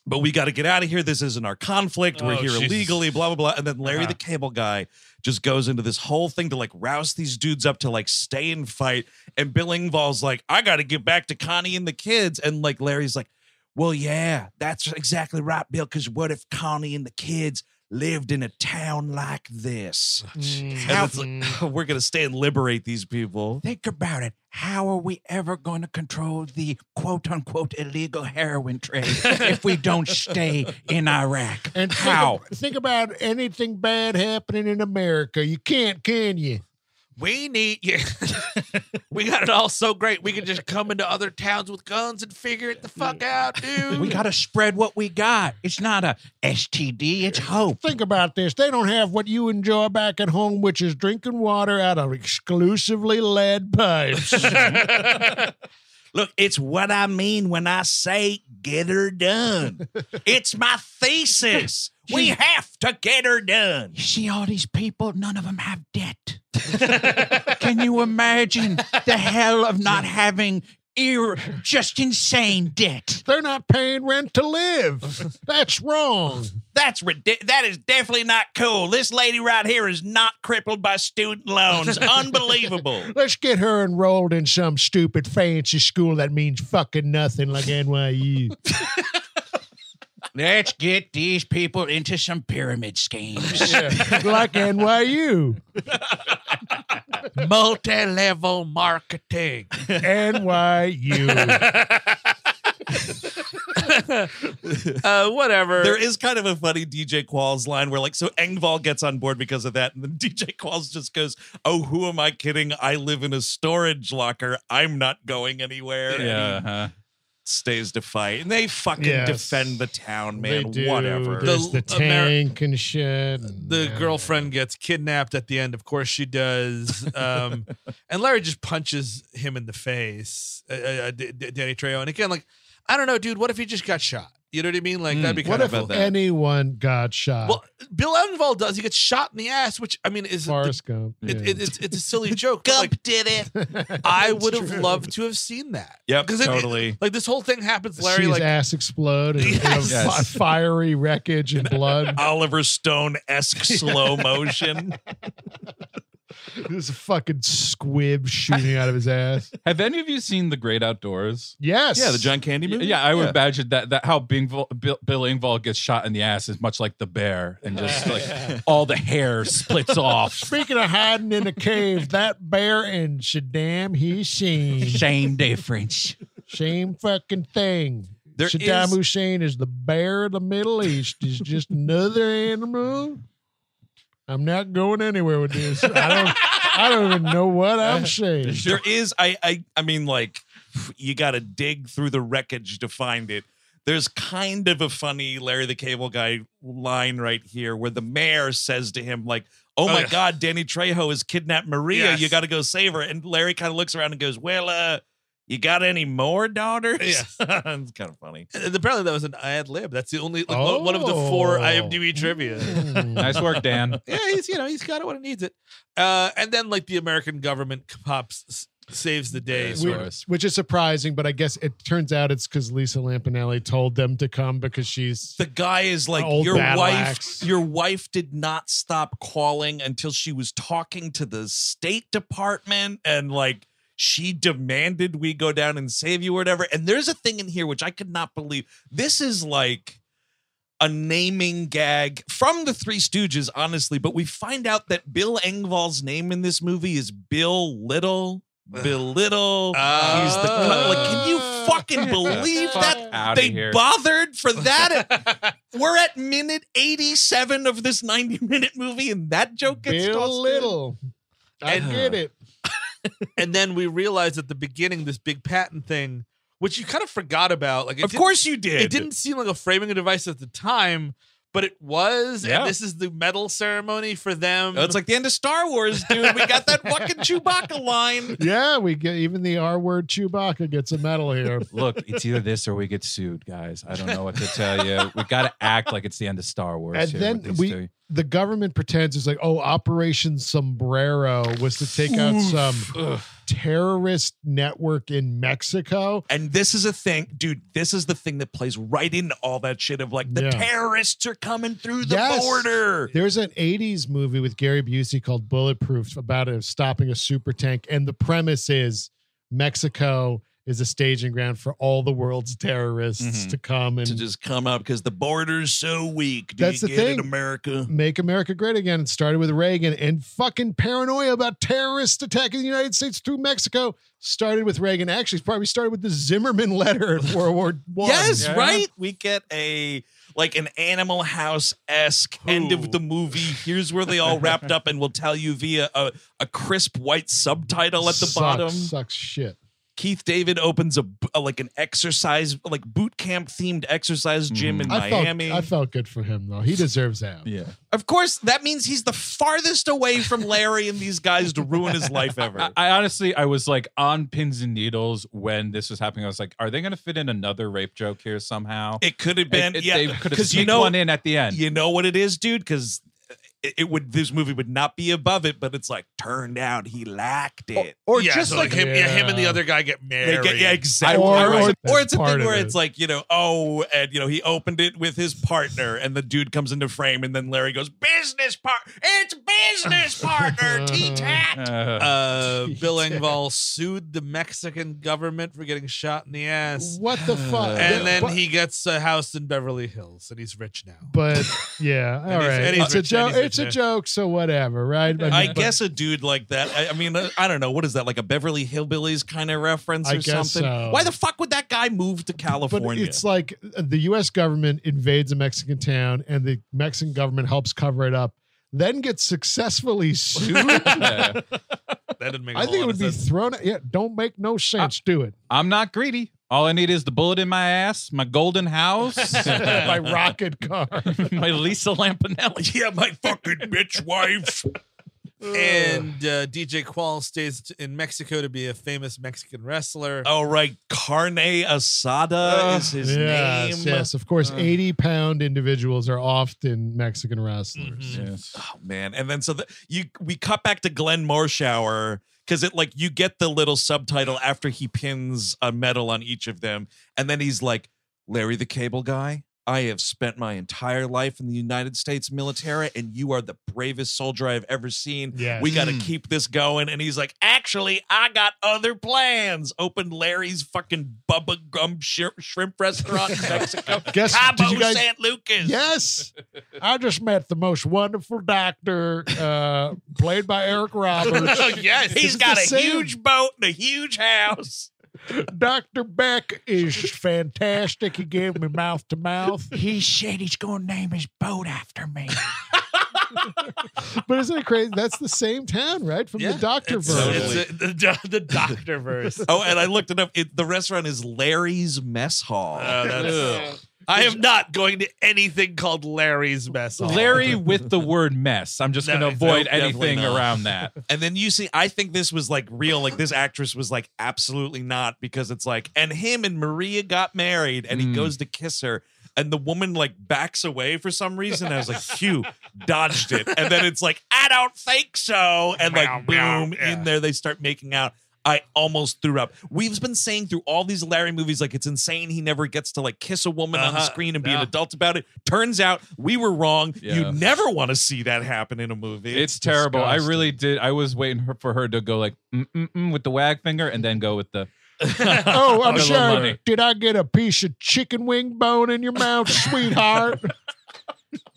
But we got to get out of here. This isn't our conflict. We're Oh, here Jesus. illegally, blah, blah, blah. And then Larry Uh-huh. the cable guy just goes into this whole thing to like rouse these dudes up to like stay and fight. And Bill Engvall's like, I got to get back to Connie and the kids. And like Larry's like, well, yeah, that's exactly right, Bill. Because what if Connie and the kids lived in a town like this? And it's like, we're going to stay and liberate these people. Think about it. How are we ever going to control the quote unquote illegal heroin trade if we don't stay in Iraq? And How? ab- Think about anything bad happening in America. You can't, can you? We need you. we got it all so great. We can just come into other towns with guns and figure it the fuck out, dude. We got to spread what we got. It's not a STD, it's hope. Think about this. They don't have what you enjoy back at home, which is drinking water out of exclusively lead pipes. Look, it's what I mean when I say get her done. it's my thesis. We have to get her done. You see all these people, none of them have debt. Can you imagine the hell of not having ear just insane debt? They're not paying rent to live. That's wrong. That's ridiculous. That is definitely not cool. This lady right here is not crippled by student loans. Unbelievable. Let's get her enrolled in some stupid fancy school that means fucking nothing like NYU. Let's get these people into some pyramid schemes. Like NYU. multi-level marketing. NYU. uh, whatever. There is kind of a funny DJ Qualls line where, like, so Engvall gets on board because of that, and then DJ Qualls just goes, "Oh, who am I kidding? I live in a storage locker. I'm not going anywhere." And he Yeah. Stays to fight, and they fucking Yes. defend the town, man. They do. Whatever. There's the, The Amer- tank and shit. and- the yeah. girlfriend gets kidnapped at the end. Of course, she does. Um, and Larry just punches him in the face, uh, uh, D- D- Danny Trejo. And again, like, I don't know, dude. What if he just got shot? You know what I mean? Like, that'd hmm. be kind What kind if of. anyone got shot? Well, Bill Engvall does. He gets shot in the ass, which I mean is Forrest Gump. it, yeah. it, it's it's a silly joke. but, like, did it. I would have loved to have seen that. Yep, 'Cause it- totally. Like this whole thing happens, Larry. his Like ass explode and Yes. you know, fi- fiery wreckage and blood. Oliver Stone esque slow motion. There's a fucking squib shooting out of his ass. Have any of you seen The Great Outdoors? Yes. Yeah, the John Candy movie. Yeah, I would imagine that that how Bingvall, Bill, Bill Engvall gets shot in the ass is much like the bear, and just like all the hair splits off. Speaking of hiding in a cave, that bear in Saddam Hussein. Same difference. Same fucking thing. There Saddam is- Hussein is the bear of the Middle East. Is just another animal. I'm not going anywhere with this. I don't. I don't even know what I'm saying. There is, I, I, I mean, like, you got to dig through the wreckage to find it. There's kind of a funny Larry the Cable Guy line right here where the mayor says to him, like, "Oh, my yeah. God, Danny Trejo has kidnapped Maria. Yes. You got to go save her." And Larry kind of looks around and goes, "Well, uh, you got any more daughters?" Yes. it's kind of funny. and apparently that was an ad lib. That's the only like, one- one of the four Oh. IMDb trivia. Nice work, Dan. yeah, he's you know he's got it when he needs it. Uh, and then like the American government pops saves the day. Yeah, we- Which is surprising, but I guess it turns out it's because Lisa Lampanelli told them to come because she's The guy is like, your wife. axe. Your wife did not stop calling until she was talking to the State Department, and like she demanded we go down and save you or whatever. And there's a thing in here which I could not believe. This is like a naming gag from the Three Stooges, honestly. But we find out that Bill Engvall's name in this movie is Bill Little. Bill Little. He's the cut. Like, can you ah. fucking believe that? outta they here. bothered for that. We're at minute 87 of this 90 minute movie, and that joke gets Bill tossed in. Little. I And- get it. And then we realized at the beginning this big patent thing, which you kind of forgot about. Like, Of course you did. it didn't seem like a framing device at the time, but it was. Yeah. And this is the medal ceremony for them. Oh, It's like the end of Star Wars, dude. We got that fucking Chewbacca line. Yeah, we get even the R word Chewbacca gets a medal here. Look, it's either this or we get sued, guys. I don't know what to tell you. We got to act like it's the end of Star Wars. And here then we- two. The government pretends it's like, oh, Operation Sombrero was to take out some terrorist network in Mexico. And this is a thing, dude. This is the thing that plays right into all that shit of like the Yeah. terrorists are coming through the Yes. border. There's an 80s movie with Gary Busey called Bulletproof about a, stopping a super tank. And the premise is Mexico is a staging ground for all the world's terrorists Mhm. to come and To just come up because the border's so weak. Do That's you the get thing. it, America? make America great again. It started with Reagan and fucking paranoia about terrorists attacking the United States through Mexico started with Reagan. Actually, it's probably started with the Zimmerman letter in World War One. Yes, Yeah. right. We get a like an Animal House esque end of the movie. Here's where they all wrapped up, and we'll tell you via a, a crisp white subtitle at the Sucks, bottom. Sucks shit. Keith David opens a, a like an exercise like boot camp themed exercise gym in mm-hmm. I Miami. felt I felt good for him though. He deserves that. Yeah. of course, that means he's the farthest away from Larry and these guys to ruin his life ever. I, I honestly, I was like on pins and needles when this was happening. I was like, are they going to fit in another rape joke here somehow? it could have been, It- it- yeah, they could have because you sneaked know one in at the end. You know what it is, dude? Because it, it would this movie would not be above it, but it's like turned out he lacked it. or yeah, just so like him, yeah. him and the other guy get They married. get- yeah, exactly. Or- Or, or or, it's a thing where it. it's like, you know, oh, and you know, he opened it with his partner, and the dude comes into frame, and then Larry goes, "Business part, it's business partner, T Tat." uh, Uh, Bill Yeah. Engvall sued the Mexican government for getting shot in the ass. What the fuck? And then he gets a house in Beverly Hills and he's rich now. But yeah, all right, and It's a joke. He's rich It's a joke, so whatever, right? mean, I but- guess a dude like that. I, I mean, uh, I don't know. What is that? Like a Beverly Hillbillies kind of reference I or guess something? so. Why the fuck would that guy move to But California? it's like uh, the U.S. government invades a Mexican town, and the Mexican government helps cover it up, then gets successfully sued. yeah. That didn't make. I a think it would be sense. thrown. Yeah, don't make no sense. Do it. I'm not greedy. All I need is the bullet in my ass, my golden house, My rocket car. my Lisa Lampanelli. yeah, my fucking bitch wife. And uh, DJ Qualls stays in Mexico to be a famous Mexican wrestler. Oh right, Carne Asada is his yes, name. yes. Of course, Uh. eighty-pound individuals are often Mexican wrestlers. Mhm. Yes. Oh man, and then so the, you we cut back to Glenn Morshower because it like you get the little subtitle after he pins a medal on each of them, and then he's like, Larry the Cable Guy. I have spent my entire life in the United States military, and you are the bravest soldier I've ever seen. Yes. We got to keep this going. And he's like, actually, I got other plans. Open Larry's fucking Bubba Gump shrimp, shrimp restaurant in Mexico. Guess Cabo did you guys? San Lucas. Yes, I just met the most wonderful doctor, uh, played by Eric Roberts. yes. He's got a same? huge boat and a huge house. Doctor Beck is fantastic. He gave me mouth to mouth. He said he's going to name his boat after me. But isn't it crazy? That's the same town, right? From Yeah, the Doctor it's, verse. Totally. it's, uh, the, do- the doctor verse. Oh, and I looked it up. It, the restaurant is Larry's Mess Hall. Uh, that's- I am not going to anything called Larry's mess. Hall. Larry with the word mess. I'm just No, going to avoid no, definitely anything not. around that. and then you see, I think this was like real. Like this actress was like absolutely not because it's like, and him and Maria got married, and he Mm. goes to kiss her. And the woman like backs away for some reason. I was like, phew, dodged it. And then it's like, I don't think so. And Meow, like, meow, boom, yeah. in there they start making out. I almost threw up. We've been saying through all these Larry movies, like it's insane he never gets to like kiss a woman on the Uh-huh. screen and be an adult about it. Turns out we were wrong. Yeah. You never want to see that happen in a movie. It's, terrible. I really did. I was waiting her- for her to go like mm, mm, mm, with the wag finger and then go with the. Oh, I'm A little sorry. money. Did I get a piece of chicken wing bone in your mouth, sweetheart?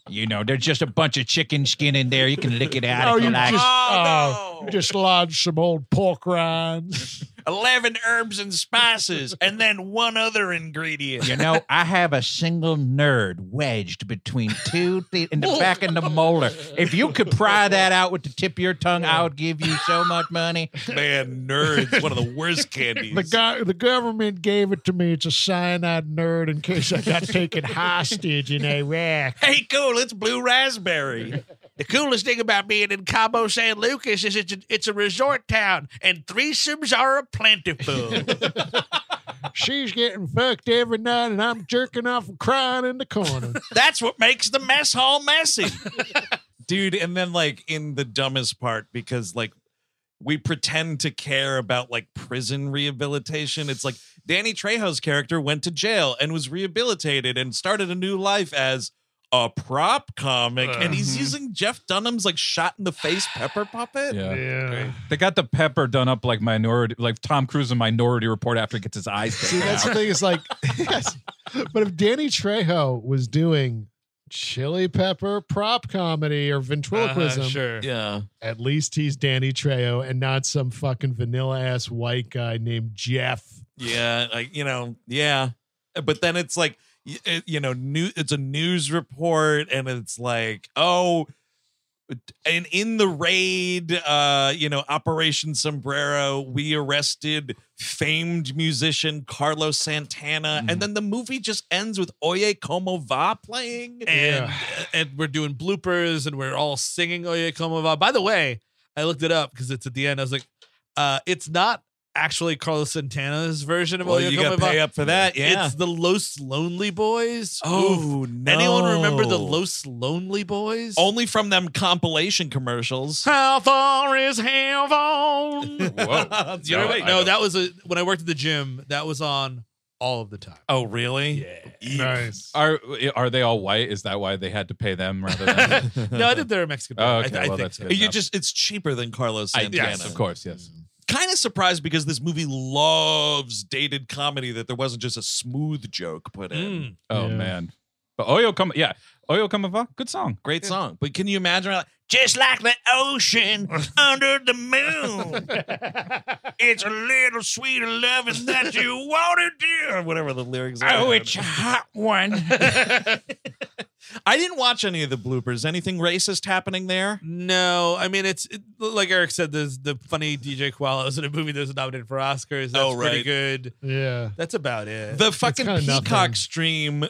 You know, there's just a bunch of chicken skin in there. You can lick it out oh, if you you like. just, Oh, oh, no. you just lodged some old pork rinds. 11 herbs and spices, and then one other ingredient. You know, I have a single nerd wedged between two teeth in the back of the molar. If you could pry that out with the tip of your tongue, I would give you so much money. Man, nerds, one of the worst candies. The guy, the government gave it to me. It's a cyanide nerd in case I got taken hostage in Iraq. hey, cool, it's blue raspberry. The coolest thing about being in Cabo San Lucas is it's a, it's a resort town and threesomes are plentiful. She's getting fucked every night, and I'm jerking off and crying in the corner. That's what makes the mess hall messy. Dude, and then like in the dumbest part, because like we pretend to care about like prison rehabilitation. It's like Danny Trejo's character went to jail and was rehabilitated and started a new life as a prop comic, and he's Mhm. using Jeff Dunham's like shot in the face pepper puppet. Yeah. Yeah. They got the pepper done up like minority, like Tom Cruise in Minority Report after he gets his eyes See, taken that's the thing. Is like, yes. but if Danny Trejo was doing chili pepper prop comedy or ventriloquism, Uh-huh, sure. Yeah. at least he's Danny Trejo and not some fucking vanilla ass white guy named Jeff. Yeah, like you know, yeah. But then it's like y- it- you know, new it's a news report and it's like, oh, and in the raid, uh, you know, Operation Sombrero, we arrested famed musician Carlos Santana, and then the movie just ends with Oye Como Va playing. and and we're doing bloopers and we're all singing Oye Como Va. By the way, I looked it up because it's at the end. I was like, uh, it's not actually Carlos Santana's version of well, Oye you got to pay up for that. Yeah. It's the Los Lonely Boys. Oh, Oof. Anyone remember the no. Los Lonely Boys? only from them compilation commercials. How far is heaven? Whoa. You No, no, that was a when I worked at the gym. That was on all of the time. Oh, really? Yeah. Nice. Are are they all white? Is that why they had to pay them rather than? no, I did their Mexican. Oh, okay. I, well, think that's so. good. You enough. just it's cheaper than Carlos I, Santana. yes, of course, yes. Mm-hmm. Kind of surprised because this movie loves dated comedy that there wasn't just a smooth joke put in. Mm. Oh Yeah. man, but Oyo come, yeah, Oyo come va, good song. Great song. But can you imagine like, just like the ocean under the moon. it's a little sweeter loving that you wanted to or whatever the lyrics are. Oh, it's a hot one. I didn't watch any of the bloopers. Anything racist happening there? No, I mean it's it, like Eric said. There's the funny DJ Qualls in a movie that was nominated for Oscars. That's Oh, pretty good. Yeah. That's about it. The fucking Peacock nothing. stream.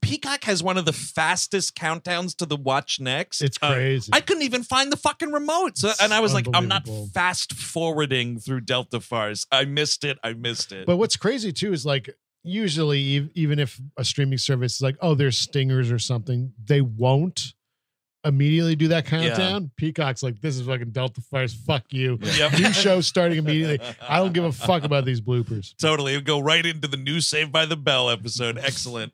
Peacock has one of the fastest countdowns to the watch next. It's Uh, crazy. I couldn't even find the fucking remote. So, and I was like, I'm not fast forwarding through Delta Farce. I missed it. I missed it. But what's crazy too is like usually even if a streaming service is like, oh, there's stingers or something, they won't immediately do that countdown. Peacock's like, this is fucking Delta Fires. Fuck you. Yep. New show starting immediately. I don't give a fuck about these bloopers. Totally. It'd go right into the new Saved by the Bell episode. Excellent.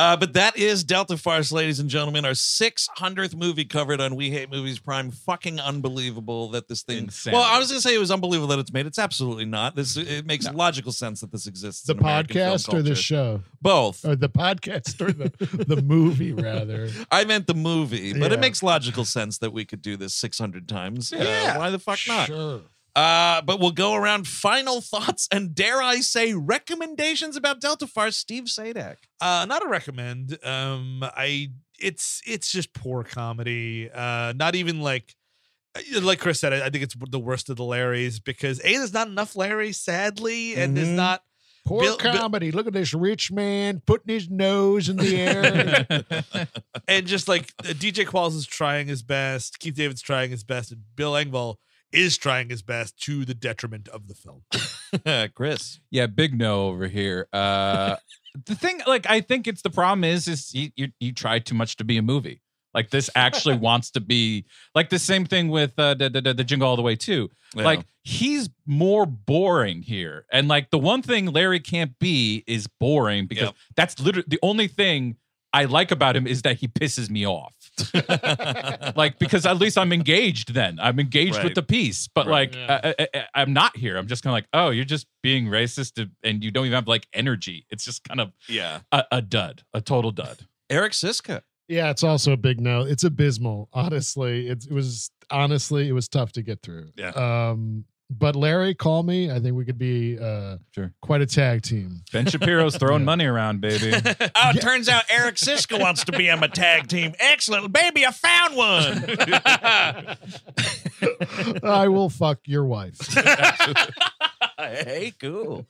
Uh, but that is Delta Farce, ladies and gentlemen, our 600th movie covered on We Hate Movies Prime. Fucking unbelievable that this thing. Insanity. Well, I was going to say it was unbelievable that it's made. It's absolutely not. This It makes logical sense that this exists. The podcast or the show? Both. Or the podcast or the, the movie, rather. I meant the movie, but Yeah. it makes logical sense that we could do this 600 times. Uh, why the fuck not? Sure. Uh, but we'll go around final thoughts and dare I say recommendations about Delta Farce. Steve Sajdak. Uh, not a recommend. Um, I it's it's just poor comedy. Uh, not even like like Chris said. I, I think it's the worst of the Larrys because a there's not enough Larry, sadly, and there's Mhm. not. Poor Bill- Bill- comedy. Look at this rich man putting his nose in the air. and just like uh, DJ Qualls is trying his best, Keith David's trying his best, and Bill Engvall is trying his best to the detriment of the film. Chris. Yeah, big no over here. Uh, the thing, like, I think it's the problem is, is you, you you try too much to be a movie. Like this actually wants to be like the same thing with uh, the, the the Jingle All the Way too. Like he's more boring here, and like the one thing Larry can't be is boring because Yep. that's literally the only thing I like about him is that he pisses me off. like because at least I'm engaged. Then I'm engaged Right. with the piece, but Right. like I, I, I- I'm not here. I'm just kind of like, oh, you're just being racist and you don't even have like energy. It's just kind of yeah. a, a dud, a total dud. Eric Szyszka. yeah, it's also a big no. It's abysmal. Honestly, it, it was honestly it was tough to get through. Yeah. Um, but Larry, call me. I think we could be uh Sure. quite a tag team. Ben Shapiro's throwing money around, baby. Oh, it turns out Eric Szyszka wants to be on my tag team. Excellent. Baby, I found one. I will fuck your wife. hey, cool.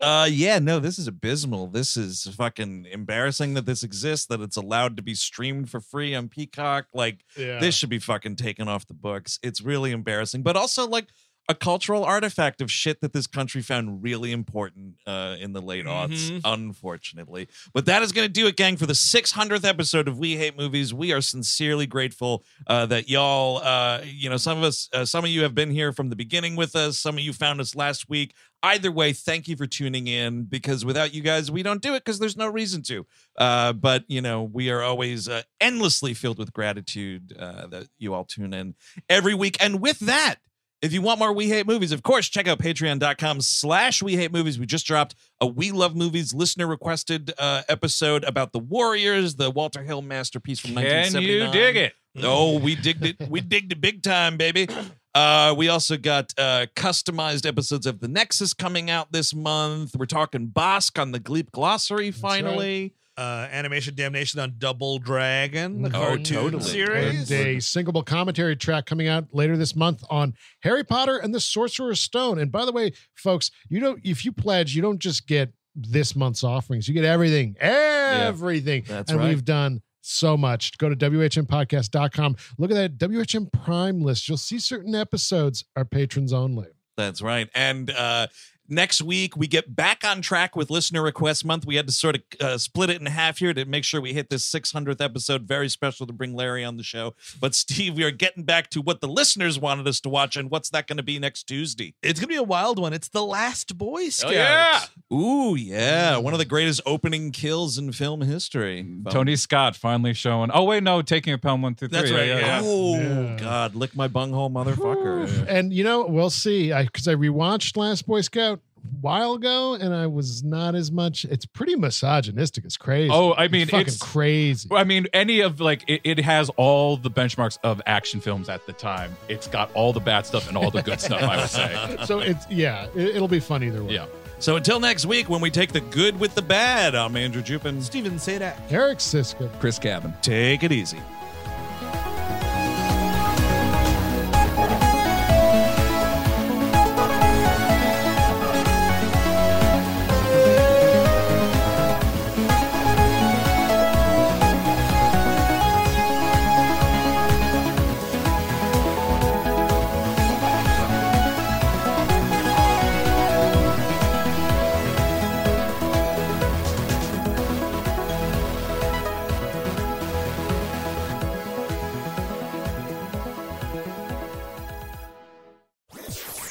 Uh, yeah, no, this is abysmal. This is fucking embarrassing that this exists, that it's allowed to be streamed for free on Peacock. Like, Yeah. this should be fucking taken off the books. It's really embarrassing. But also, like, a cultural artifact of shit that this country found really important uh, in the late aughts, Mhm. unfortunately. But that is going to do it, gang, for the 600th episode of We Hate Movies. We are sincerely grateful uh, that y'all, uh, you know, some of us, uh, some of you have been here from the beginning with us. Some of you found us last week. Either way, thank you for tuning in because without you guys, we don't do it because there's no reason to. Uh, but, you know, we are always uh, endlessly filled with gratitude uh, that you all tune in every week. And with that, if you want more We Hate Movies, of course, check out patreon.com slash We Hate Movies. We just dropped a We Love Movies listener requested uh, episode about the Warriors, the Walter Hill masterpiece from Can 1979. you dig it? Oh, we digged it. We digged it big time, baby. Uh, we also got uh, customized episodes of The Nexus coming out this month. We're talking Bosk on the Gleep Glossary finally. Uh, Animation Damnation on Double Dragon, the Mhm. cartoon totally. series. And a singable commentary track coming out later this month on Harry Potter and the Sorcerer's Stone. And by the way, folks, you don't if you pledge, you don't just get this month's offerings. You get everything. Everything. That's and right. we've done so much. Go to WHMpodcast.com. Look at that WHM Prime list. You'll see certain episodes are patrons only. That's right. And uh, next week, we get back on track with Listener Request Month. We had to sort of uh, split it in half here to make sure we hit this 600th episode. Very special to bring Larry on the show. But, Steve, we are getting back to what the listeners wanted us to watch. And what's that going to be next Tuesday? It's gonna be a wild one. It's the Last Boy Scout. Oh, yeah. Ooh, yeah. One of the greatest opening kills in film history. Tony Scott finally showing. Oh wait, no, taking a Pelham one through three. That's right, yeah. Oh, Yeah. God. Lick my bunghole, motherfucker. And you know, we'll see. I because I rewatched Last Boy Scout a while ago, and I was not as much. It's pretty misogynistic. It's crazy. Oh, I mean, it's fucking it's- crazy. I mean, any of like it, it has all the benchmarks of action films at the time. It's got all the bad stuff and all the good stuff. I would say. So it's yeah, it, it'll be fun either way. Yeah. So until next week, when we take the good with the bad, I'm Andrew Jupin. Steven Sajdak. Eric Szyszka. Chris Cabin. Take it easy.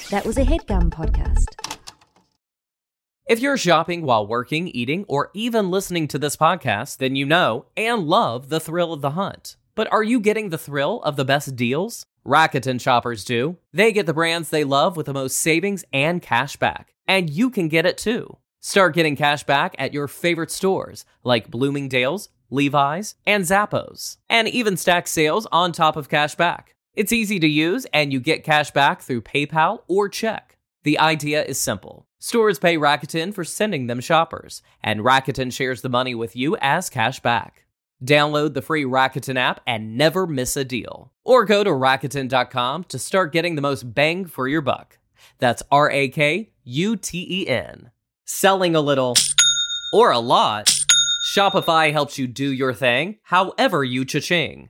That was a headgum podcast. If you're shopping while working, eating, or even listening to this podcast, then you know and love the thrill of the hunt. But are you getting the thrill of the best deals? Rakuten shoppers do. They get the brands they love with the most savings and cash back. And you can get it too. Start getting cash back at your favorite stores like Bloomingdale's, Levi's, and Zappos. And even stack sales on top of cash back. It's easy to use and you get cash back through PayPal or check. The idea is simple. Stores pay Rakuten for sending them shoppers, and Rakuten shares the money with you as cash back. Download the free Rakuten app and never miss a deal. Or go to Rakuten.com to start getting the most bang for your buck. That's R A K U T E N. Selling a little or a lot. Shopify helps you do your thing, however you cha-ching.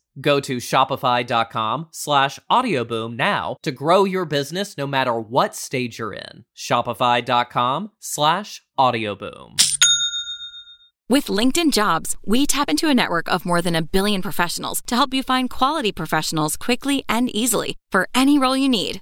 Go to shopify.com slash audioboom now to grow your business no matter what stage you're in. Shopify.com slash audioboom. With LinkedIn Jobs, we tap into a network of more than a billion professionals to help you find quality professionals quickly and easily for any role you need.